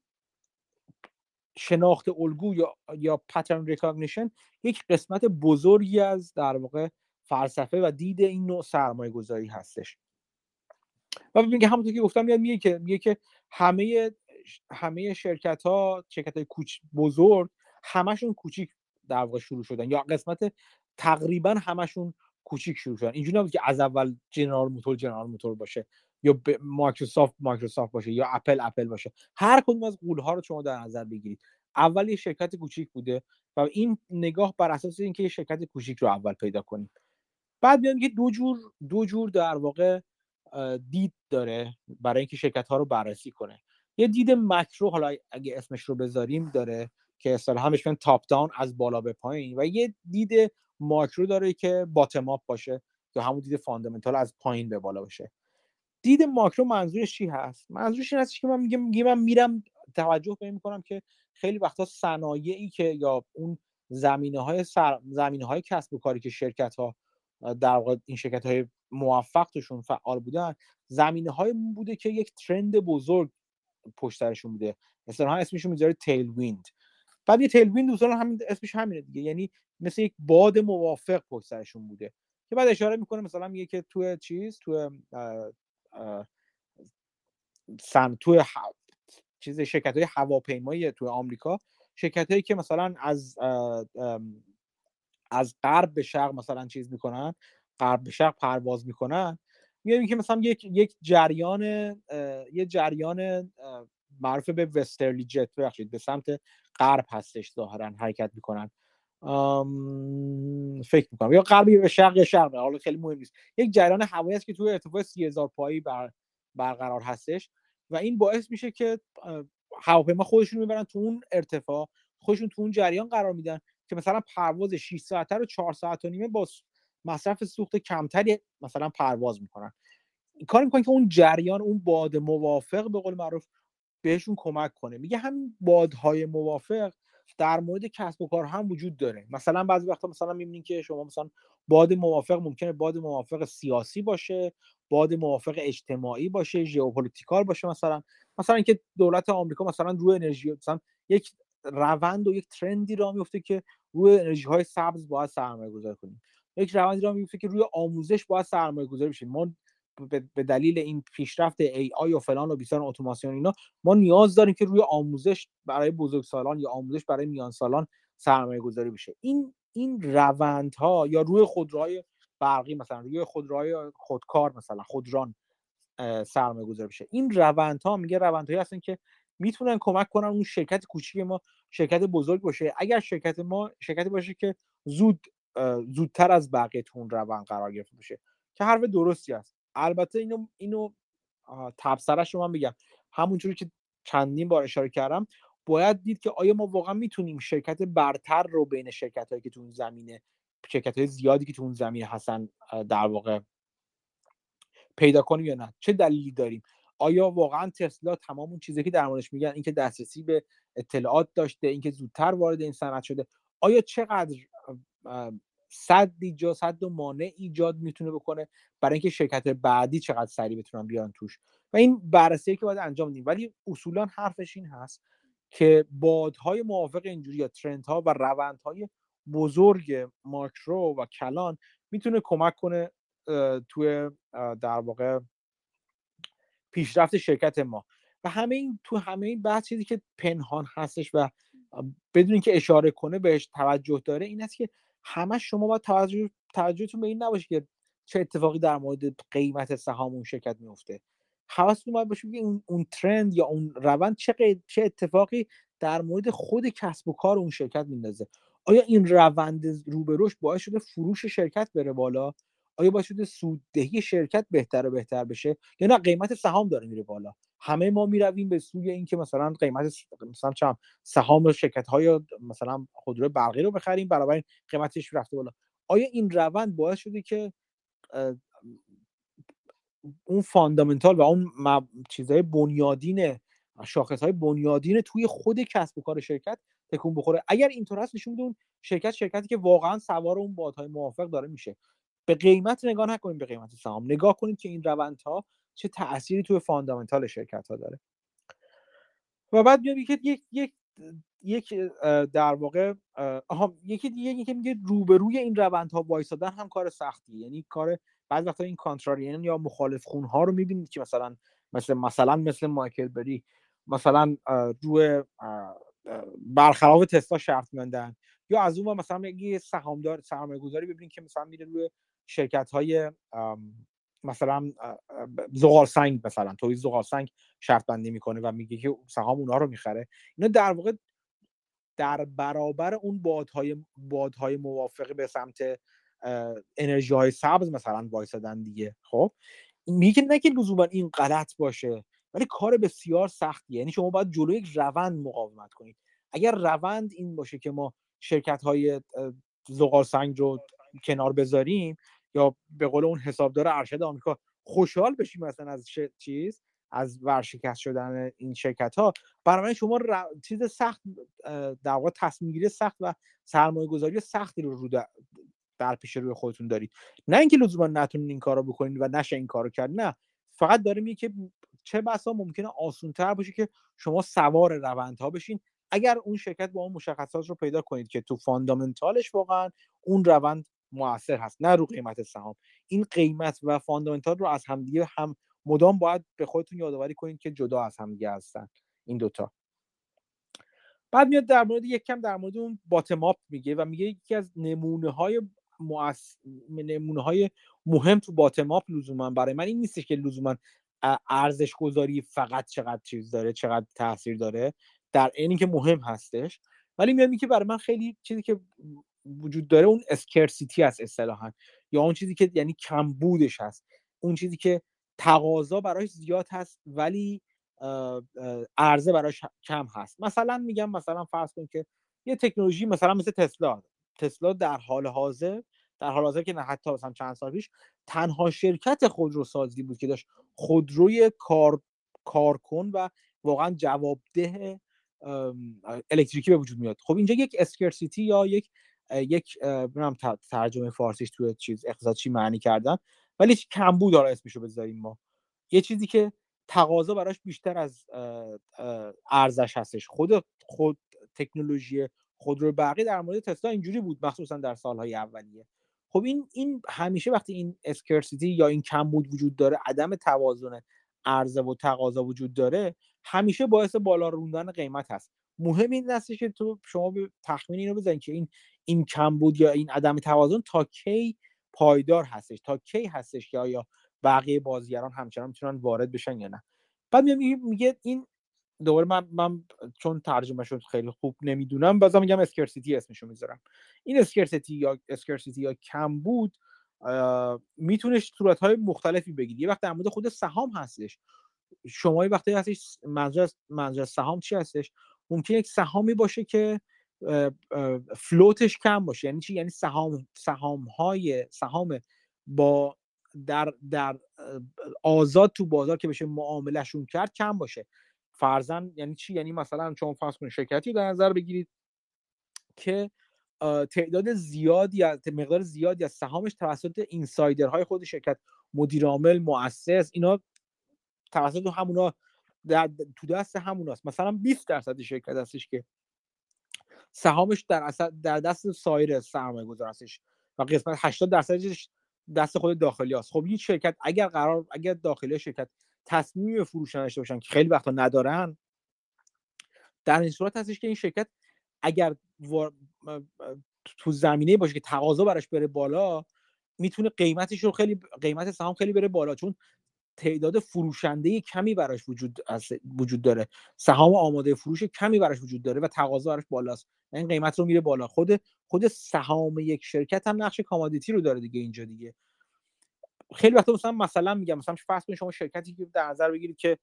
شناخت الگو یا یا pattern recognition یک قسمت بزرگی از در واقع فلسفه و دید این نوع سرمایه گذاری هستش. و میگه همونطور که گفتم میاد میگه که میگه که همه همه شرکت ها شرکت های بزرگ همشون کوچیک در واقع شروع شدن یا قسمت تقریبا همشون کوچیک شروع شدن. اینجوری نبود که از اول جنرال موتور جنرال موتور باشه یا مایکروسافت مایکروسافت باشه یا اپل اپل باشه. هر کدوم از غول‌ها رو شما در نظر بگیرید. اول یه شرکت کوچیک بوده و این نگاه بر اساس اینکه یه شرکت کوچیک رو اول پیدا کنیم. بعد میاد که دو جور دو جور در واقع دید داره برای اینکه شرکت ها رو بررسی کنه. یه دید مکرو حالا اگه اسمش رو بذاریم داره که اصطلاحا بهش top down از بالا به پایین و یه دید ماکرو داره که bottom up باشه یا همون دید fundamental از پایین به بالا باشه. دید ماکرو منظورش چی هست؟ منظورش این هست که من میگم میگم من میرم توجه به می‌کنم که خیلی وقتا صنایعی که یا اون زمینه های سر... زمینه های کسب و کاری که شرکت ها در واقع این شرکت های موفق توشون فعال بودن زمینه های بوده که یک ترند بزرگ پشت سرشون بوده. مثلا اسمشون می‌ذاره تیل ویند بعد یه تیل ویند اصلا همین اسمش همینه دیگه. یعنی مثل یک باد موافق پشت سرشون بوده. که بعد اشاره می‌کنه مثلا میگه که تو چیز تو سن تو چیز شرکت های هواپیمایی تو آمریکا شرکت هایی که مثلا از از غرب به شرق مثلا چیز می‌کنن غرب به شرق پرواز می‌کنن. میگه که مثلا یک یک جریان یه جریان معروف به وسترلی جت بخشید به سمت غرب هستش ظاهرا حرکت می‌کنن. فکر می‌کنم. یا غربی به شرق یا شرق حالا خیلی مهم نیست. یک جریان هوایی است که توی ارتفاع 30000 پایی بر برقرار هستش و این باعث میشه که هواپیما خودشون می‌برن تو اون ارتفاع خودشون تو اون جریان قرار میدن که مثلا پرواز 6 ساعته رو 4 ساعت و نیمه با مصرف سوخت کمتری مثلا پرواز می‌کنن. کار می‌کنن که اون جریان اون باد موافق به قول معروف بهشون کمک کنه. میگه همین بادهای موافق در مورد کسب و کار هم وجود داره. مثلا بعضی وقتا مثلا می‌بینین که شما مثلا باد موافق ممکنه باد موافق سیاسی باشه باد موافق اجتماعی باشه geopolitical باشه مثلا. مثلا اینکه دولت آمریکا مثلا روی انرژی مثلا یک روند و یک trend ی راه میفته که روی انرژی های سبز باید سرمایه گذاری کنیم. یک روندی راه میفته که روی آموزش باید سرمایه گذاری بشه. ما به دلیل این پیشرفت AI و فلان و بیسار اتوماسیون اینا ما نیاز داریم که روی آموزش برای بزرگسالان یا آموزش برای میان سالان سرمایه گذاری بشه. این این روندها یا روی خودروهای برقی مثلا روی خودروهای خودکار مثلا خودران سرمایه گذاری بشه. این روندها میگه روندهایی هستن که می‌تونن کمک کنن اون شرکت کوچیک ما شرکت بزرگ باشه. اگر شرکت ما شرکتی باشه که زود زودتر از بقیه تو اون روند قرار گرفته باشه. که حرف درستی است البته اینو اینو تبصرش رو من بگم. همونجوری که چندین بار اشاره کردم باید دید که آیا ما واقعا می‌تونیم شرکت برتر رو بین شرکت هایی که تو اون زمینه شرکت های زیادی که تو اون زمینه هستن در واقع پیدا کنیم یا نه؟ چه دلیلی داریم؟ آیا واقعا تسلا تمام اون چیزی که در موردش میگن اینکه دسترسی به اطلاعات داشته اینکه زودتر وارد این صنعت شده آیا چقدر صد ایجاد صد و مانع ایجاد می‌تونه بکنه برای اینکه شرکت بعدی چقدر سریع بتونن بیان توش. و این بررسی که باید انجام بدیم. ولی اصولا حرفش این هست که بادهای موافق اینجوری یا ترندها و روندهای بزرگ ماکرو و کلان می‌تونه کمک کنه توی در واقع پیشرفت شرکت ما. و همه این تو همه این بحث چیزی که پنهان هستش و بدون اینکه اشاره کنه بهش توجه داره این است که همه شما باید توجه توجهتون به این نباشه که چه اتفاقی در مورد قیمت سهام اون شرکت میفته حواستون باید باشه که اون, اون ترند یا اون روند چه, چه اتفاقی در مورد خود کسب و کار اون شرکت میندازه. آیا این روند روبروش باعث شده فروش شرکت بره بالا؟ آیا باعث شده سوددهی شرکت بهتر و بهتر بشه یا نه؟ قیمت سهام داره میره بالا. همه ما می‌رویم به سوی اینکه مثلا قیمت مثلا چم سهام شرکت های مثلا خودرو برقی رو بخریم برابر قیمتش رفته بالا. آیا این روند باعث شده که اون fundamental و اون چیزهای بنیادین شاخص های بنیادین توی خود کسب و کار شرکت تکون بخوره؟ اگر اینطور هست نشون میده شرکت شرکتی که واقعا سوار اون بادهای موافق داره میشه. به قیمت نگاه نکنید به قیمت سهام. نگاه کنید که این روندها چه تأثیری توی fundamental شرکت ها داره. و بعد میاد یک یک یک در واقع آها یکی دیگه که میگه روبروی این روندها وایسادن هم کار سختیه یعنی کار بعض وقتا این کانتراریان یا مخالف خون ها رو می‌بینید که مثلا مثل مثلا مثل مایکل بری مثلا روی برخلاف تسلا شرط میندن یا از اون مثلا یه سهامدار سرمایه گذاری ببینید که مثلا میره روی شرکت های مثلا زغال سنگ مثلا توی زغال سنگ شرط بندی می‌کنه و میگه که سهام اونها رو می‌خره. اینا در واقع در برابر اون بادهای بادهای موافق به سمت انرژی های سبز مثلا وایسادن دیگه خب؟ میگه نه که لزوما این غلط باشه ولی کار بسیار سختیه. یعنی شما باید جلوی یک روند مقاومت کنید. اگر روند این باشه که ما شرکت های زغال سنگ رو کنار بذاریم یا به قول اون حسابدار ارشد آمریکا خوشحال بشیم مثلا از چیز از ورشکست شدن این شرکت ها برای شما چیز سخت در واقع تصمیم گیری سخت و سرمایه گذاری سختی رو رو در پیش روی خودتون دارید. نه اینکه لزوما نتونین این کارو بکنید و نشه این کارو کرد نه. فقط داره میگه که چه بسا ممکنه آسونتر باشه که شما سوار روندها بشین. اگر اون شرکت با اون مشخصات رو پیدا کنید که تو فاندامنتالش واقعا اون روند موثر هست نه رو قیمت سهام. این قیمت و fundamental رو از همدیگه هم مدام باید به خودتون یادآوری کنید که جدا از همدیگه هستن این دوتا. بعد میاد در مورد یک کم در مورد اون bottom up میگه و میگه یکی از نمونه های مؤس... نمونه های مهم تو bottom up لزوما برای من این نیستش که لزوما ارزش گذاری فقط چقدر چیز داره چقدر تاثیر داره در عینی که مهم هستش. ولی میاد که برای من خیلی چیزی که وجود داره اون اسکرسیتی است اصطلاحا. یا اون چیزی که یعنی کمبودش هست. اون چیزی که تقاضا براش زیاد هست ولی عرضه براش کم هست. مثلا میگم مثلا فرض کن که یه تکنولوژی مثلا مثل تسلا. تسلا در حال حاضر در حال حاضر که نه حتی مثلا چند سال پیش تنها شرکت خودروسازی بود که داشت خودروی کار کارکن و واقعا جوابده الکتریکی به وجود میاد. خب اینجا یک اسکرسیتی یا یک یک برم ترجمه فارسیش توی چیز اقتصادی معنی کردن ولی کمبود داره اسمشو بذاریم ما. یه چیزی که تقاضا براش بیشتر از ارزش هستش. خود خود تکنولوژی خودرو برقی در مورد تسلا اینجوری بود مخصوصا در سالهای اولیه. خب این این همیشه وقتی این اسکرسیتی یا این کمبود وجود داره عدم توازن عرضه و تقاضا وجود داره همیشه باعث بالا روندن قیمت هست. مهم این هستش که تو شما به تخمین اینو بزنید که این این کمبود یا این عدم توازن تا کی پایدار هستش تا کی هستش که آیا بقیه بازیگران همچنان می‌تونن وارد بشن یا نه. بعد میگه این دوباره من, من چون ترجمه شد خیلی خوب نمی‌دونم بازم میگم اسکرسیتی اسمشو می‌ذارم. این scarcity یا scarcity یا کمبود می‌تونه صورت های مختلفی بگیره. یه وقت در مورد خود سهام هستش. شما وقتی هستش منظور منظور سهام چی هستش؟ ممکن یک سهامی باشه که float ش کم باشه. یعنی چی؟ یعنی سهام سهام های سهام با در در آزاد تو بازار که بشه معاملهشون کرد کم باشه. فرضاً یعنی چی؟ یعنی مثلا شما فرض کنید شرکتی در نظر بگیرید که تعداد زیادی از مقدار زیادی از سهامش توسط اینسایدرهای خود شرکت مدیر عامل مؤسس اینا توسط همونا در تو دست هموناست. مثلا 20 درصد شرکت هستش که سهامش در در دست سایر سرمایه گذار هستش و قسمت 80 درصدش دست خود داخلی هست خب این شرکت اگر قرار اگر داخلی شرکت تصمیم فروش داشته باشن که خیلی وقتا ندارن در این صورت هستش که این شرکت اگر تو زمینه باشه که تقاضا براش بره بالا می‌تونه قیمتش رو خیلی قیمت سهام خیلی بره بالا. چون تعداد فروشنده کمی براش وجود وجود داره. سهام آماده فروش کمی براش وجود داره و تقاضا براش بالاست. این قیمت رو میره بالا. خود خود سهام یک شرکت هم نقش کامادیتی رو داره دیگه اینجا دیگه. خیلی وقتا مثلا مثلا میگم مثلا فرض کنید شما شرکتی که در نظر بگیرید که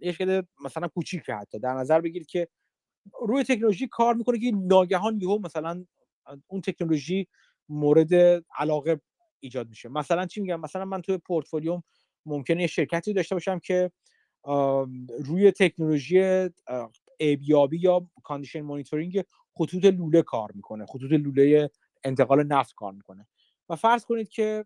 یه شرکت مثلا کوچیک حتی. در نظر بگیرید که روی تکنولوژی کار می‌کنه که ناگهان یهو مثلا اون تکنولوژی مورد علاقه ایجاد میشه. مثلا چی میگم؟ مثلا من توی پورتفولیوم ممکنه یه شرکتی داشته باشم که روی تکنولوژی ابیابی یا کاندیشن مانیتورینگ خطوط لوله کار می‌کنه خطوط لوله انتقال نفت کار می‌کنه. و فرض کنید که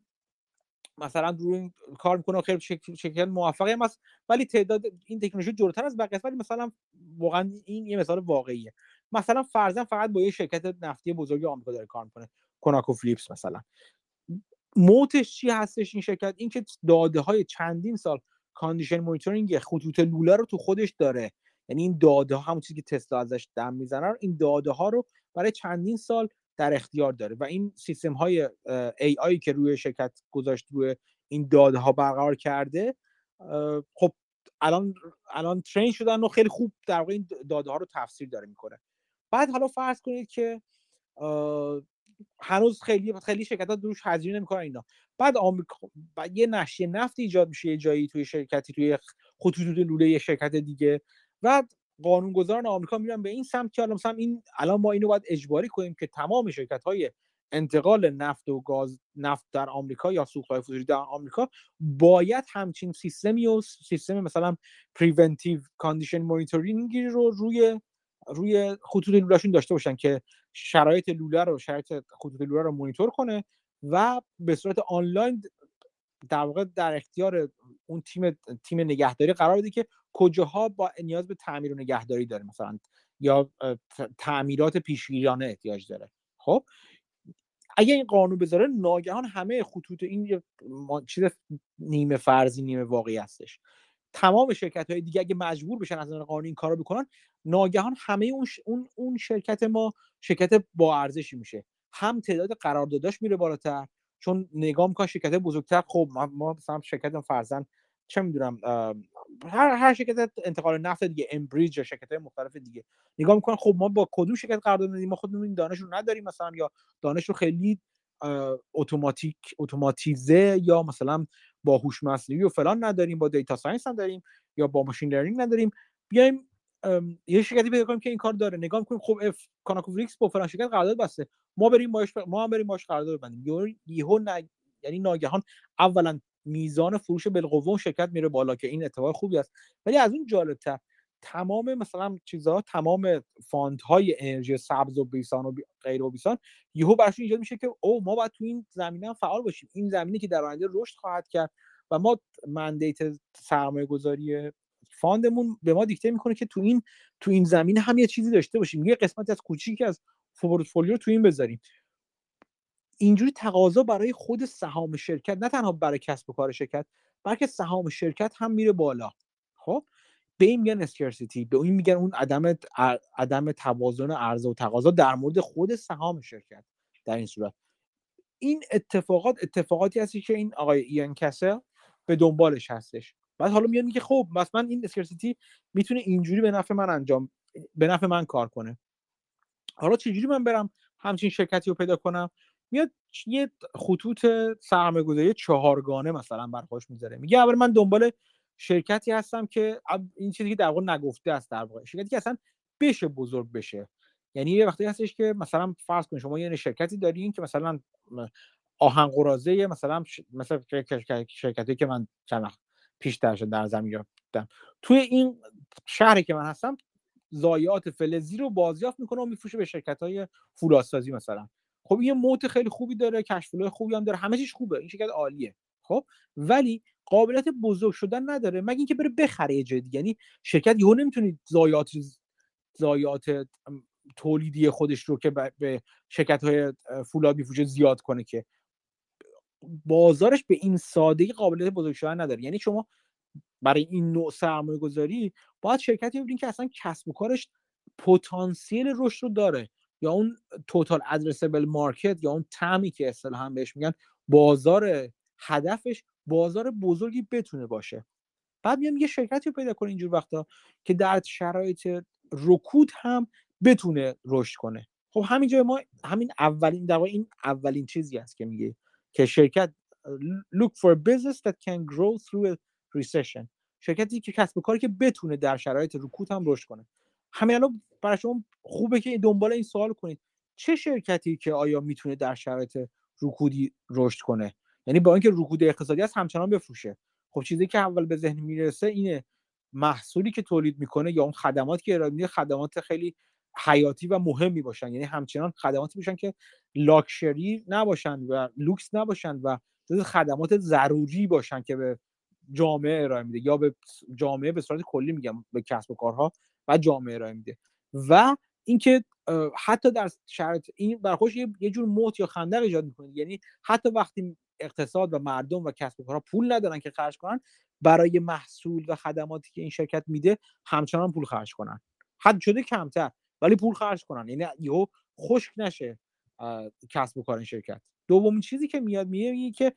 مثلا روی کار می‌کنه خیلی شرکت موفقی هم هست ولی تعداد این تکنولوژی جلوتر از بقیه ولی مثلا واقعا این یه مثال واقعیه. مثلا فرضاً فقط با یه شرکت نفتی بزرگ آمریکا داره کار می‌کنه ConocoPhillips مثلا. moat ش چی هستش این شرکت؟ اینکه داده های چندین سال condition monitoring خطوط لوله رو تو خودش داره. یعنی این داده ها همون چیزی که تسلا ازش دم می‌زنن این داده ها رو برای چندین سال در اختیار داره و این سیستم های ای آی که روی شرکت گذاشت روی این داده ها برقرار کرده خب الان الان ترین شدن و خیلی خوب در واقع این داده ها رو تفسیر داره می‌کنه. بعد حالا فرض کنید که هنوز خیلی خیلی شرکت ها دروش هزینه نمی‌کنن اینا. بعد آمریکا بعد یه نشیه نفت ایجاد میشه یه جایی توی شرکتی توی خطوط لوله یه شرکت دیگه. و قانونگذاران آمریکا میرن به این سمت که مثلا این الان ما اینو باید اجباری کنیم که تمام شرکت های انتقال نفت و گاز نفت در آمریکا یا سوختهای فسیلی در آمریکا باید همچین سیستمی و سیستم مثلا preventive condition monitoring ی رو روی روی خطوط لولهشون داشته باشن که شرایط لوله رو شرایط خطوط لوله رو مانیتور کنه و به صورت آنلاین در واقع در اختیار اون تیم تیم نگهداری قرار بده که کجاها با نیاز به تعمیر و نگهداری داره مثلا یا تعمیرات پیشگیرانه احتیاج داره. خب؟ اگه این قانون بذاره ناگهان همه خطوط این چیز نیمه فرضی نیمه واقعی هستش. تمام شرکت های دیگه اگه مجبور بشن از نظر قانونی این کارو بکنن ناگهان همه اون, اون اون شرکت ما شرکت با ارزشی میشه. هم تعداد قرارداداش میره بالاتر چون نگاه می‌کنن شرکت بزرگتر خب ما مثلا شرکت فرضاً چه می‌دونم هر هر شرکت انتقال نفت دیگه Enbridge یا شرکت های مختلف دیگه. نگاه می‌کنن خب ما با کدوم شرکت قرارداد دادیم ما خودمون این دانش رو نداریم مثلا یا دانش رو خیلی اتوماتیک اتوماتیزه یا مثلا با هوش مصنوعی و فلان نداریم با data science نداریم یا با machine learning نداریم بیایم یه شرکتی پیدا کنیم که این کار داره. نگاه می‌کنیم خب اف ConocoPhillips با فلان شرکت قرارداد بسته. ما بریم باش ما هم بریم باش قرارداد ببندیم. یهو ن... یعنی ناگهان اولا میزان فروش بالقوه شرکت میره بالا که این اتفاق خوبی است. ولی از اون جالبتر تمام مثلا چیزها تمام fund های انرژی سبز و بیسار و غیر و بیسار یهو براشون ایجاد میشه که او ما باید تو این زمینه فعال باشیم. این زمینه که در آینده رشد خواهد کرد و ما mandate سرمایه گذاری fund مون به ما دیکته می‌کنه که تو این تو این زمینه هم یه چیزی داشته باشیم. یه قسمت از کوچیکی از پورتفولیو تو این بذاریم. اینجوری تقاضا برای خود سهام شرکت نه تنها برای کسب و کار شرکت بلکه سهام شرکت هم میره بالا. خب؟ به این میگن scarcity به این میگن اون عدم عدم توازن عرضه و تقاضا در مورد خود سهام شرکت در این صورت. این اتفاقات اتفاقاتی هستی که این آقای Ian Cassel به دنبالش هستش. بعد حالا میاد میگه خب مثلا این اسکرسیتی می‌تونه اینجوری به نفع من انجام به نفع من کار کنه. حالا چجوری من برم همچین شرکتی رو پیدا کنم؟ میاد یه خطوط سرمایه گذاری چهارگانه مثلا برخوش می‌ذاره. میگه اول من دنبال شرکتی هستم که این چیزی که در واقع نگفته است در واقع شرکتی که اصلا بشه بزرگ بشه. یعنی یه وقتی هستش که مثلا فرض کنید شما یه شرکتی دارین که مثلا آهن قرازه مثلا مثلا شرکتی که من چند پیش در زمین یافتم. توی این شهری که من هستم ضایعات فلزی رو بازیافت می‌کنه و میفروشه به شرکت های فولادسازی مثلا. خب این موت خیلی خوبی داره کشف خوبی هم داره همه چیش خوبه این شرکت عالیه. خب؟ ولی قابلیت بزرگ شدن نداره. مگه اینکه بره بخره یه جدی یعنی شرکت یهو نمی‌تونه ضایعات ضایعات تولیدی خودش رو که به شرکت های فولاد میفروشه زیاد کنه که بازارش به این سادگی قابلیت بزرگ شدن نداره. یعنی شما برای این نوع سرمایه گذاری باید شرکتی ببینید که اصلا کسب و کارش پتانسیل رشد رو داره. یا اون توتال ادرسبل مارکت یا اون تمی که اصطلاحا بهش میگن بازار هدفش بازار بزرگی بتونه باشه. بعد میام یه شرکتی پیدا کنه اینجور وقتا که در شرایط رکود هم بتونه رشد کنه. خب همینجا ما همین اولین در این اولین چیزی است که میگه که شرکت look for a business that can grow through a recession. شرکتی که کسب کاری که بتونه در شرایط رکود هم رشد کنه. همین الان برای شما خوبه که دنبال این سوال کنید. چه شرکتی که آیا می‌تونه در شرایط رکودی رشد کنه؟ یعنی با اینکه رکود اقتصادی است همچنان بفروشه. خب چیزی که اول به ذهن می‌رسه اینه محصولی که تولید می‌کنه یا اون خدماتی که ارائه خدمات خیلی حیاتی و مهمی باشن. یعنی همچنان خدماتی باشن که لاکشری نباشن و لوکس نباشن و خدمات ضروری باشن که به جامعه ارائه میده یا به جامعه به صورت کلی میگم به کسب و کارها و جامعه ارائه میده. و اینکه حتی در شرط این برخوش یه جور موت یا خندق ایجاد می‌کنه. یعنی حتی وقتی اقتصاد و مردم و کسب و کارها پول ندارن که خرج کنن برای محصول و خدماتی که این شرکت میده همچنان پول خرج کنن. حد شده کمتر ولی پول خرج کنن. یعنی یهو خشک نشه کسب و کار این شرکت. دومین چیزی که میاد میگه که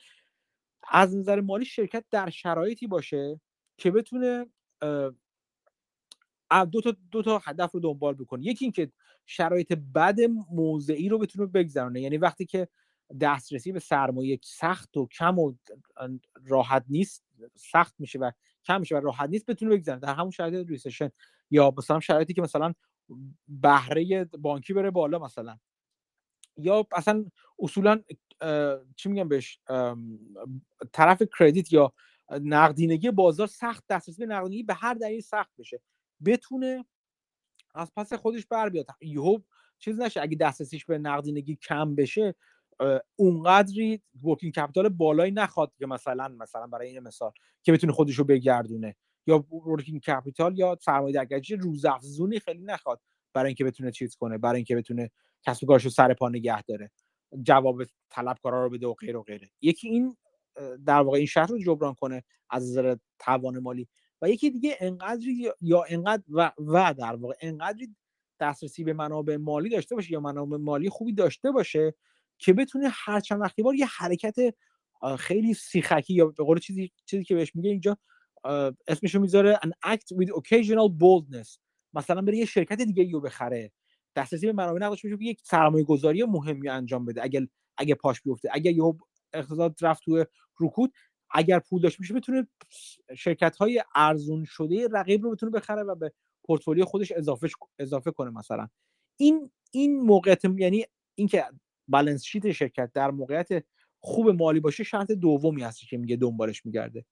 از نظر مالی شرکت در شرایطی باشه که بتونه دو تا دو تا هدف رو دنبال بکنه. یکی اینکه شرایط بد موضعی رو بتونه بگذرونه. یعنی وقتی که دسترسی به سرمایه سخت و کم و راحت نیست سخت میشه و کم میشه و راحت نیست بتونه بگذرونه. در همون شرایط ریسشن یا مثلا شرایطی که مثلا بهره بانکی بره بالا مثلا. یا اصلا اصولا چی میگم بهش؟ طرف کردیت یا نقدینگی بازار سخت دسترسی به نقدینگی به هر دلیل سخت بشه. بتونه از پس خودش بر بیاد. یهو چیز نشه اگه دسترسیش به نقدینگی کم بشه اونقدری working capital بالایی نخواد که مثلا مثلا برای این مثال که بتونه خودش رو بگردونه. یا working capital یا سرمایه درگیری روزافزونی خیلی نخواد برای اینکه بتونه چیز کنه برای اینکه بتونه کسب و کارش رو سر پا نگه داره. جواب طلبکارا رو بده و غیر و غیره. یکی این در واقع این شرط رو جبران کنه از نظر توان مالی. و یکی دیگه انقدری یا انقدر و, و در واقع انقدری دسترسی به منابع مالی داشته باشه یا منابع مالی خوبی داشته باشه که بتونه هر چند وقتی بار یه حرکت خیلی سیخکی یا به قول چیزی چیزی که بهش میگه اینجا اسمشو می‌ذاره an act with occasional boldness. مثلا بره یه شرکت دیگه رو بخره. دسترسی به منابع نقدش میشه یک سرمایه گذاری مهمی انجام بده. اگر اگه پاش بیفته. اگر یه اقتصاد رفت تو رکود اگر پول داشته میشه بتونه شرکت های ارزون شده رقیب رو بتونه بخره و به پورتفولیو خودش اضافه اضافه کنه مثلا. این این موقعیت یعنی اینکه balance sheet شرکت در موقعیت خوب مالی باشه شرط دومی هست که میگه دنبالش میگرده.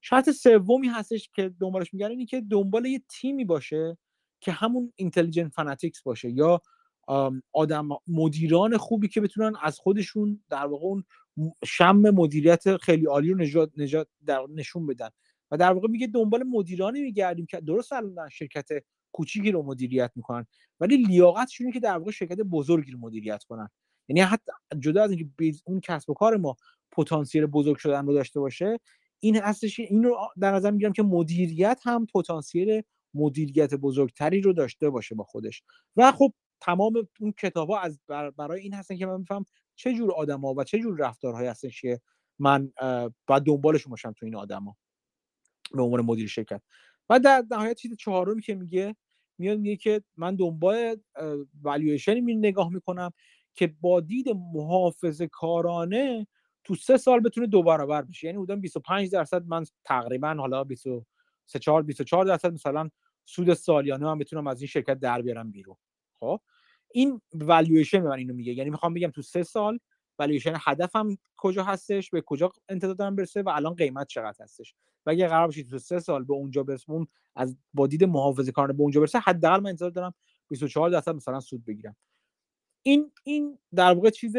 شرط سومی هستش که دنبالش میگرده اینه که دنبال یه تیمی باشه که همون intelligent fanatics باشه یا آدم مدیران خوبی که بتونن از خودشون در واقع اون شم مدیریت خیلی عالی رو نجات, نجات در نشون بدن. و در واقع میگه دنبال مدیرانی میگردیم که درست الان شرکت کوچیکی رو مدیریت می‌کنن ولی لیاقتشونه که در واقع شرکت بزرگی رو مدیریت کنن. یعنی حتی جدا از اینکه اون کسب و کار ما پتانسیل بزرگ شدن رو داشته باشه این هستش این رو در نظر می‌گیرم که مدیریت هم پتانسیل مدیریت بزرگتری رو داشته باشه با خودش. و خب تمام اون کتاب ها از برای این هستن که من میفهم چه جور آدما و چه جور رفتارهایی هستن که من باید دنبالشون باشم تو این آدما به عنوان مدیر شرکت. و در نهایت چیز چهارمی که میگه میاد میگه که من دنبال والویشنی می نگاه می‌کنم که با دید محافظه کارانه تو سه سال بتونه دو برابر بشه. یعنی بودم 25 درصد من تقریبا حالا 23 4 24 درصد مثلا سود سالیانه من بتونم از این شرکت در بیارم بیرون. خب این والویشن من اینو میگه. یعنی می‌خوام بگم تو سه سال والویشن هدفم کجا هستش به کجا انتظار دارم برسه و الان قیمت چقدر هستش. و اگه قرار باشه تو سه سال به اونجا برسه اون از با دید محافظه کارانه به اونجا برسه حداقل من انتظار دارم 24 درصد مثلا سود بگیرم. این این در واقع چیز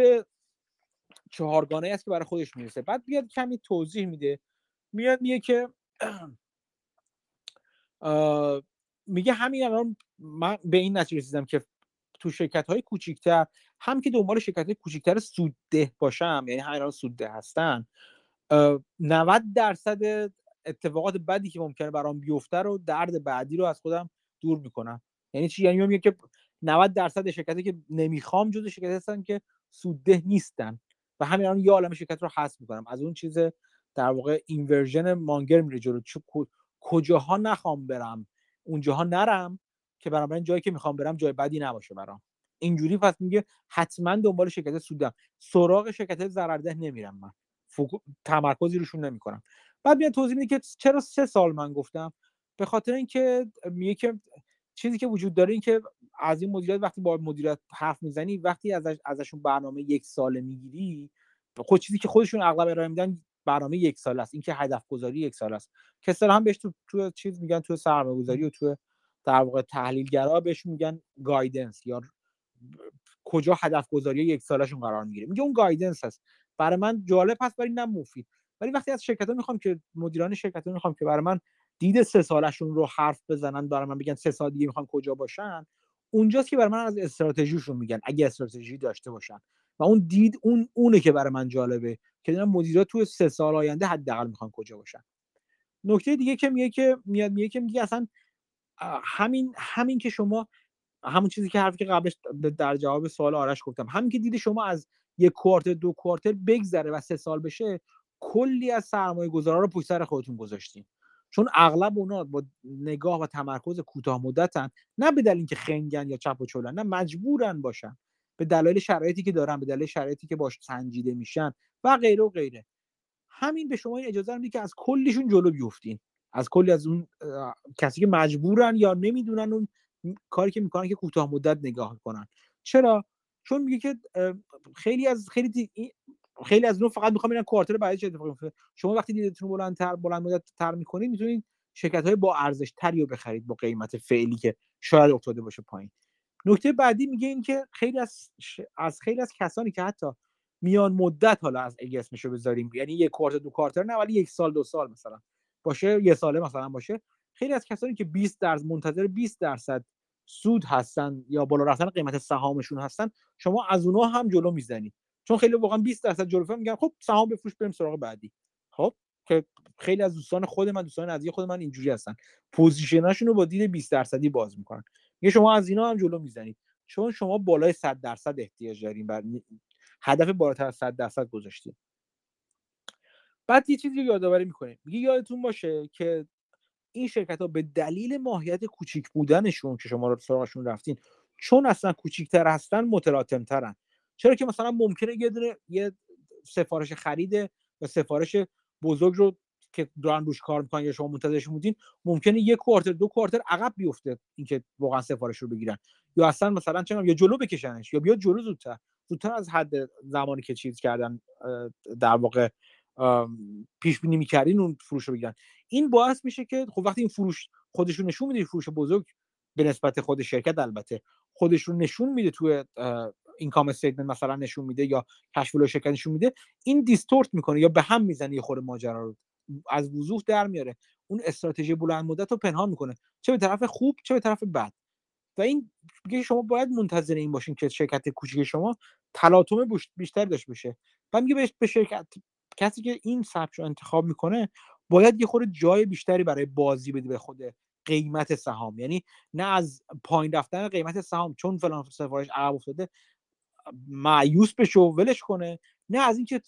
چهارگانه است که برای خودش می‌رسه. بعد بیاد کمی توضیح میده. میاد میگه که میگه همین الان من به این نتیجه رسیدم که تو شرکت های کوچیکتر هم که دنبال شرکت های کوچیکتر سودده باشم یعنی همین سودده هستن 90 درصد اتفاقات بدی که ممکنه برام بیفته رو درد بعدی رو از خودم دور می‌کنم. یعنی چی؟ یعنی میگه که 90 درصد شرکتی که نمی‌خوام جزو شرکت هستن که سودده نیستن و همین الان یه عالم شرکت رو حذف می‌کنم. از اون چیز در واقع اینورژن مانگر میره جلو. کجاها نخوام برم؟ اونجاها نرم؟ که بنابراین جایی که می‌خوام برم جای بدی نباشه برام. اینجوری پس میگه حتما دنبال شرکت سودم. سراغ شرکت ضررده نمیرم من تمرکزی روشون نمی‌کنم. بعد میاد توضیح میده که چرا سه سال من گفتم؟ به خاطر اینکه میگه که چیزی که وجود داره این که از این مدیریت وقتی با مدیریت حرف می‌زنی وقتی ازش ازشون برنامه یک ساله می‌گیری خود چیزی که خودشون اغلب ارائه میدن برنامه یک سال است. اینکه هدف گذاری یک سال است. که هم بهش تو, تو چیز میگن تو سرمایه گذاری و تو در واقع تحلیلگرا بهش میگن گایدنس یا کجا هدف گذاری یک سالشون قرار می‌گیره. میگه اون گایدنس هست. برای من جالب هست ولی نه مفید. ولی وقتی از شرکت ها می‌خوام که مدیران شرکت ها می‌خوام که برای من دید سه سالشون رو حرف بزنن برای من بگن سه سال دیگه می‌خوام کجا باشن اونجاست که برای من از استراتژیشون میگن اگه استراتژی داشته باشن. و اون دید اون اونه که برای من جالبه که دیدم مدیرا تو سه سال آینده حداقل می‌خوان کجا باشن. نکته دیگه که میگه که میاد میگه که میگه اصلا همین همین که شما همون چیزی که حرفی که قبلش در جواب سوال آرش گفتم همین که دید شما از یک کوارتر دو کوارتر بگذره و سه سال بشه کلی از سرمایه گذارا رو پشت سر خودتون گذاشتین. چون اغلب اونا با نگاه و تمرکز کوتاه مدتن نه به دلیل اینکه خنگن یا چپ و چلن نه مجبورن باشن. به دلایل شرایطی که دارن به دلیل شرایطی که باش سنجیده میشن و غیره و غیره. همین به شما این اجازه میده که از کلیشون جلو بیفتین. از کلی از اون کسی که مجبورن یا نمی‌دونن اون کاری که می‌کنن که کوتاه مدت نگاه کنن. چرا؟ چون میگه که خیلی از خیلی خیلی از اون فقط می‌خوام ببینن کوارتر بعدی چه اتفاقی میفته شما وقتی دیدتون بلندتر بلند مدت تر می‌کنید می‌تونید شرکت های با ارزش تری رو بخرید با قیمت فعلی که شاید افتاده باشه پایین. نکته بعدی میگه این که خیلی از از خیلی از کسانی که حتی میان مدت حالا از اگه اسمشو بذاریم یعنی یک کوارتر دو کوارتر نه ولی یک سال دو سال مثلا. باشه یه ساله مثلا باشه. خیلی از کسانی که 20 درصد منتظر 20 درصد سود هستن یا بالا رفتن قیمت سهامشون هستن شما از اونها هم جلو می‌زنید. چون خیلی واقعا 20 درصد جلو میگن خب سهام بفروش بریم سراغ بعدی. خب که خیلی از دوستان خود من دوستان نزدیک خود من اینجوری هستن. پوزیشناشون رو با دید 20 درصدی باز می‌کنن. میگه شما از اینا هم جلو می‌زنید. چون شما بالای 100 درصد احتیاج دارین بر هدف بالاتر از 100 درصد گذاشتین. بعد یه چیزی یادآوری می‌کنه میگه یادتون باشه که این شرکت ها به دلیل ماهیت کوچیک بودنشون که شما رو سراغشون رفتین چون اصلا کوچیکتر هستن متلاطم ترن چرا که مثلا ممکنه یه دونه یه سفارش خرید و سفارش بزرگ رو که دارن روش کار می‌کنن یا شما منتظرش بودین ممکنه یک کوارتر دو کوارتر عقب بیفته اینکه واقعا سفارش رو بگیرن. یا اصلا مثلا چه یا جلو بکشنش یا بیاد جلو زودتر. زودتر از حد زمانی که چیز کردن در واقع پیش بینی می‌کردین اون فروش رو بگیرن این باعث میشه که خب وقتی این فروش خودشون نشون میده فروش بزرگ به نسبت خود شرکت البته خودش رو نشون میده توی income statement مثلا نشون میده یا cash flow شرکت نشون میده این distort می‌کنه یا به هم می‌زنه یه خورده ماجرا رو. از وضوح در میاره. اون استراتژی بلند مدت رو پنهان می‌کنه. چه به طرف خوب چه به طرف بد. و این میگه شما باید منتظر این باشین که شرکت کوچیک شما تلاطم بیشتر داشته باشه. و میگه به شرکت کسی که این سبک رو انتخاب می‌کنه باید یه خورده جای بیشتری برای بازی بده به خود قیمت سهام. یعنی نه از پایین رفتن قیمت سهام چون فلان سفارش عقب افتاده معیوس بشه و ولش کنه. نه از اینکه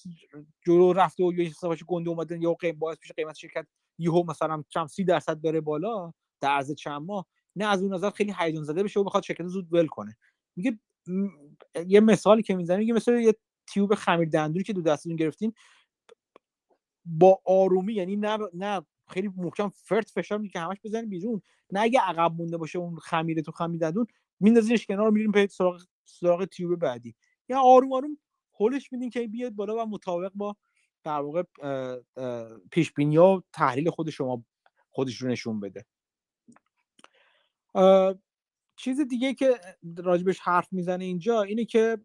جلو رفته و یه سفارش گنده اومده یا قیم باعث بشه قیمت شرکت یهو مثلا چند سی درصد بره بالا در عرض چند ماه نه از اون نظر خیلی هیجان زده بشه و بخواد شرکت زود ول کنه. میگه یه مثالی که می‌زنه میگه مثل یه تیوب خمیر دندونی که دو دستتون گرفتین با آرومی یعنی نه نه خیلی محکم فرد فشار میگه که همش بزنین بیرون. نه اگه عقب مونده باشه اون خمیره تو خمیر دندون میندازینش کنار میریم پی سراغ سراغ تیوب بعدی. یا آروم آروم هولش میدین که بیاد بالا و مطابق با در واقع پیش بینی و تحلیل خود شما خودش رو نشون بده. چیز دیگه که راجبش حرف می‌زنه اینجا اینه که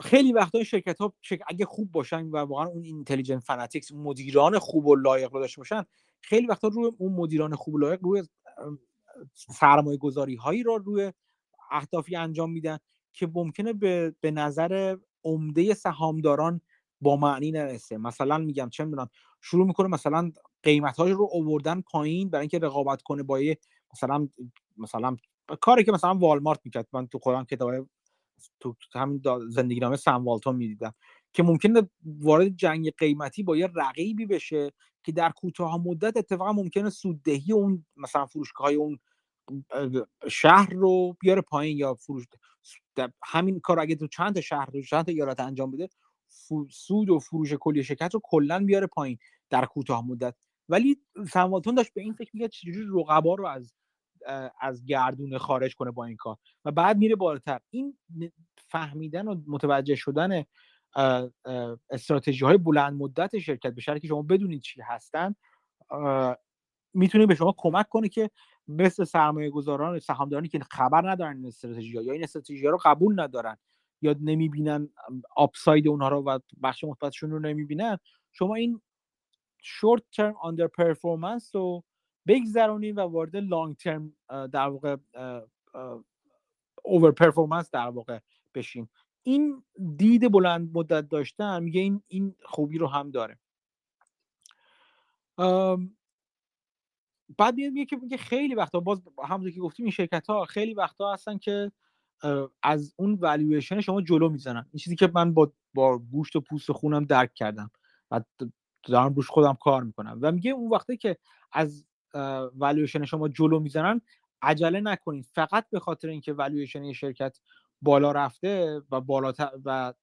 خیلی وقتا شرکت ها اگه خوب باشن و واقعا اون اینتلیجنت فناتیکس مدیران خوب و لایق رو داشته باشن خیلی وقتا روی اون مدیران خوب و لایق روی سرمایه گذاری هایی را روی اهدافی انجام میدن که ممکنه به, به نظر عمده سهامداران با معنی نرسه. مثلا میگم چه می‌دونم شروع می‌کنه مثلا قیمت رو اووردن پایین برای اینکه رقابت کنه با مثلا مثلا کاری که مثلا والمارت می‌کرد. من تو خودم کتاب تو همین زندگی نامه سم والتون می‌دیدم که ممکنه وارد جنگ قیمتی با یه رقیبی بشه که در کوتاه مدت اتفاقا ممکنه سوددهی اون مثلا فروشگاه های اون شهر رو بیاره پایین یا فروش همین کار اگه تو چند تا شهر رو چند تا ایالت انجام بده سود و فروش کلی شرکت رو کلا بیاره پایین در کوتاه مدت. ولی سمواتون داشت به این فکر می‌کرد چجوری رقبا رو از از گردون خارج کنه با این کار. و بعد میره بالاتر. این فهمیدن و متوجه شدن استراتژی های بلند مدت شرکت به که شما بدونید چی هستن می‌تونه به شما کمک کنه که مثل سرمایه گذاران سهامدارانی که خبر ندارن این استراتژی ها یا این استراتژی رو قبول ندارن یا نمی‌بینن آپساید اونها رو و بخش مثبتشون رو نمی‌بینن شما این short term underperformance رو بگذرونید و وارد long term در واقع overperformance در واقع بشین این دید بلند مدت داشتن میگه این این خوبی رو هم داره. بعد میگه که خیلی وقتا باز همونطور که گفتیم این شرکت ها خیلی وقتا هستن که از اون والویشن شما جلو می‌زنن. این چیزی که من با با گوشت و پوست و خونم درک کردم و دارم روش خودم کار می‌کنم. و میگه اون وقتی که از والویشن شما جلو می‌زنن عجله نکنید فقط به خاطر اینکه والویشن شرکت بالا رفته و بالاتر و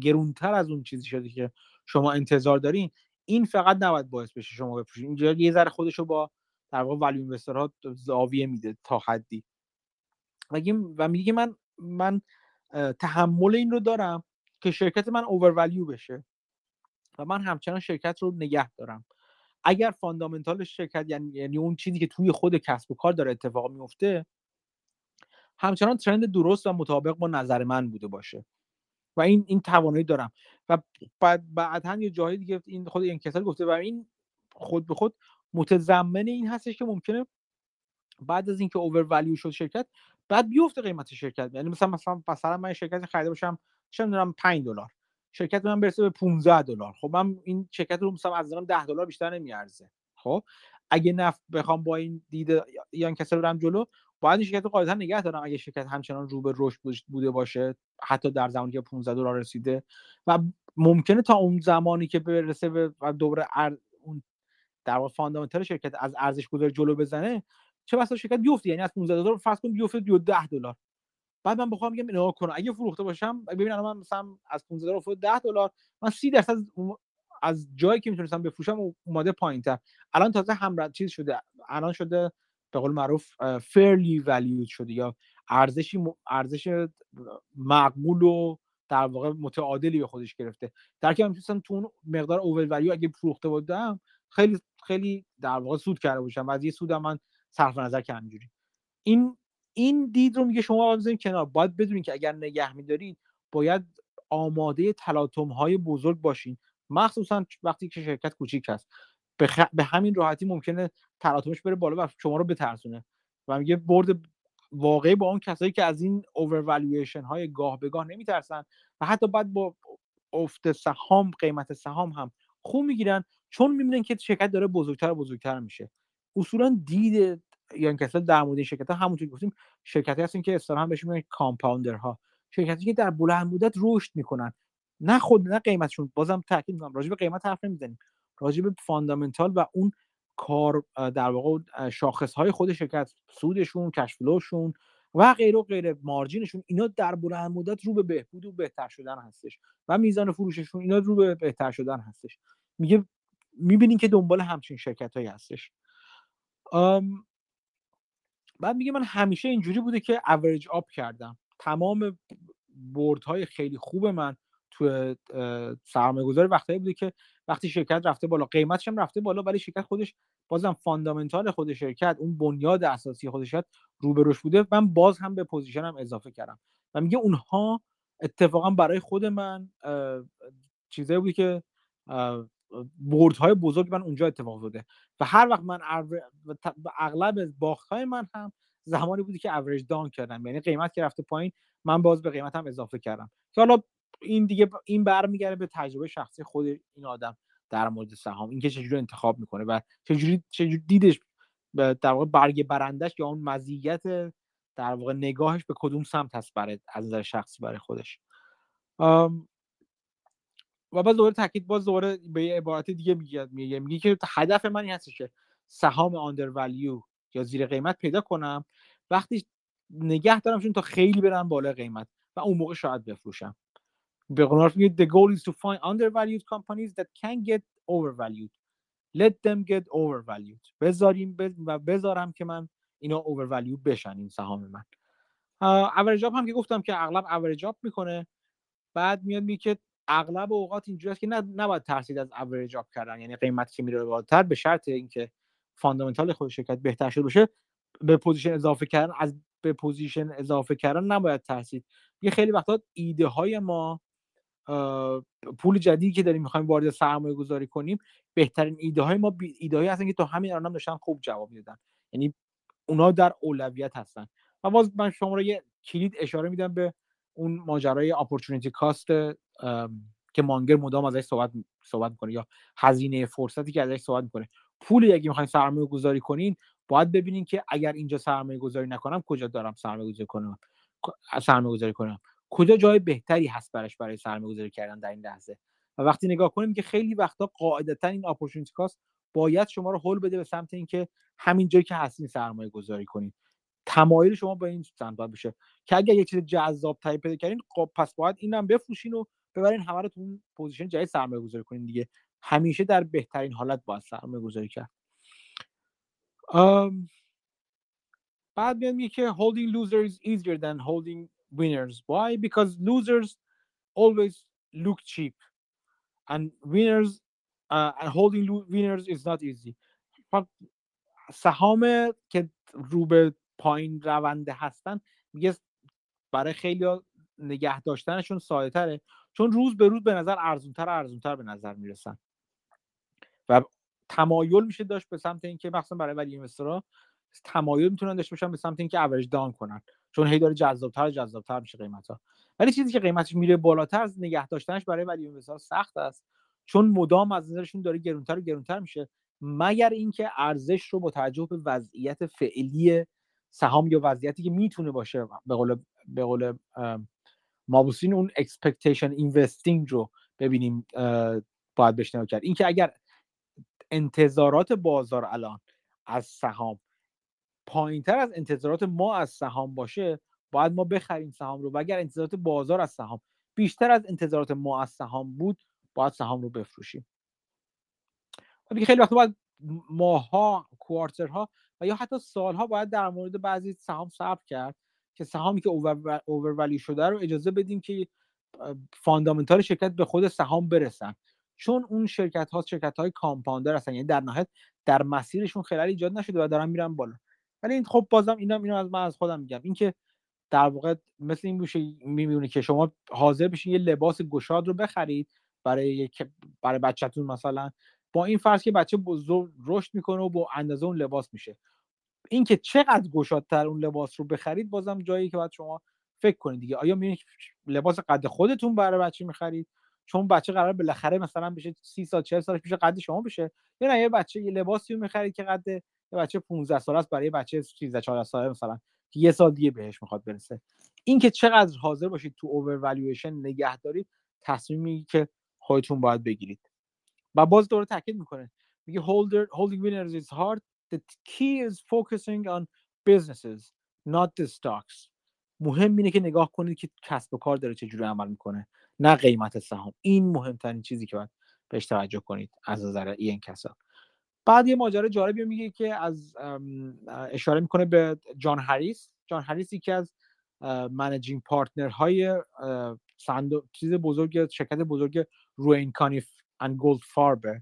گرونتر از اون چیزی شده که شما انتظار دارین این فقط نباید باعث بشه شما بفروشید اینجا یه ذره خودشو با در واقع ولیو اینوسترها زاویه میده تا حدی. و میگه من من تحمل این رو دارم که شرکت من اوور بشه و من همچنان شرکت رو نگه دارم. اگر فاندامنتال شرکت یعنی, یعنی اون چیزی که توی خود کسب و کار داره اتفاق میفته همچنان ترند درست و مطابق با نظر من بوده باشه. و این این توانایی دارم. و بعد بعدا یه جایی دیگه این خود این کسل گفته و این خود به خود متضمن این هستش که ممکنه بعد از اینکه اوور شد شرکت بعد بیفته قیمت شرکت. یعنی مثلا مثلا مثلا من شرکت خریده باشم چه می‌دونم 5 دلار. شرکت من برسه به 15 دلار. خب من این شرکت رو مثلا از دارم 10 دلار بیشتر نمیارزه. خب اگه نفت بخوام با این دیده یا این کسر برم جلو باید این شرکت رو قاعدتا نگه دارم اگه شرکت همچنان رو به رشد بوده باشه حتی در زمانی که 15 دلار رسیده. و ممکنه تا اون زمانی که برسه به دوباره اون در واقع فاندامنتال شرکت از ارزش گذاری جلو بزنه چه بسا شرکت بیفته. یعنی از 15 دلار فرض کن بیفته 10 دلار. بعد من بخوام بگم نگاه کنم اگه فروخته باشم ببین الان من مثلا از 15 دلار افتاد 10 دلار من 30 درصد از جایی که می‌تونستم بفروشم اومده پایینتر. الان تازه هم چیز شده. الان شده به قول معروف fairly valued شده یا ارزشی ارزش معقول و در واقع متعادلی به خودش گرفته. در که می‌تونستم تو مقدار اول ولیو اگه فروخته بودم خیلی خیلی در واقع سود کرده باشم و از یه سودم من صرف نظر کردم این این دید رو میگه شما باید کنار. باید بدونید که اگر نگه میدارید باید آماده تلاطم های بزرگ باشین. مخصوصا وقتی که شرکت کوچیک هست. به, به همین راحتی ممکنه تلاطمش بره بالا و شما رو بترسونه. و میگه برد واقعی با اون کسایی که از این اوور های گاه به گاه نمیترسن و حتی بعد با افت سهام قیمت سهام هم خوب می‌گیرن چون می‌بینن که شرکت داره بزرگتر و بزرگتر میشه. اصولا دید یا کسا در مورد شرکت ها همونطور گفتیم شرکتی هستن که اصطلاحا بهشون میگن کامپاوندرها. شرکتی که در بلند مدت رشد می‌کنن. نه خود نه قیمتشون. بازم تاکید می‌کنم راجع به قیمت حرف نمی‌زنیم. راجع به فاندامنتال و اون کار در واقع شاخص های خود شرکت سودشون کشفلوشون و غیر و غیر مارجینشون اینا در بلند مدت رو به بهبود و بهتر شدن هستش و میزان فروششون اینا رو به بهتر شدن هستش. میگه می‌بینین که دنبال همچین شرکت هایی هستش بعد میگه من همیشه اینجوری بوده که اوریج آپ کردم. تمام های خیلی خوب من تو سرمایه گذاری وقتی بوده که وقتی شرکت رفته بالا قیمتش هم رفته بالا ولی شرکت خودش بازم fundamental خود شرکت اون بنیاد اساسی خود شرکت رو به بوده. من باز هم به position م اضافه کردم. و میگه اونها اتفاقا برای خود من چیزایی بودی که های بزرگ من اونجا اتفاق افتاده. و هر وقت من اغلب باخت های من هم زمانی بودی که average down کردم. یعنی قیمت که رفته پایین من باز به قیمت هم اضافه کردم. که حالا این دیگه این برمیگرده به تجربه شخصی خود این آدم در مورد سهام. اینکه چجوری انتخاب می‌کنه و چجوری چجوری دیدش در واقع برگ برندش یا اون مزیت در واقع نگاهش به کدوم سمت هست برای از نظر شخصی برای خودش. و باز دوباره تاکید باز دوباره به یه عبارت دیگه میگه میگه. میگه که هدف من این هستش که سهام آندر ولیو یا زیر قیمت پیدا کنم. وقتی نگه دارمشون تا خیلی برن بالا قیمت و اون موقع شاید بفروشم. به قول میگه the goal is to find undervalued companies that can get overvalued let them get overvalued بذاریم و بذارم که من اینا overvalued بشن این سهام من. اوریج هم که گفتم که اغلب اوریج می‌کنه. بعد میاد میگه اغلب اوقات اینجوری است که نباید ترسید از average up کردن یعنی قیمت که میره بالاتر به شرط اینکه fundamental خود شرکت بهتر شده باشه به position اضافه کردن از به position اضافه کردن نباید ترسید. یه خیلی وقتا ایده های ما پول جدیدی که داریم می‌خوایم وارد سرمایه گذاری کنیم بهترین ایده های ما ایده هایی هستن که تا همین الان هم داشتن خوب جواب می‌دادن. یعنی اونا در اولویت هستن. و باز من شما رو یه کلید اشاره میدم به اون ماجرای اپورتونتی کاست که مانگر مدام ازش صحبت صحبت می‌کنه یا هزینه فرصتی که ازش صحبت می‌کنه. پولی اگه می‌خواین سرمایه گذاری کنین باید ببینین که اگر اینجا سرمایه گذاری نکنم کجا دارم سرمایه گذاری کنم سرمایه گذاری کنم. کجا جای بهتری هست برش برای سرمایه گذاری کردن در این لحظه؟ و وقتی نگاه کنیم که خیلی وقتا قاعدتا این opportunity cost باید شما رو هول بده به سمت اینکه همین جایی که هستین سرمایه گذاری کنید تمایل شما با این سمت بشه که اگر یه چیز جذاب تری پیدا کردین خب پس باید اینم بفروشین و ببرین همه رو تو اون position جای سرمایه گذاری کنین دیگه. همیشه در بهترین حالت باید سرمایه گذاری کرد بعد میاد میگه که holding losers is easier than holding winners. Why? Because losers always look cheap. And winners uh, and holding winners is not easy. سهام که رو به پایین رونده هستن میگه برای خیلی نگه داشتنشون ساده تره. چون روز به روز به نظر ارزونتر ارزونتر به نظر می‌رسن. و تمایل میشه داشت به سمت اینکه مخصوصا برای value investor ها تمایل می‌تونن داشته باشن به سمت اینکه average down کنن. چون هی داره جذابتر جذابتر میشه قیمت ولی چیزی که قیمتش میره بالاتر از نگه داشتنش برای value investor ها سخت است. چون مدام از نظرشون داره گرونتر و گرونتر میشه. مگر اینکه ارزش رو با توجه به وضعیت فعلی سهام یا وضعیتی که می‌تونه باشه به قول به قول موبوسین اون expectation investing رو ببینیم باید بشنو کرد. اینکه اگر انتظارات بازار الان از سهام پایین تر از انتظارات ما از سهام باشه باید ما بخریم سهام رو. و اگر انتظارات بازار از سهام بیشتر از انتظارات ما از سهام بود باید سهام رو بفروشیم. دیگه خیلی وقت باید ماها کوارترها و یا حتی سالها باید در مورد بعضی سهام صبر کرد که سهامی که اوور شده رو اجازه بدیم که فاندامنتال شرکت به خود سهام برسن. چون اون شرکت ها شرکت های کامپاندر هستن یعنی در نهایت در مسیرشون خلل ایجاد نشده و دارن میرن بالا. ولی این خب بازم اینا اینو از من از خودم میگم. اینکه در واقع مثل این بوشه می‌بینه که شما حاضر بشین یه لباس گشاد رو بخرید برای برای بچهتون مثلا با این فرض که بچه بزرگ رشد می‌کنه و با اندازه اون لباس میشه. اینکه چقدر گشادتر اون لباس رو بخرید بازم جایی که باید شما فکر کنید دیگه. آیا می‌بینید لباس قد خودتون برای بچه می‌خرید؟ چون بچه قرار بالاخره مثلا بشه 30 سال 40 سالش میشه قد شما بشه. یا نه یه بچه یه لباسی رو می‌خرید که قد یه بچه 15 ساله است برای بچه 13 14 ساله مثلا که یه سال دیگه بهش می‌خواد برسه. اینکه چقدر حاضر باشید تو اوور نگه دارید تصمیمی که خودتون باید بگیرید. و باز دوباره تاکید می‌کنه. میگه holder holding winners is hard. The key is focusing on businesses not the stocks. مهم اینه که نگاه کنید که کسب و کار داره چجوری عمل می‌کنه نه قیمت سهام. این مهمترین چیزی که باید بهش توجه کنید از نظر این کسا بعد یه ماجرا جالبی میگه که از اشاره می‌کنه به جان هریس. جان هریس یکی از managing partner های چیز بزرگ شرکت بزرگ روین کانیف and گولدفارب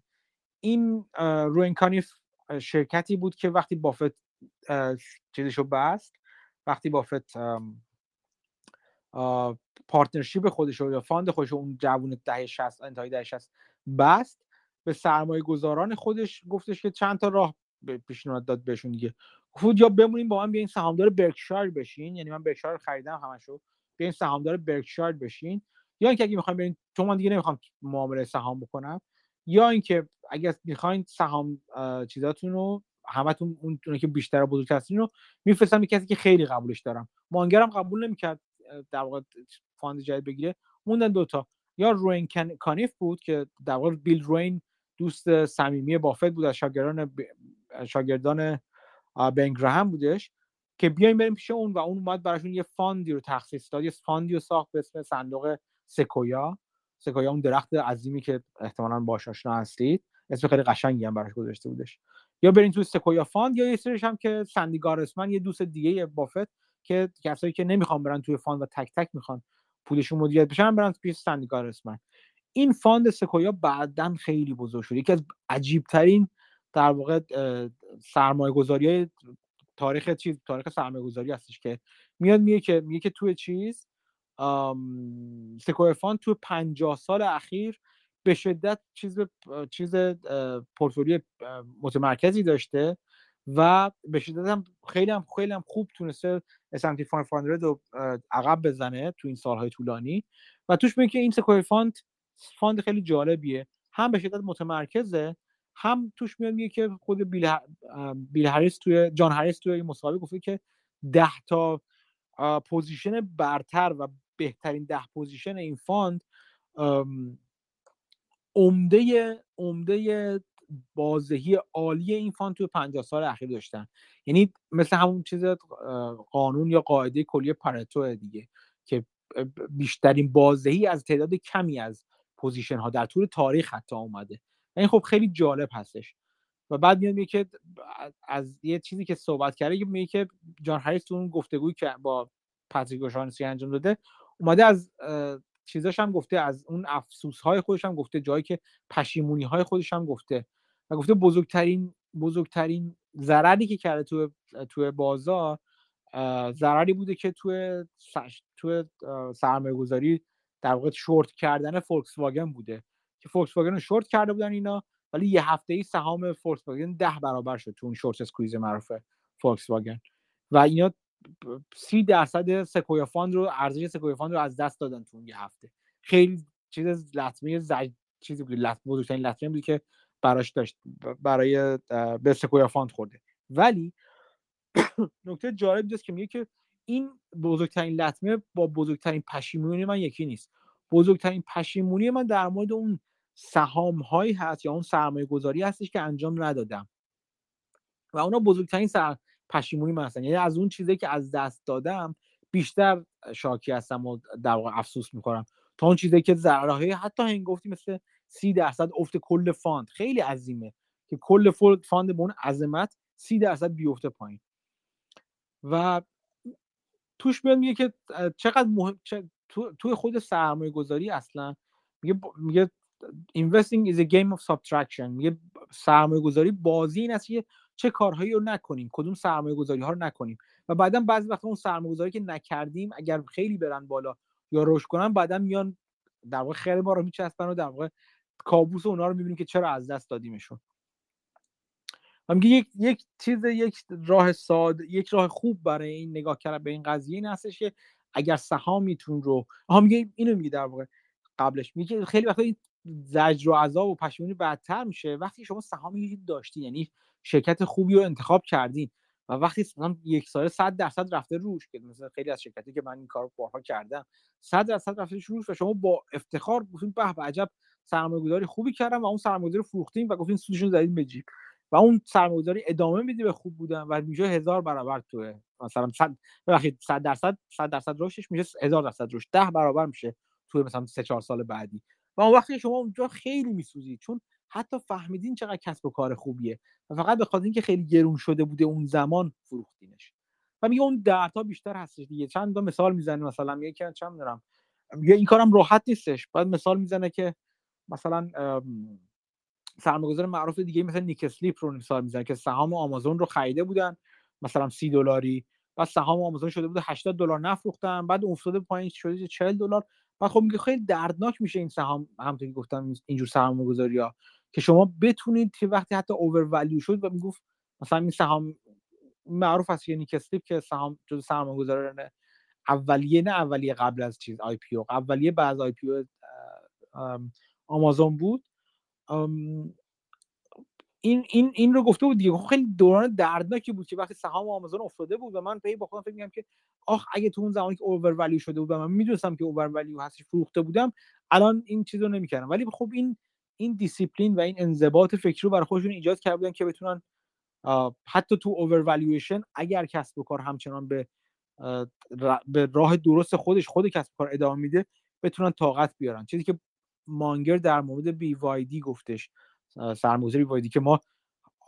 این روین کانیف شرکتی بود که وقتی بافت چیزشو بست وقتی بافت partnership خودش یا fund خودش اون جوون دهه 60 انتهای دهه 60 بست به سرمایه گذاران خودش گفتش که چند تا راه پیشنهاد داد بهشون دیگه. گفت یا بمونیم با من بیاین سهامدار برکشایر بشین یعنی من برکشایر خریدم همشو بیاین سهامدار برکشایر بشین. یا اینکه اگه می‌خوایم برین چون من دیگه نمی‌خوام معامله سهام بکنم یا اینکه اگر می‌خواین سهام چیزاتون رو همتون اون که بیشتر و بزرگتر هستین رو میفرستم به کسی که خیلی قبولش دارم. مانگرم قبول نمی‌کرد در واقع fund جدید بگیره موندن دوتا یا روین کانیف بود که در واقع بیل روین دوست صمیمی بافت بود از شاگردان شاگردان بن گراهام بودش که بیایم بریم پیش اون و اون اومد براشون یه fund ی رو تخصیص داد یه fund ی رو ساخت به اسم صندوق سکویا. سکویا اون درخت عظیمی که احتمالا باش آشنا هستید. اسم خیلی قشنگی هم براش گذاشته بودش. یا برین تو سکویا fund یا یه سریش هم که سندی گارسمن یه دوست دیگه بافت که کسایی که نمی‌خوان برن توی fund و تک تک می‌خوان پولشون مدیریت بشن برن پیش سندی گارسمن. این fund سکویا بعدا خیلی بزرگ شد یکی از عجیب ترین در واقع سرمایه گذاری تاریخ چیز تاریخ سرمایه گذاری هستش که میاد میگه که میگه که توی چیز Sequoia Fund توی 50 سال اخیر به شدت چیز چیز پورتفولیو متمرکزی داشته و به شدت هم خیلی هم خیلی هم خوب تونسته S&P 500 رو عقب بزنه تو این سالهای طولانی و توش میگه که این Sequoia Fund fund خیلی جالبیه. هم به شدت متمرکزه هم توش میاد میگه که خود بیل, بیل هریس توی جان هریس توی این مسابقه گفته که ده تا position برتر و بهترین ده position این fund عمده عمده بازدهی عالی این fund توی 50 سال اخیر داشتن. یعنی مثل همون چیز قانون یا قاعده کلی پرتو دیگه که بیشترین بازدهی از تعداد کمی از position ها در طول تاریخ حتی اومده. این خب خیلی جالب هستش. و بعد میاد میگه که از یه چیزی که صحبت کرده میگه که جان هریس تو اون گفتگویی که با پاتریک اوشانسی انجام داده اومده از چیزاش هم گفته از اون افسوس های خودش هم گفته جایی که پشیمونی های خودش هم گفته و گفته بزرگترین بزرگترین ضرری که کرده تو تو بازار ضرری بوده که تو تو سرمایه گذاری در واقع شورت کردن فولکس واگن بوده که فولکس واگن رو شورت کرده بودن اینا ولی یه هفته ای سهام فولکس واگن ده برابر شد تو اون short squeeze معروف فولکس واگن و اینا سی درصد Sequoia Fund رو ارزش سکویا فاند رو از دست دادن تو اون یه هفته. خیلی چیز لطمه زج... چیزی بود لط... بزرگترین لطمه بود که براش داشت برای به سکویا فاند خورده. ولی نکته جالب اینجاست که میگه که این بزرگترین لطمه با بزرگترین پشیمونی من یکی نیست. بزرگترین پشیمونی من در مورد اون سهام هایی هست یا اون سرمایه گذاری هستش که انجام ندادم. و اونا بزرگترین سر پشیمونی هستن. یعنی از اون چیزی که از دست دادم بیشتر شاکی هستم و در واقع افسوس می‌کنم تا اون چیزی که ضررهای حتی هنگفتی مثل سی درصد افت کل fund. خیلی عظیمه که کل fund به اون عظمت سی درصد بیفته پایین. و توش میاد میگه که چقدر مهم تو توی خود سرمایه گذاری اصلا میگه میگه investing is a game of subtraction. میگه سرمایه گذاری بازی این است که چه کارهایی رو نکنیم کدوم سرمایه گذاری ها رو نکنیم. و بعدا بعضی وقتا اون سرمایه گذاری که نکردیم اگر خیلی برن بالا یا رشد کنن بعدا میان در واقع خیر ما رو میچسبن و در واقع کابوس اونا رو می‌بینیم که چرا از دست دادیمشون. و میگه یک یک چیز یک راه ساده یک راه خوب برای این نگاه کردن به این قضیه این هستش که اگر سهامیتون رو ها میگه اینو میگه در واقع قبلش میگه خیلی وقتا این زجر و عذاب و پشیمونی بدتر میشه. وقتی شما سهامی داشتین یعنی شرکت خوبی رو انتخاب کردین و وقتی مثلا یک سال 100 درصد رفته روش که مثلا خیلی از شرکتی که من این کارو بارها کردم 100 درصد رفته روش و شما با افتخار گفتین به به عجب سرمایه‌گذاری خوبی کردم و اون سرمایه‌گذاری فروختین و گفتین سودشون زدید به جیب. و اون سرمایه‌گذاری ادامه میده به خوب بودن و میشه هزار برابر تو مثلا 100 ببخشید 100 درصد 100 درصد رشدش میشه هزار درصد رشد 10 برابر میشه تو مثلا 3 4 سال بعدی. و اون وقتی شما اونجا خیلی میسوزید چون حتی فهمیدین چقدر کسب و کار خوبیه و فقط به خاطر اینکه خیلی گرون شده بوده اون زمان فروختینش. و میگه اون دردها بیشتر هستش دیگه. چند تا مثال می‌زنه مثلا میگه که چند می‌دونم میگه این کارم راحت نیستش. بعد مثال می‌زنه که مثلا سرمایه‌گذار معروف دیگه مثلا نیک اسلیپ رو مثال می‌زنه که سهام آمازون رو خریده بودن مثلا سی دلاری بعد سهام آمازون شده بوده 80 دلار نفروختن بعد افتاده پایین شده 40 دلار. و خب میگه خیلی دردناک میشه این سهام همونطور که گفتم اینجور سهام گذاری ها که شما بتونید که وقتی حتی اوور شد و می‌گفت مثلا این سهام معروف هست نیک اسلیپ که سهام جز سرمایه گذاران اولیه نه اولیه قبل از چیز IPO. اولیه بعد IPO آمازون بود. این این این رو گفته بود دیگه. خب خیلی دوران دردناکی بود که وقتی سهام آمازون افتاده بود و من پی با خودم فکر می‌کردم که آخ اگه تو اون زمانی که over شده بود و من می‌دونستم که اوور ولیو هستش فروخته بودم الان این چیزو نمی‌کردم. ولی خب این این دیسیپلین و این انضباط فکری رو برای خودشون ایجاد کرده بودن که بتونن حتی تو over اگر کسب و کار همچنان به به راه درست خودش خود کسب و کار ادامه میده بتونن طاقت بیارن. چیزی که مانگر در مورد BYD گفتش سرمایه‌گذاری BYD که ما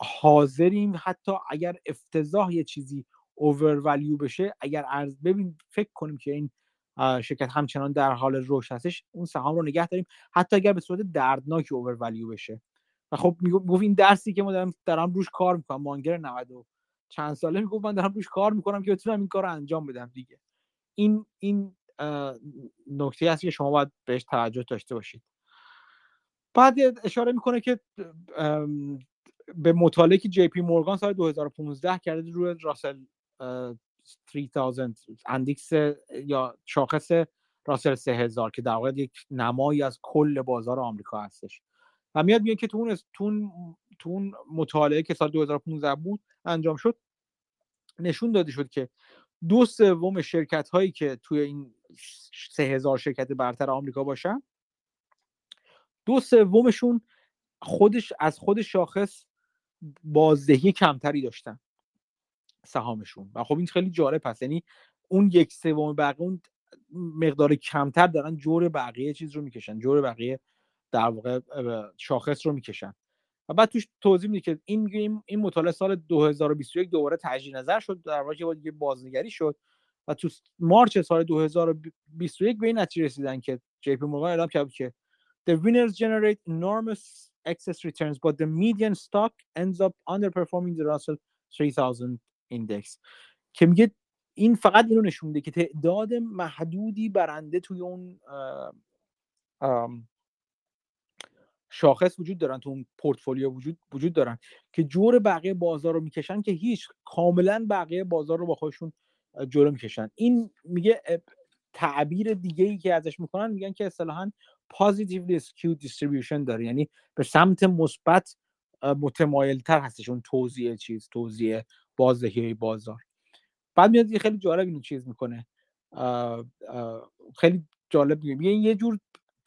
حاضریم حتی اگر افتضاح یه چیزی اوور ولیو بشه اگر ارز ببین فکر کنیم که این شرکت همچنان در حال رشد هستش اون سهام رو نگه داریم. حتی اگر به صورت دردناک اوور ولیو بشه. و خب می‌گفت این درسی که ما دارم دارم روش کار می‌کنم مانگر 90 چند ساله می‌گفت من دارم روش کار می‌کنم که بتونم این کار رو انجام بدم دیگه. این این نکته هست که شما باید بهش توجه داشته باشید. بعد اشاره می‌کنه که به مطالعه که جی پی مورگان سال 2015 کرده روی راسل 3000 اندیکس یا شاخص راسل 3000 که در واقع یک نمایی از کل بازار آمریکا هستش. و میاد میگه که تو اون تو اون مطالعه که سال 2015 بود انجام شد نشون داده شد که دو سوم شرکت هایی که توی این 3000 شرکت برتر آمریکا باشن دو سومشون خودش از خود شاخص بازدهی کمتری داشتن. سهامشون. و خب این خیلی جالب هست. یعنی اون یک سوم بقیه اون مقدار کمتر دارن جور بقیه چیز رو می‌کشن جور بقیه در واقع شاخص رو می‌کشن. و بعد توش توضیح میده که این این مطالعه سال 2021 دوباره تجدید نظر شد در واقع یه بازنگری شد و تو مارچ سال 2021 به این نتیجه رسیدن که جی پی مورگان اعلام کرد که the winners generate enormous excess returns but the median stock ends up underperforming the Russell 3000 index که میگه این فقط اینو نشون میده که تعداد محدودی برنده توی اون شاخص وجود دارن تو اون پورتفولیو وجود وجود دارن که جور بقیه بازار رو می‌کشن که هیچ کاملا بقیه بازار رو با خودشون جلو می‌کشن. این میگه تعبیر دیگه ای که ازش می‌کنن میگن که اصطلاحا positively skewed distribution داره. یعنی به سمت مثبت متمایل تر هستش اون توزیع چیز توزیع بازدهی بازار. بعد میاد خیلی جالب اینو چیز می‌کنه. خیلی جالب میگه یه جور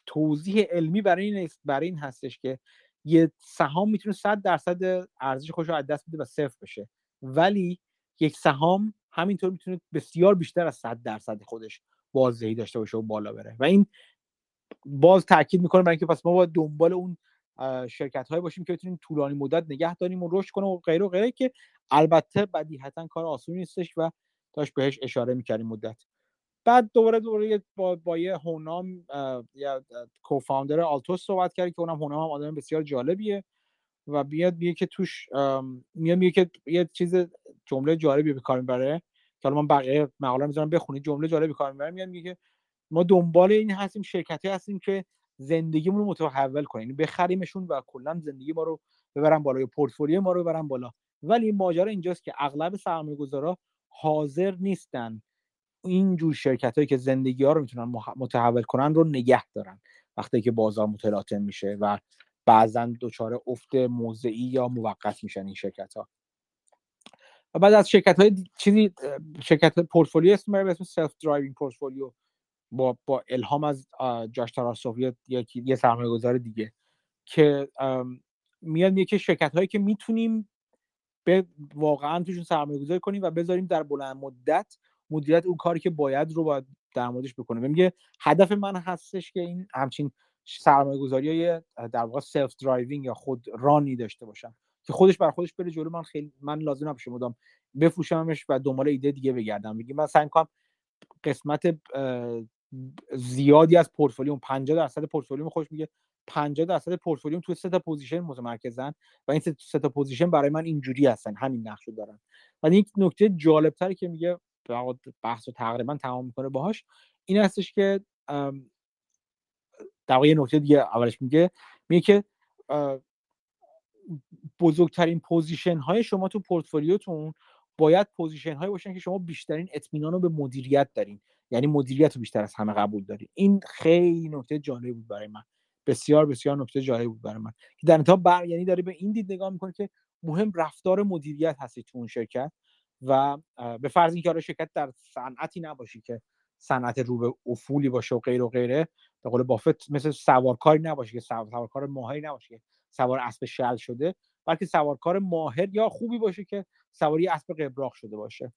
توضیح علمی برای این برای این هستش که یه سهام می‌تونه 100 درصد ارزش خودش رو از دست بده و صفر بشه. ولی یک سهام همینطور می‌تونه بسیار بیشتر از 100 درصد خودش بازدهی داشته باشه و بالا بره. و این باز تاکید می‌کنه برای اینکه پس ما باید دنبال اون شرکت های باشیم که بتونیم طولانی مدت نگه داریم و رشد کنه و غیره و غیره که البته بدیهتا کار آسونی نیستش و داشت بهش اشاره می‌کردیم مدت. بعد دوباره دوباره با, با یه هونام یا کوفاندر آلتوس صحبت کردی که اونم هونام هم آدم بسیار جالبیه و بیاد میگه که توش میاد میگه که یه چیز جمله جالبی به کار می‌بره که حالا من بقیه مقاله می‌ذارم بخونید جمله جالبی کار می‌بره میاد میگه ما دنبال این هستیم شرکتی هستیم که زندگیمون رو متحول کنیم. یعنی بخریمشون و کلا زندگی ما رو ببرن بالا یا پورتفولیو ما رو ببرن بالا. ولی ماجرا اینجاست که اغلب سرمایه‌گذارا حاضر نیستن این جور شرکت هایی که زندگی ها رو می‌تونن متحول کنن رو نگه دارن. وقتی که بازار متلاطم میشه و بعضا دچار افت موضعی یا موقت میشن این شرکت ها و بعد از شرکت های چیزی شرکت پورتفولیو اسم به اسم self-driving portfolio با با الهام از جاش تاراسوف یا یه سرمایه گذار دیگه که میاد میگه که شرکت هایی که می‌تونیم به واقعا توشون سرمایه گذاری کنیم و بذاریم در بلند مدت مدیریت اون کاری که باید رو باید در موردش بکنه. میگه هدف من هستش که این همچین سرمایه گذاری های در واقع self-driving یا خود رانی داشته باشم که خودش بر خودش بره جلو. من خیلی من لازم نباشه مدام بفروشمش و دنبال ایده دیگه بگردم. میگه من سعی کنم قسمت زیادی از پورتفولیوم 50 درصد پورتفولیوم خوش میگه. 50 درصد پورتفولیوم تو سه تا position متمرکزن و این سه تا position برای من اینجوری هستن همین نقش رو دارن. و یک نکته جالب تری که میگه بحث رو تقریبا تمام می‌کنه باهاش این هستش که در واقع نکته دیگه اولش میگه میگه که بزرگترین position های شما تو پورتفولیوتون باید position هایی باشن که شما بیشترین اطمینان رو به مدیریت دارین. یعنی مدیریت رو بیشتر از همه قبول دارین این خیلی نکته جالب بود برای من. بسیار بسیار نکته جالب بود برای من. که در انتها بر یعنی داره به این دید نگاه می‌کنه که مهم رفتار مدیریت هستش تو اون شرکت و به فرض اینکه آره شرکت در صنعتی نباشی که صنعت رو به افولی باشه و غیر و غیره به قول بافت مثل سوارکاری نباشه که سوارکار ماهری نباشه که سوار اسب شل شده بلکه سوارکار ماهر یا خوبی باشه که سواری اسب قبراق شده باشه.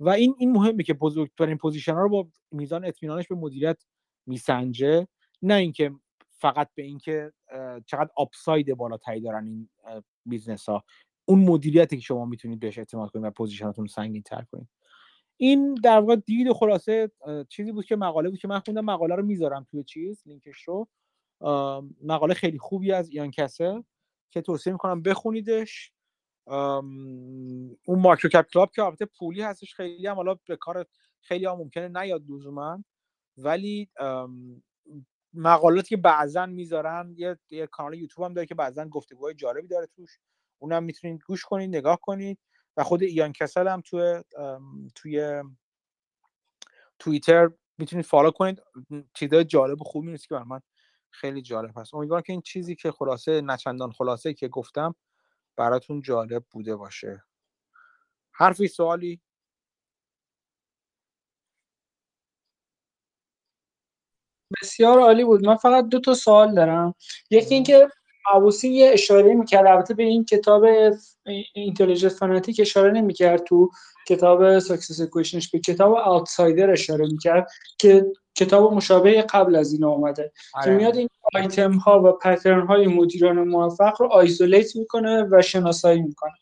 و این این مهمه که بزرگترین position ها رو با میزان اطمینانش به مدیریت میسنجه. نه اینکه فقط به اینکه چقدر upside بالاتری دارن این business ها اون مدیریتی که شما می‌تونید بهش اعتماد کنید و position تون رو سنگین تر کنید. این در واقع دید خلاصه چیزی بود که مقاله بود که من خوندم. مقاله رو می‌ذارم توی چیز لینکش رو. مقاله خیلی خوبی از ایان کسل که توصیه می‌کنم بخونیدش. اون MicroCap Club که البته پولی هستش خیلی هم حالا به کار خیلی ها ممکنه نیاد لزوما. ولی مقالاتی که بعضا می‌ذارن یه, یه کانال یوتیوب هم داره که بعضا گفتگوهای جالبی داره توش. اونم می‌تونید گوش کنید نگاه کنید. و خود ایان کسل هم توی توی توییتر می‌تونید فالو کنید. چیزای جالب و خوبی نیست که بر من خیلی جالب هست. امیدوارم که این چیزی که خلاصه نچندان خلاصه که گفتم براتون جالب بوده باشه. حرفی سوالی؟ بسیار عالی بود. من فقط دو تا سوال دارم. یکی اینکه عبوسی یه اشاره می‌کرد البته به این کتاب Intelligent Fanatic اشاره نمی‌کرد تو کتاب Success Equation ش به کتاب Outsider اشاره می‌کرد که کتاب مشابه قبل از این اومده که آره. میاد این آیتم ها و pattern های مدیران موفق رو isolate می‌کنه و شناسایی می‌کنه.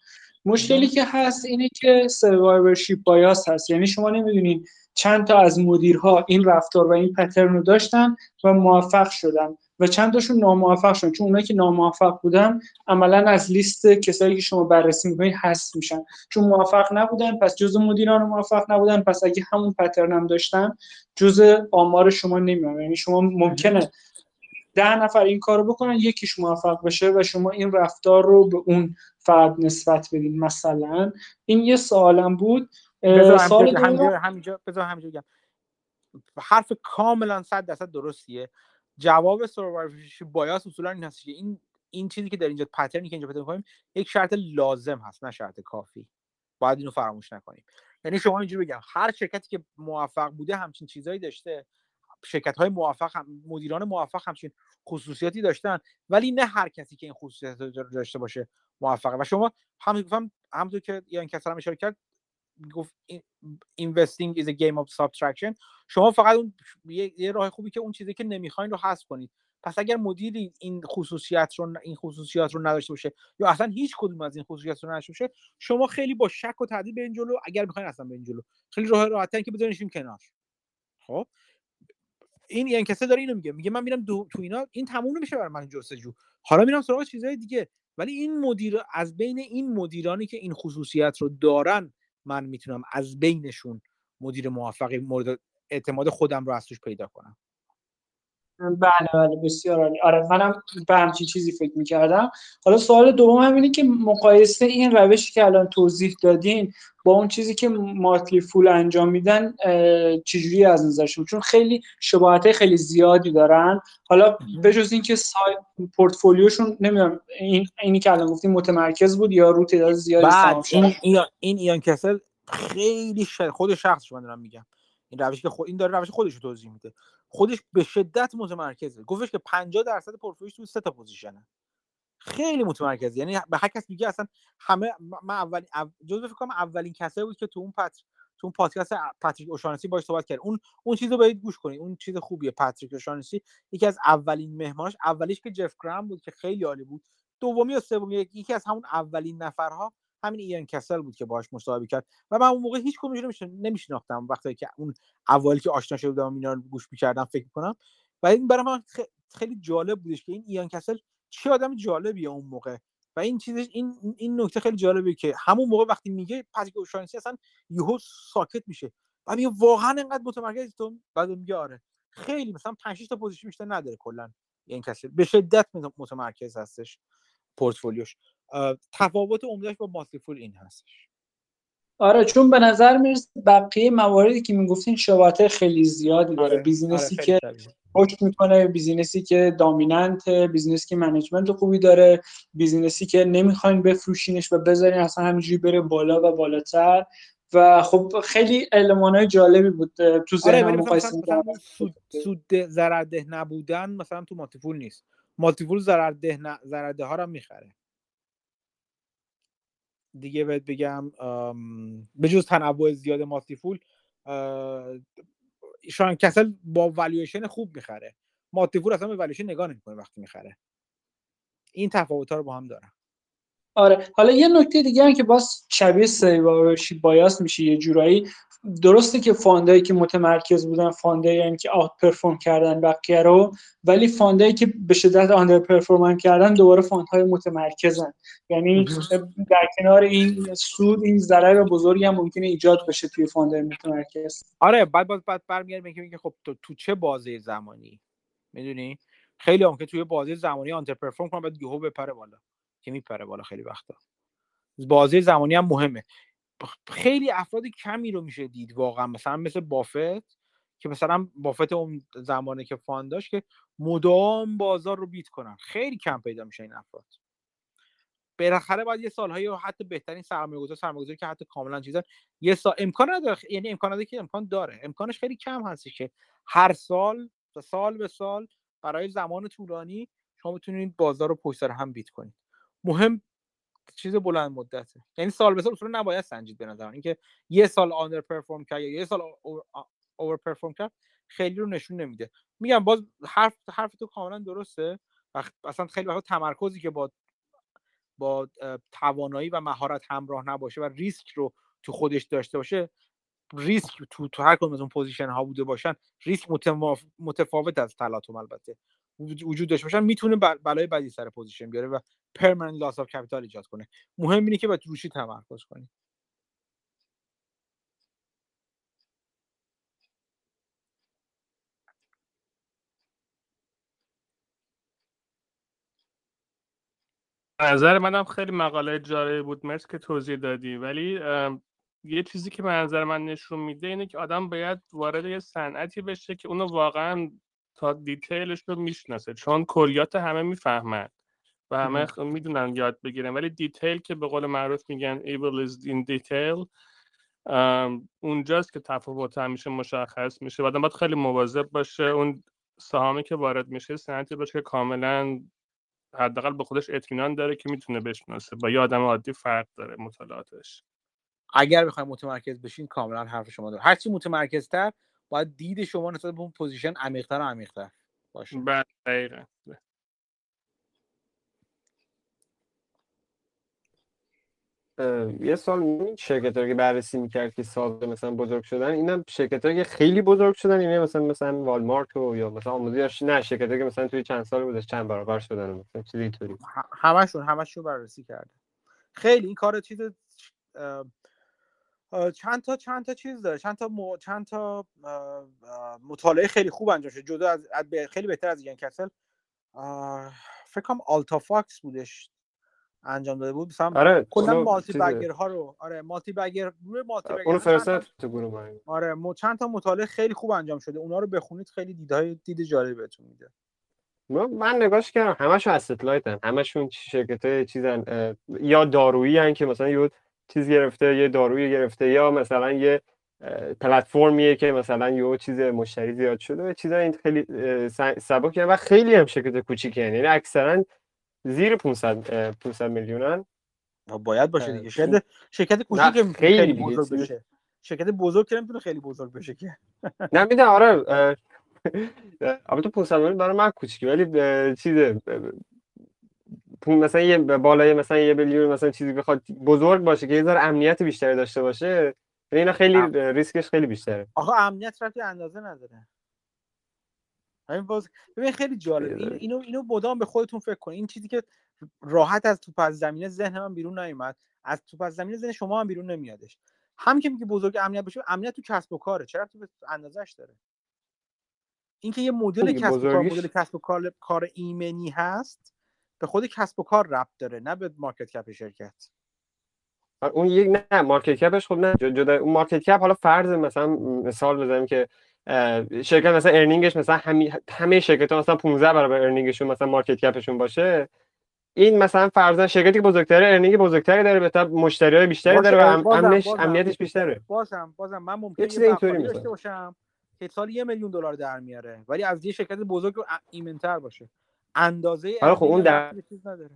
مشکلی که هست اینه که سروایورشیپ بایاس هست. یعنی شما نمی‌دونین چند تا از مدیرها این رفتار و این پترن رو داشتن و موفق شدن. و چند تاشون ناموفق شدن. چون اونایی که ناموفق بودن عملا از لیست کسایی که شما بررسی می‌کنید هست میشن. چون موفق نبودن پس جزء مدیران موفق نبودن پس اگه همون پترن هم داشتن جزء آمار شما نمیان یعنی شما ممکنه ده نفر این کارو بکنن یکیش موفق بشه و شما این رفتار رو به اون فرد نسبت بدین. مثلا این یه سوالم بود. سوال همینجا بذار همینجا بگم. حرف کاملا 100 درصد درستیه. جواب سروایورشیپ بایاس اصولا این هست که این این چیزی که در اینجا پترنی که اینجا پیدا می‌کنیم یک شرط لازم هست نه شرط کافی. باید اینو فراموش نکنیم. یعنی شما اینجوری بگم هر شرکتی که موفق بوده همچین چیزایی داشته شرکت های موفق هم مدیران موفق همچین خصوصیاتی داشتن ولی نه هر کسی که این خصوصیت داشته باشه موفقه. و شما همونطور که یان کسر هم اشاره کرد گفت investing is a game of subtraction. شما فقط اون یه, راه خوبی که اون چیزی که نمی‌خواین رو حذف کنید. پس اگر مدیری این خصوصیت رو این خصوصیات رو نداشته باشه یا اصلا هیچ کدوم از این خصوصیات رو نداشته باشه شما خیلی با شک و تردید به این جلو. اگر می‌خواین اصلا به این جلو. خیلی راه راحتن که بذارینشون کنار. خب؟ این یعنی کسی داره اینو میگه. میگه من میرم تو اینا این تموم نمیشه برای من جستجو. حالا میرم سراغ چیزهای دیگه. ولی این مدیر از بین این مدیرانی که این خصوصیت رو دارن من می‌تونم از بینشون مدیر موفقی مورد اعتماد خودم رو از توش پیدا کنم. بله بله بسیار عالی. آره منم به همچین چیزی فکر می‌کردم. حالا سوال دوم هم اینه که مقایسه این روشی که الان توضیح دادین با اون چیزی که ماتلی فول انجام میدن چجوری از نظرشون؟ چون خیلی شباهت خیلی زیادی دارن. حالا بجز اینکه سای پورتفولیوشون نمی‌دونم این اینی که الان گفتیم متمرکز بود یا رو تعداد زیادی بعد این این این ایان کسل خیلی ش... خود شخصش من دارم میگم. این روش که خود این داره روش خودش رو توضیح میده. خودش به شدت متمرکزه. گفتش که 50 درصد پورتفولیوش تو سه تا پوزیشنه. خیلی متمرکزه. یعنی به هر کس میگه اصلا همه من اولین او... جزو فکر کنم اولین کسایی بود که تو اون پت تو اون پادکست پاتریک اوشانسی باش صحبت کرد. اون اون چیزو برید گوش کنید. اون چیز خوبیه پاتریک اوشانسی. یکی از اولین مهماناش اولیش که جف گرام بود که خیلی عالی بود. دومی و سومی یکی از همون اولین نفرها همین ایان کسل بود که باهاش مصاحبه کرد و من اون موقع هیچ کدومش نمیشناختم. وقتی که اون اولی که آشنا شده بودم اینا رو گوش می‌کردم فکر کنم و این برای من خیلی جالب بودش که این ایان کسل چه آدم جالبیه اون موقع. و این چیزش این این نکته خیلی جالبه که همون موقع وقتی میگه پاتریک اوشانسی اصلا یهو ساکت میشه. و میگه واقعا انقدر متمرکز تو؟ بعد میگه آره. خیلی مثلا 5 6 تا position بیشتر نداره کلا این کسی به شدت متمرکز هستش پورتفولیوش. تفاوت عمدهش با ماسیفول این هستش. آره چون به نظر می‌رسه بقیه مواردی که می‌گفتین شباهت خیلی زیادی داره. آره، business ی آره، که رشد می‌کنه business ی که dominant business ی که management خوبی داره بیزینسی که نمی‌خواین بفروشینش و بذارین اصلا همینجوری بره بالا و بالاتر. و خب خیلی المانای جالبی بود تو ذهنم آره مقایسه سود سود ضررده نبودن مثلا تو مالتیپول نیست. مالتیپول ضررده ن... ضررده ها رو می‌خره. دیگه بهت بگم به جز تنوع زیاد مالتیفول شان کسل با والویشن خوب می‌خره. مالتیفول اصلا به والویشن نگاه نمی‌کنه وقتی می‌خره. این تفاوت ها رو با هم دارن آره. حالا یه نکته دیگه هم که باز شبیه survivorship bias میشه یه جورایی. درسته که fund ایی که متمرکز بودن fund ایی یعنی که outperform کردن بقیه رو ولی fund ایی که به شدت underperform کردن دوباره fund های متمرکزن. یعنی در کنار این سود این ضرر بزرگی هم ممکنه ایجاد بشه توی fund های متمرکز. آره بعد باز بعد برمیگردیم که خب تو, تو چه بازه زمانی؟ می‌دونی؟ خیلی هم که توی بازه زمانی آندر پرفورم کنن بعد یهو بپره بالا. که میپره بالا خیلی وقتا. بازه زمانی هم مهمه. خیلی افراد کمی رو میشه دید واقعا. مثلا مثل بافت که مثلا بافت اون زمانه که فاند داشت که مدام بازار رو بیت کنن. خیلی کم پیدا میشه این افراد. بالاخره باید یه سالهایی حتی بهترین سرمایه‌گذار سرمایه‌گذاری که حتی کاملا چیزا یه سال امکان نداره یعنی امکان نداره که امکان داره. امکانش خیلی کم هستش که هر سال سال به سال برای زمان طولانی شما بتونید بازار رو پشت هم بیت کنید. مهم چیز بلند مدته. یعنی سال به سال اصلا نباید سنجید به نظر اینکه یه سال آندر پرفورم کرد یا یه سال اوور پرفورم کرد خیلی رو نشون نمیده. میگم باز حرف حرف تو کاملا درسته. اصلا خیلی وقت تمرکزی که با با توانایی و مهارت همراه نباشه و ریسک رو تو خودش داشته باشه ریسک تو تو هر کدوم از اون position ها بوده باشن ریسک متفاوت از تلاطم البته. وجود داشته باشن می‌تونه بلای بدی سر position بیاره و permanent loss of capital ایجاد کنه. مهم اینه که باید روشی تمرکز کنی. نظر منم خیلی مقاله جالبی بود مرسی که توضیح دادی. ولی یه چیزی که به نظر من نشون میده اینه که آدم باید وارد یه صنعتی بشه که اونو واقعا تا دیتیلش رو می‌شناسه. چون کلیات همه می‌فهمن. و همه می‌دونن یاد بگیرن. ولی دیتیل که به قول معروف میگن evil is in detail اونجاست که تفاوت همیشه مشخص میشه و باید خیلی مواظب باشه. اون سهامی که وارد میشه صنعتی باشه که کاملا حداقل به خودش اطمینان داره که می‌تونه بشناسه با یه آدم عادی فرق داره مطالعاتش. اگر بخوایم متمرکز بشین کاملا حرف شما داره هرچی متمرکزتر باید دید شما نسبت به اون position عمیق‌تر و عمیق‌تر باشه. بله دقیقاً یه سال شرکت که بررسی می‌کرد که سال مثلا بزرگ شدن اینا شرکت که خیلی بزرگ شدن اینا مثلا مثلا والمارت و یا مثلا آمازون نه شرکت که مثلا توی چند سال بودش چند برابر شدن مثلا چیزی اینطوری. همشون همشون بررسی کرده خیلی این کار چیز چند تا چند تا چیز داره. چند تا م... چند تا مطالعه خیلی خوب انجام شده جدا از خیلی بهتر از این کسل. فکر کنم Alta Fox بودش. انجام داده بود. مثلا آره کلا multibagger ها رو آره multibagger روی multibagger اون فرستاد تو گروه آره مو چند تا مطالعه خیلی خوب انجام شده. اونا رو بخونید خیلی دیدهای دید جالب بهتون میده. من نگاش کردم همشون استلایتن همشون شرکت های چیزن یا دارویی هن که مثلا یه چیز گرفته یه دارویی گرفته یا مثلا یه پلتفرمیه که مثلا یه چیز مشتری زیاد شده. چیزا این خیلی سبکه و خیلی هم شرکت کوچیکه یعنی اکثرا زیر 500 500 میلیونن. باید باشه دیگه. شرکت شرکت کوچیک خیلی, بزرگ بشه. شرکت بزرگ که نمی‌تونه خیلی بزرگ بشه که. نه می‌دونم آره البته 500 میلیون برای من کوچیکه ولی چیز مثلا یه بالای مثلا یه میلیون مثلا چیزی بخواد بزرگ باشه که یه ذره امنیت بیشتری داشته باشه اینا خیلی ریسکش خیلی بیشتره. آخه امنیت رفتی اندازه نداره. همین باز ببین خیلی جالب. اینو اینو مدام به خودتون فکر کنید این چیزی که راحت از توپ از زمینه ذهن من بیرون نیومد. از توپ از زمینه ذهن شما هم بیرون نمیادش. هم که میگه بزرگ امنیت بشه امنیت تو کسب و کاره. چرا تو اندازش داره؟ اینکه یه مدل کسب و کار مدل کسب و کار کار ایمنی هست به خود کسب و کار ربط داره نه به market cap شرکت. اون یک نه market cap ش خب نه. جدا اون market cap حالا فرض مثلا مثال بزنیم که شرکت مثلا earning ش مثلا همه همه شرکت ها مثلا 15 برابر earning شون مثلا market cap شون باشه. این مثلا فرضاً شرکتی که بزرگتره earning بزرگتری داره بهتر مشتری های بیشتری داره و امنش امنیتش بیشتره. بازم بازم. من ممکنه یه اینطوری داشته باشم که سال یه میلیون دلار در میاره ولی از یه شرکت بزرگ ایمنتر باشه. اندازه حالا خب اون در چیز نداره.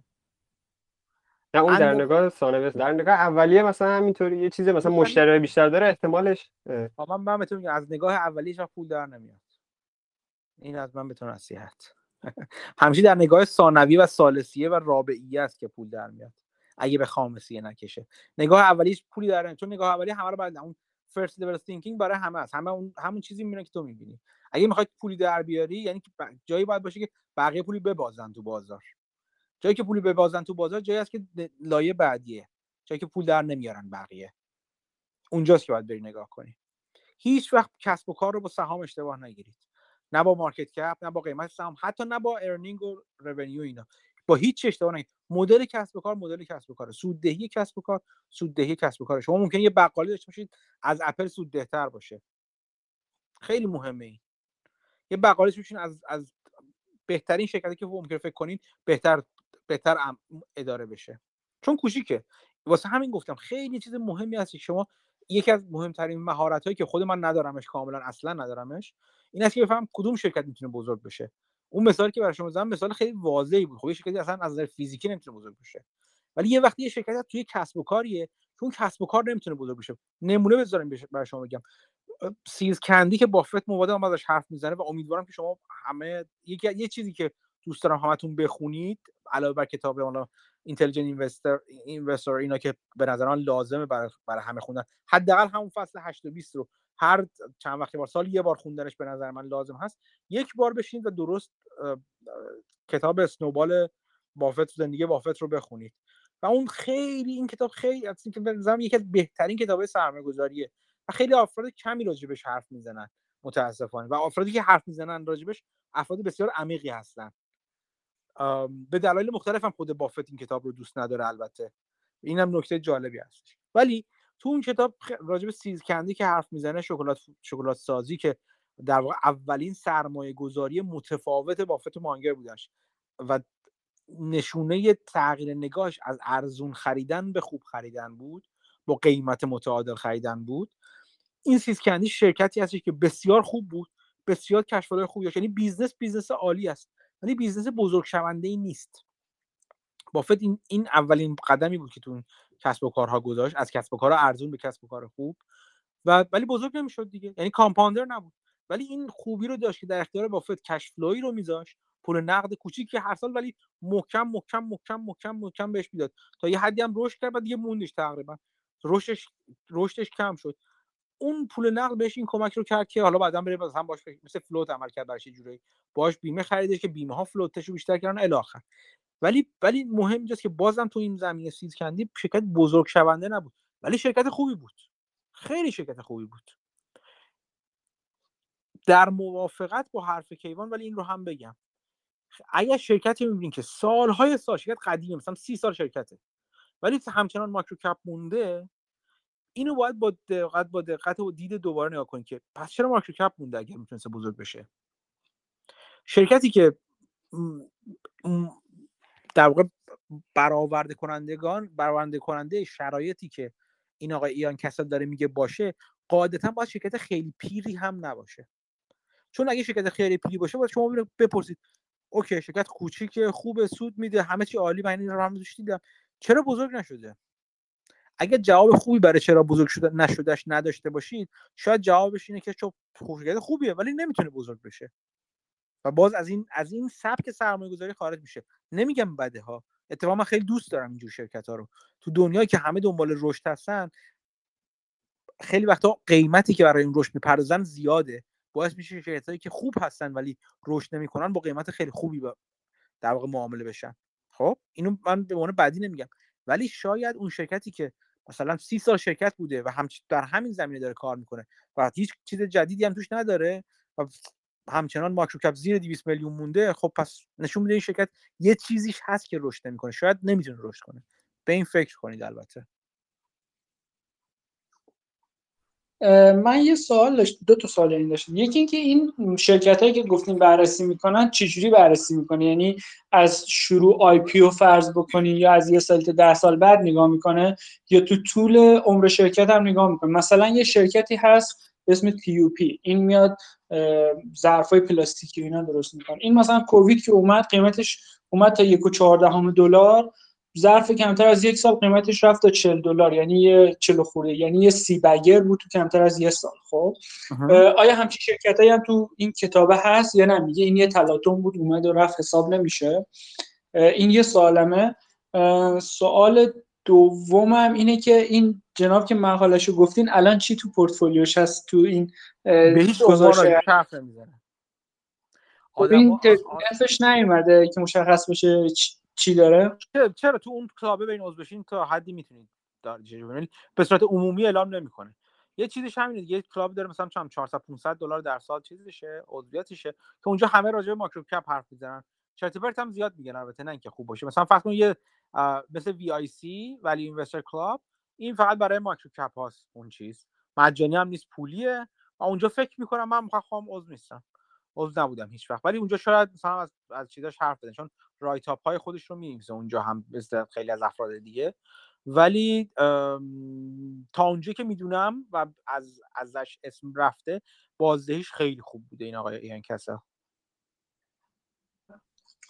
نه اون در نگاه ثانوی در نگاه اولیه مثلا همینطوری یه چیزی مثلا مشتری بیشتر داره احتمالش من من بهتون میگم از نگاه اولیش پول در نمیاد. این از من بهتون نصیحت. همیشه در نگاه ثانوی و ثالثیه و رابعیه است که پول در میاد. اگه به خامسیه نکشه. نگاه اولیش پولی در چون نگاه اولیه همه رو بعد اون first level thinking برای همه است. همه اون همون چیزی می‌بینن که تو می‌بینی. اگه می‌خوای پولی در بیاری یعنی که جایی باید باشه که بقیه پولی ببازن تو بازار. جایی که پولی ببازن تو بازار جایی است که لایه بعدیه. جایی که پول در نمیارن بقیه. اونجاست که باید بری نگاه کنی. هیچ وقت کسب و کار رو با سهام اشتباه نگیرید. نه با market cap نه با قیمت سهام حتی نه با earning و revenue اینا. با هیچ اشتباه نگیرید. مدل کسب و کار مدل کسب و کار سوددهی کسب و کار سوددهی کسب و کار شما ممکنه یه بقالی داشته باشید از اپل سوددهتر باشه. خیلی مهمه این. یه بقالی داشته از از بهترین شرکتی که ممکن فکر کنین بهتر بهتر اداره بشه. چون کوچیکه. واسه همین گفتم خیلی چیز مهمی هست که شما یکی از مهمترین مهارت هایی که خود من ندارمش کاملا اصلا ندارمش این است که بفهم کدوم شرکت می‌تونه بزرگ بشه. اون مثالی که برای شما زدم مثال خیلی واضحی بود. خب شرکتی اصلا از نظر فیزیکی نمی‌تونه بزرگ بشه. ولی یه وقتی یه شرکت توی کسب و کاریه اون کسب و کار نمی‌تونه بزرگ بشه. نمونه بذاریم برای شما بگم. سیز کندی که بافت مبادم ازش حرف می‌زنه و امیدوارم که شما همه یکی یه چیزی که دوست دارم همتون بخونید علاوه بر کتاب اون اینتلیجنت اینوستر اینوستر اینا که به نظر من لازمه برای برای همه خوندن. حداقل همون فصل 8 و 20 رو. هر چند وقت بار سال یه بار خوندنش به نظر من لازم هست. یک بار بشینید و درست کتاب اسنوبال بافت زندگی بافت رو بخونید. و اون خیلی این کتاب خیلی از اینکه به یکی از بهترین کتاب سرمایه گذاریه و خیلی افراد کمی راجبش حرف می‌زنن متاسفانه. و افرادی که حرف می‌زنن راجبش افراد بسیار عمیقی هستن. به دلایل هم خود بافت این کتاب رو دوست نداره البته. این هم نکته جالبی هستش. ولی تو اون کتاب راجب See's Candy که حرف می‌زنه شکلات شکلات سازی که در واقع اولین سرمایه گذاری متفاوت بافت و مانگر بودش و نشونه تغییر نگاهش از ارزون خریدن به خوب خریدن بود با قیمت متعادل خریدن بود. این See's Candy شرکتی هستش که بسیار خوب بود بسیار cash flow خوبی داشت. یعنی business business عالی است. ولی business بزرگ شونده ای نیست. بافت این, این اولین قدمی بود که تو کسب و کارها گذاشت. از کسب و کارها ارزون به کسب و کار خوب. و ولی بزرگ نمی‌شد دیگه. یعنی کامپاندر نبود. ولی این خوبی رو داشت که در اختیار بافت کش فلوی رو میذاشت. پول نقد کوچیک که هر سال ولی محکم محکم محکم محکم محکم بهش می‌داد. تا یه حدی هم رشد کرد بعد دیگه موندش تقریبا. رشدش رشدش کم شد. اون پول نقد بهش این کمک رو کرد که حالا بعدا بره مثلا باش مثل فلوت عمل کرد براش جوری باش بیمه خریده که بیمه ها float ش رو بیشتر کردن الی آخر. ولی ولی مهم اینجاست که بازم تو این زمینه See's Candy شرکت بزرگ شونده نبود. ولی شرکت خوبی بود. خیلی شرکت خوبی بود. در موافقت با حرف کیوان ولی این رو هم بگم. اگر شرکتی می‌بینین که سالهای سال شرکت قدیمه مثلا سی سال شرکته ولی همچنان micro cap مونده اینو باید با دقت با دقت و دید دوباره نگاه کنید که پس چرا micro cap مونده اگر می‌تونسته بزرگ بشه؟ شرکتی که در واقع برآورده کنندگان برآورده کننده شرایطی که این آقای ایان کسل داره میگه باشه قاعدتا باید شرکت خیلی پیری هم نباشه. چون اگه شرکت خیلی پیری باشه باید شما بپرسید. اوکی شرکت کوچیک خوب سود میده همه چی عالی من این رو هم دیدم چرا بزرگ نشده؟ اگه جواب خوبی برای چرا بزرگ شده نشدهش نداشته باشید شاید جوابش اینه که چون شرکت خوبیه ولی نمی‌تونه بزرگ بشه. و باز از این از این سبک سرمایه گذاری خارج میشه. نمیگم بده ها اتفاقا من خیلی دوست دارم اینجور شرکت ها رو. تو دنیایی که همه دنبال رشد هستن خیلی وقتا قیمتی که برای این رشد می‌پردازن زیاده. باعث میشه شرکت هایی که خوب هستن ولی رشد نمی‌کنن با قیمت خیلی خوبی با در واقع معامله بشن. خب؟ اینو من به عنوان بعدی نمیگم. ولی شاید اون شرکتی که مثلا سی سال شرکت بوده و هم در همین زمینه داره کار می‌کنه و هیچ چیز جدیدی هم توش نداره و همچنان ماکرو کپ زیر 200 میلیون مونده خب پس نشون میده این شرکت یه چیزیش هست که رشد نمی‌کنه. شاید نمی‌تونه رشد کنه. به این فکر کنید البته. من یه سوال داشت دو تا سوال این داشتم. یکی اینکه این شرکت هایی که گفتیم بررسی می‌کنن چجوری بررسی می‌کنه؟ یعنی از شروع آی پی او فرض بکنی یا از یه سال تا ده سال بعد نگاه می‌کنه یا تو طول عمر شرکت هم نگاه می‌کنه؟ مثلا یه شرکتی هست به اسم پی این میاد ظرفای پلاستیکی اینا درست می‌کنه. این مثلا کووید که اومد قیمتش اومد تا یک و دلار. ظرف کمتر از یک سال قیمتش رفت تا 40 دلار یعنی یه 40 خورده یعنی یه سی بگر بود تو کمتر از یه سال خب؟ آیا همچین شرکتایی هم تو این کتابه هست یا نه؟ میگه این یه تلاطم بود اومد و رفت حساب نمیشه. این یه سوالمه. سوال دومم اینه که این جناب که مقالشو گفتین الان چی تو پورتفولیوش هست؟ تو این به هیچ نمی‌زنه. خب این نیومده که مشخص بشه چی داره؟ چرا تو اون کتابه بین عضو بشین تا حدی می‌تونید به صورت عمومی اعلام نمی‌کنه. یه چیزش همینه یه کلاب داره مثلا چم 400 500 دلار در سال چیزشه عضویتشه که اونجا همه راجع به ماکرو کپ حرف می‌زنن. چرت پرت هم زیاد میگن البته نه اینکه خوب باشه. مثلا فرض کن یه مثل VIC ولی investor club این فقط برای micro cap هاست اون چیز. مجانی هم نیست پولیه. و اونجا فکر می‌کنم من می‌خوام عضو نیستم. عضو نبودم هیچ وقت. ولی اونجا شاید مثلا از, از چیزاش حرف بزنن چون write-up های خودش رو می‌نویسه اونجا هم خیلی از افراد دیگه. ولی تا اونجا که می‌دونم و از ازش اسم رفته بازدهیش خیلی خوب بوده این آقای ایان کسل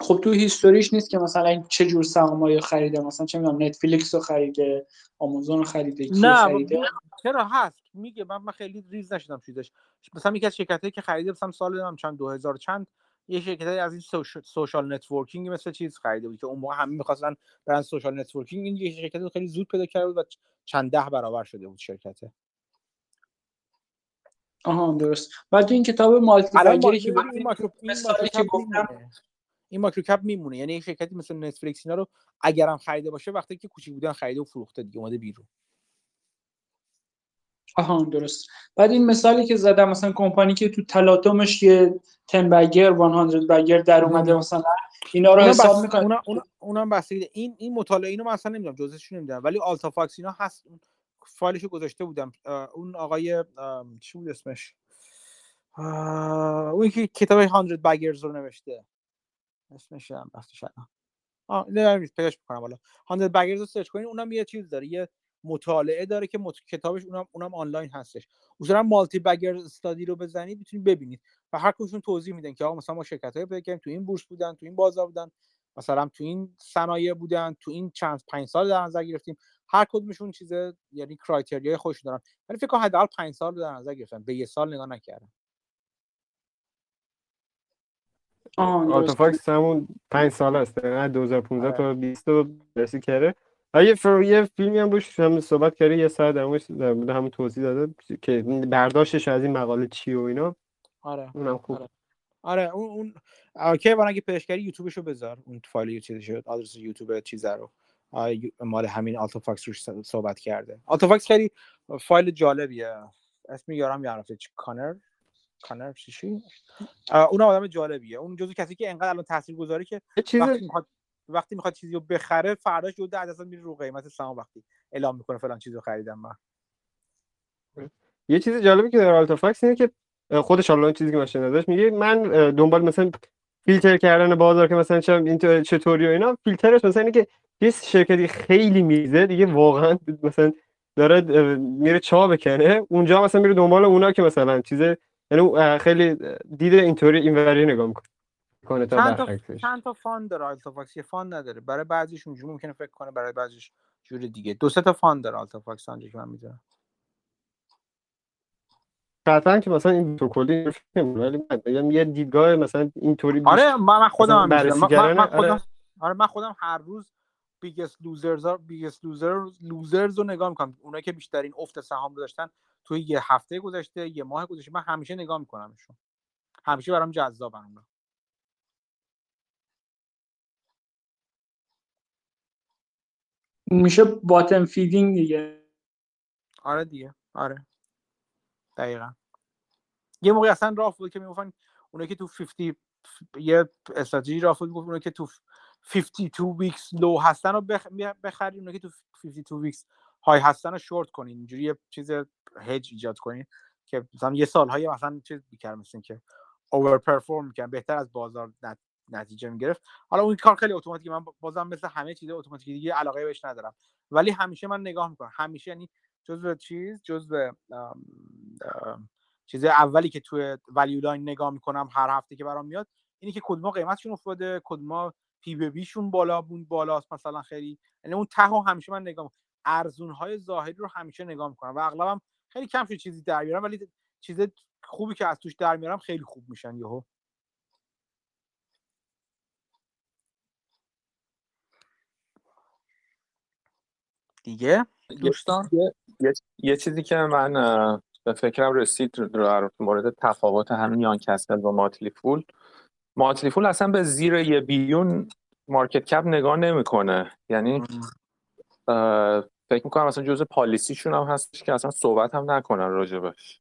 خب تو history ش نیست که مثلا چه جور سهامایی خریده مثلا چه می‌دونم نتفلیکس رو خریده آمازون رو خریده نه خریده؟ چرا؟ هست. میگه من, من خیلی ریز نشدم چیزش. مثلا یکی از شرکتایی که خریده مثلا سال نمی‌دونم چند 2000 چند یه شرکت از این social networking مثل چیز خریده بود که اون موقع همه می‌خواستن برن social networking. این یه شرکت خیلی زود پیدا کرده بود و چند ده برابر شده بود شرکته. آها درست. ولی تو این کتاب مالتی که این ماکرو این ماکرو کپ میمونه. یعنی یک شرکتی مثل نتفلیکس اینا رو اگرم خریده باشه وقتی که کوچیک بودن خریده و فروخته دیگه اومده بیرون. آها درست. بعد این مثالی که زدم مثلا کمپانی که تو تلاطمش یه 10 بگر 100 بگر در اومده مثلا اینا رو حساب می‌کنه. اونا اونا اونم بسیده این این مطالعه اینو مثلا نمی‌دونم جزءش نمی‌دونم. ولی Alta Fox اینا هست. فایلشو گذاشته بودم. اون آقای چی بود اسمش؟ اون که کتاب 100 Baggers رو نوشته. اسمش هم وقتش آه نه پیداش می‌کنم حالا. 100 Baggers رو سرچ کنین اونم یه چیز داره یه مطالعه داره که مت... کتابش اونم اونم آنلاین هستش. اصولا multi-bagger study رو بزنید می‌تونید ببینید و هر کدومشون توضیح میدن که آقا مثلا ما شرکت های پیدا تو این بورس بودن تو این بازار بودن مثلا تو این صنایع بودن تو این چند پنج سال در نظر گرفتیم. هر کدومشون چیز یعنی کرایتریای خوش دارن. ولی فکر کنم حداقل 5 سال در نظر گرفتن به یه سال نگاه نکردن. آتوفاکس همون 5 سال. است 2015 تا 20 رو رسید کرده. یه فر... یه فیلمی هم روش هم صحبت کرده یه ساعت در در مورد همون توضیح داده که برداشتش از این مقاله چی و اینا. آره اونم خوب. آره, آره. اون اون OK برای اگه پیداش کردی یوتیوبشو بذار اون فایل چیزی شد آدرس یوتیوب چیز رو. مال همین Alta Fox روش صحبت کرده. Alta Fox خیلی فایل جالبیه. اسمش یادم رفته Connor. Connor چی اون آدم جالبیه. اون جزو کسی که انقدر الان تاثیرگذاری که وقتی می‌خواد وقتی می‌خواد چیزی رو بخره فرداش یه ده درصد میره رو قیمت سهام وقتی اعلام می‌کنه فلان چیزو خریدم من. یه چیز جالبی که در Alta Fox اینه که خودش حالا چیزی که ازش میگه من دنبال مثلا فیلتر کردن بازار که مثلا چه این چطوری و اینا فیلترش مثلا اینه که یه شرکتی خیلی میزه دیگه واقعا مثلا داره میره چا بکنه اونجا مثلا میره دنبال اونا که مثلا چیز یعنی خیلی دیده اینطوری اینوری نگاه می‌کنه کنه تا چند تا چند تا fund داره Alta Fox یه fund نداره. برای بعضیش اونجوری ممکنه فکر کنه برای بعضیش جور دیگه. دو سه تا fund داره Alta Fox آنجا که من می‌دونم. قطعا که مثلا این تو کلی ولی من یه دیدگاه مثلا اینطوری آره من خودم من, من خودم آره. من خودم هر روز biggest losers biggest loser losers رو نگاه می‌کنم. اونایی که بیشترین افت سهام رو داشتن توی یه هفته گذشته یه ماه گذشته من همیشه نگاه میکنمشون. همیشه برام جذابن اونا. میشه bottom feeding دیگه. آره دیگه. آره. دقیقا. یه موقع اصلا راه بود که می‌گفتن اونایی که تو 50 یه استراتژی راه بود اونایی که تو 52 weeks low هستن رو بخ... بخرید اونایی که تو 52 weeks high هستن رو شورت کنین. اینجوری یه چیز هج ایجاد کنین که مثلا یه سالهای مثلا چیز بیکر مثل که overperform می‌کنن بهتر از بازار نتیجه می‌گرفت. حالا اون کار خیلی اتوماتیک من بازم مثل همه چیز اتوماتیک دیگه علاقه بهش ندارم. ولی همیشه من نگاه می‌کنم. همیشه یعنی جزء چیز جزء چیز اولی که توی Value Line نگاه می‌کنم هر هفته که برام میاد اینی که کدوم قیمتشون افتاده کدوم P/B شون بالا بود بالاست مثلا خیلی. یعنی اون ته همیشه من نگاه ارزون های ظاهری رو همیشه نگاه می‌کنم و اغلبم خیلی کم شد چیزی در میارم ولی چیز خوبی که از توش در میارم خیلی خوب میشن یهو. دیگه؟ دوستان؟ یه, یه چیزی که من به فکرم رسید در مورد تفاوت همین یان کسل و ماتلی فول ماتلی فول اصلا به زیر یه بیلیون مارکت کپ نگاه نمی‌کنه. یعنی فکر می‌کنم اصلا جزء policy شون هم هستش که اصلا صحبت هم نکنن راجبش.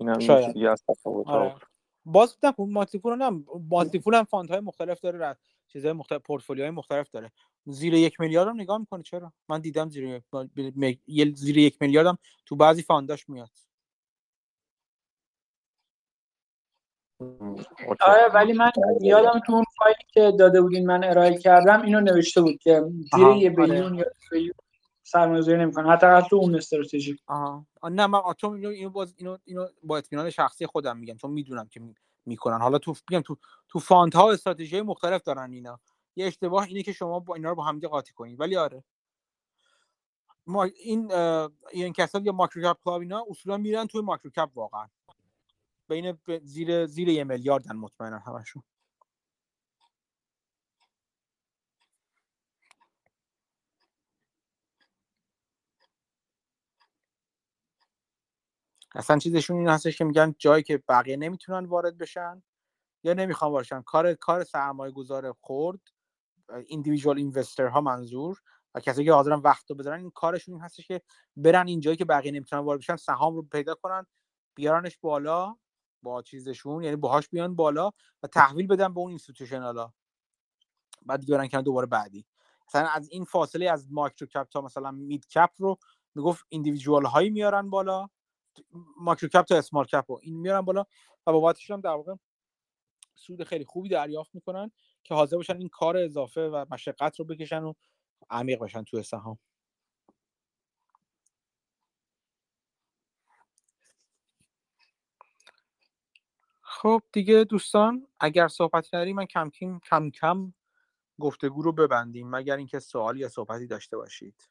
این هم شاید. از تفاوت آره. باز نه Motley Fool هم Motley Fool هم fund های مختلف داره چیزهای مختلف پورتفولیوهای مختلف داره. زیر یک میلیارد هم نگاه می‌کنه چرا؟ من دیدم زیر یک زیر یک میلیارد هم تو بعضی fund اش میاد. آره ولی من یادم تو اون فایلی که داده بودین من ارائه کردم اینو نوشته بود که زیر یه billion یا billion سرمایه‌گذاری نمی‌کنه. حتی تو اون استراتژی. آها. نه من چون اینو اینو باز اینو اینو با اطمینان شخصی خودم میگم چون می‌دونم که می‌کنن. حالا تو میگم تو تو fund ها استراتژی مختلف دارن اینا. یه اشتباه اینه که شما با اینا رو با هم قاطی کنید. ولی آره. ما این این کسات یا MicroCap Club اینا اصولا میرن توی micro cap واقعا. بین زیر زیر یه میلیاردن مطمئنا همشون. اصلا چیزشون این هستش که میگن جایی که بقیه نمی‌تونن وارد بشن یا نمی‌خوان باشن کار کار سرمایه گذار خورد ایندیویژوال اینوستر ها منظور و کسایی که حاضرن وقت رو بذارن این کارشون این هستش که برن این جایی که بقیه نمی‌تونن وارد بشن سهام رو پیدا کنن بیارنش بالا. با چیزشون یعنی باهاش بیان بالا و تحویل بدن به اون institutional ا بعد بیارن کنن دوباره بعدی. مثلا از این فاصله از micro cap تا مثلا mid cap رو می‌گفت individual هایی میارن بالا micro cap تا small cap رو این میارن بالا و بابتش هم در واقع سود خیلی خوبی دریافت می‌کنن که حاضر باشن این کار اضافه و مشقت رو بکشن و عمیق بشن تو سهام خب دیگه دوستان اگر صحبتی نداری من کم کم کم کم گفتگو رو ببندیم مگر اینکه سوالی یا صحبتی داشته باشید.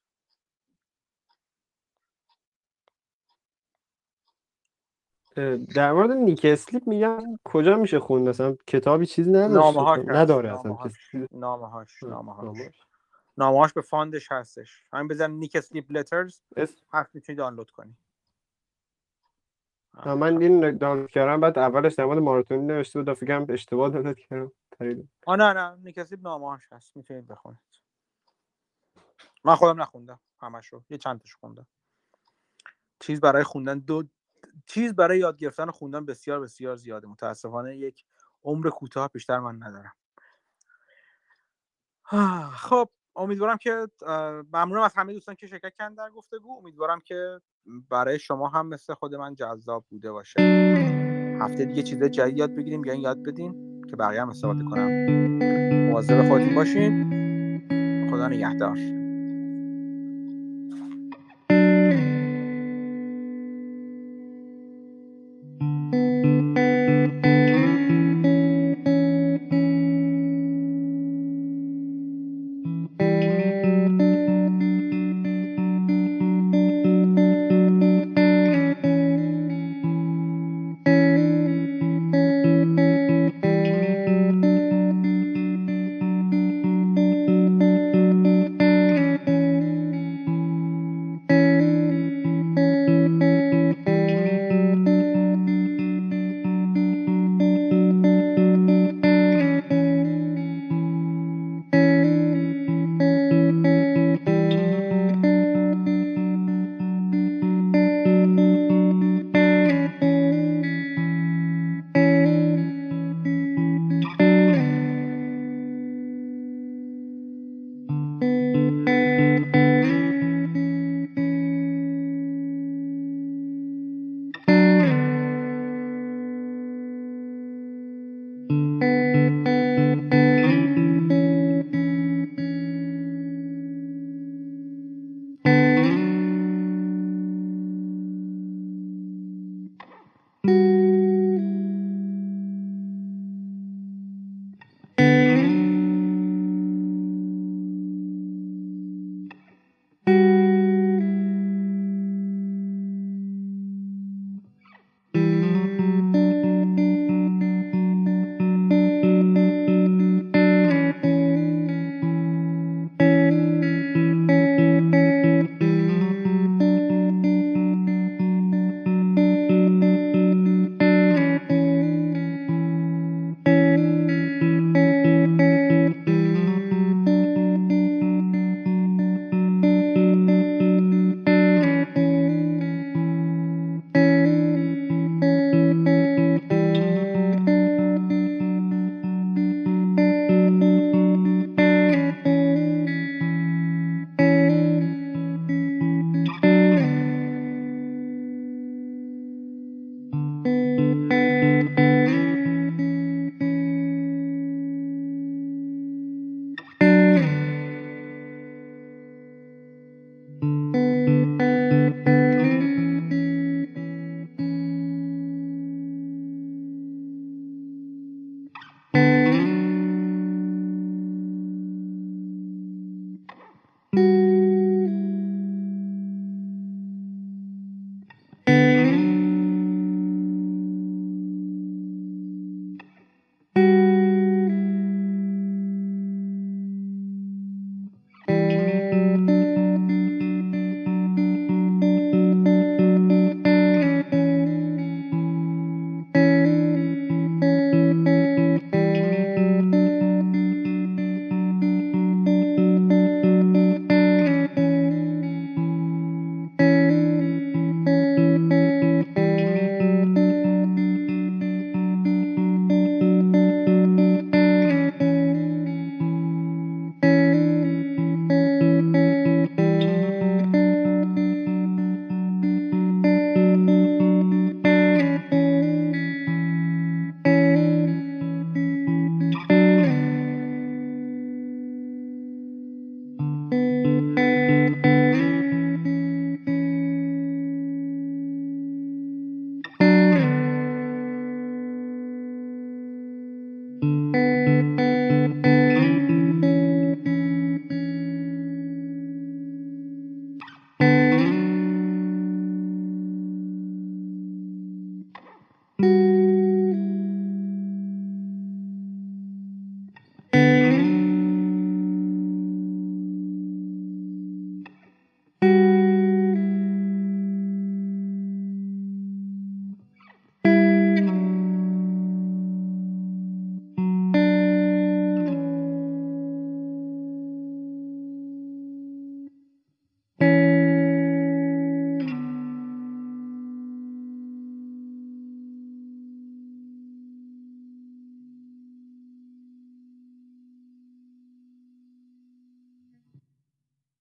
در مورد نیک اسلیپ میگن کجا میشه خوند؟ مثلا کتابی چیزی نداره نداره اصلا نامه هاش نامه هاش به fund ش هستش. همین بزن Nick Sleep letters هست می‌تونی دانلود کنی. من این دانلود کردم بعد اولش در مورد نوشته بود فکرم اشتباه دانلود کردم آه نه نه Nick Sleep نامه هاش هست می‌تونید بخونید. من خودم نخوندم همش رو یه چند خوندم. چیز برای خوندن دو چیز برای یاد گرفتن و خوندن بسیار بسیار زیاده. متاسفانه یک عمر کوتاه بیشتر من ندارم. خب. امیدوارم که ممنونم از همه دوستان که شرکت کردن در گفتگو. امیدوارم که برای شما هم مثل خود من جذاب بوده باشه. هفته دیگه چیز جدید یاد بگیریم یا یاد بدین که بقیه هم استفاده کنم مواظب خودتون باشین. خدا نگهدار.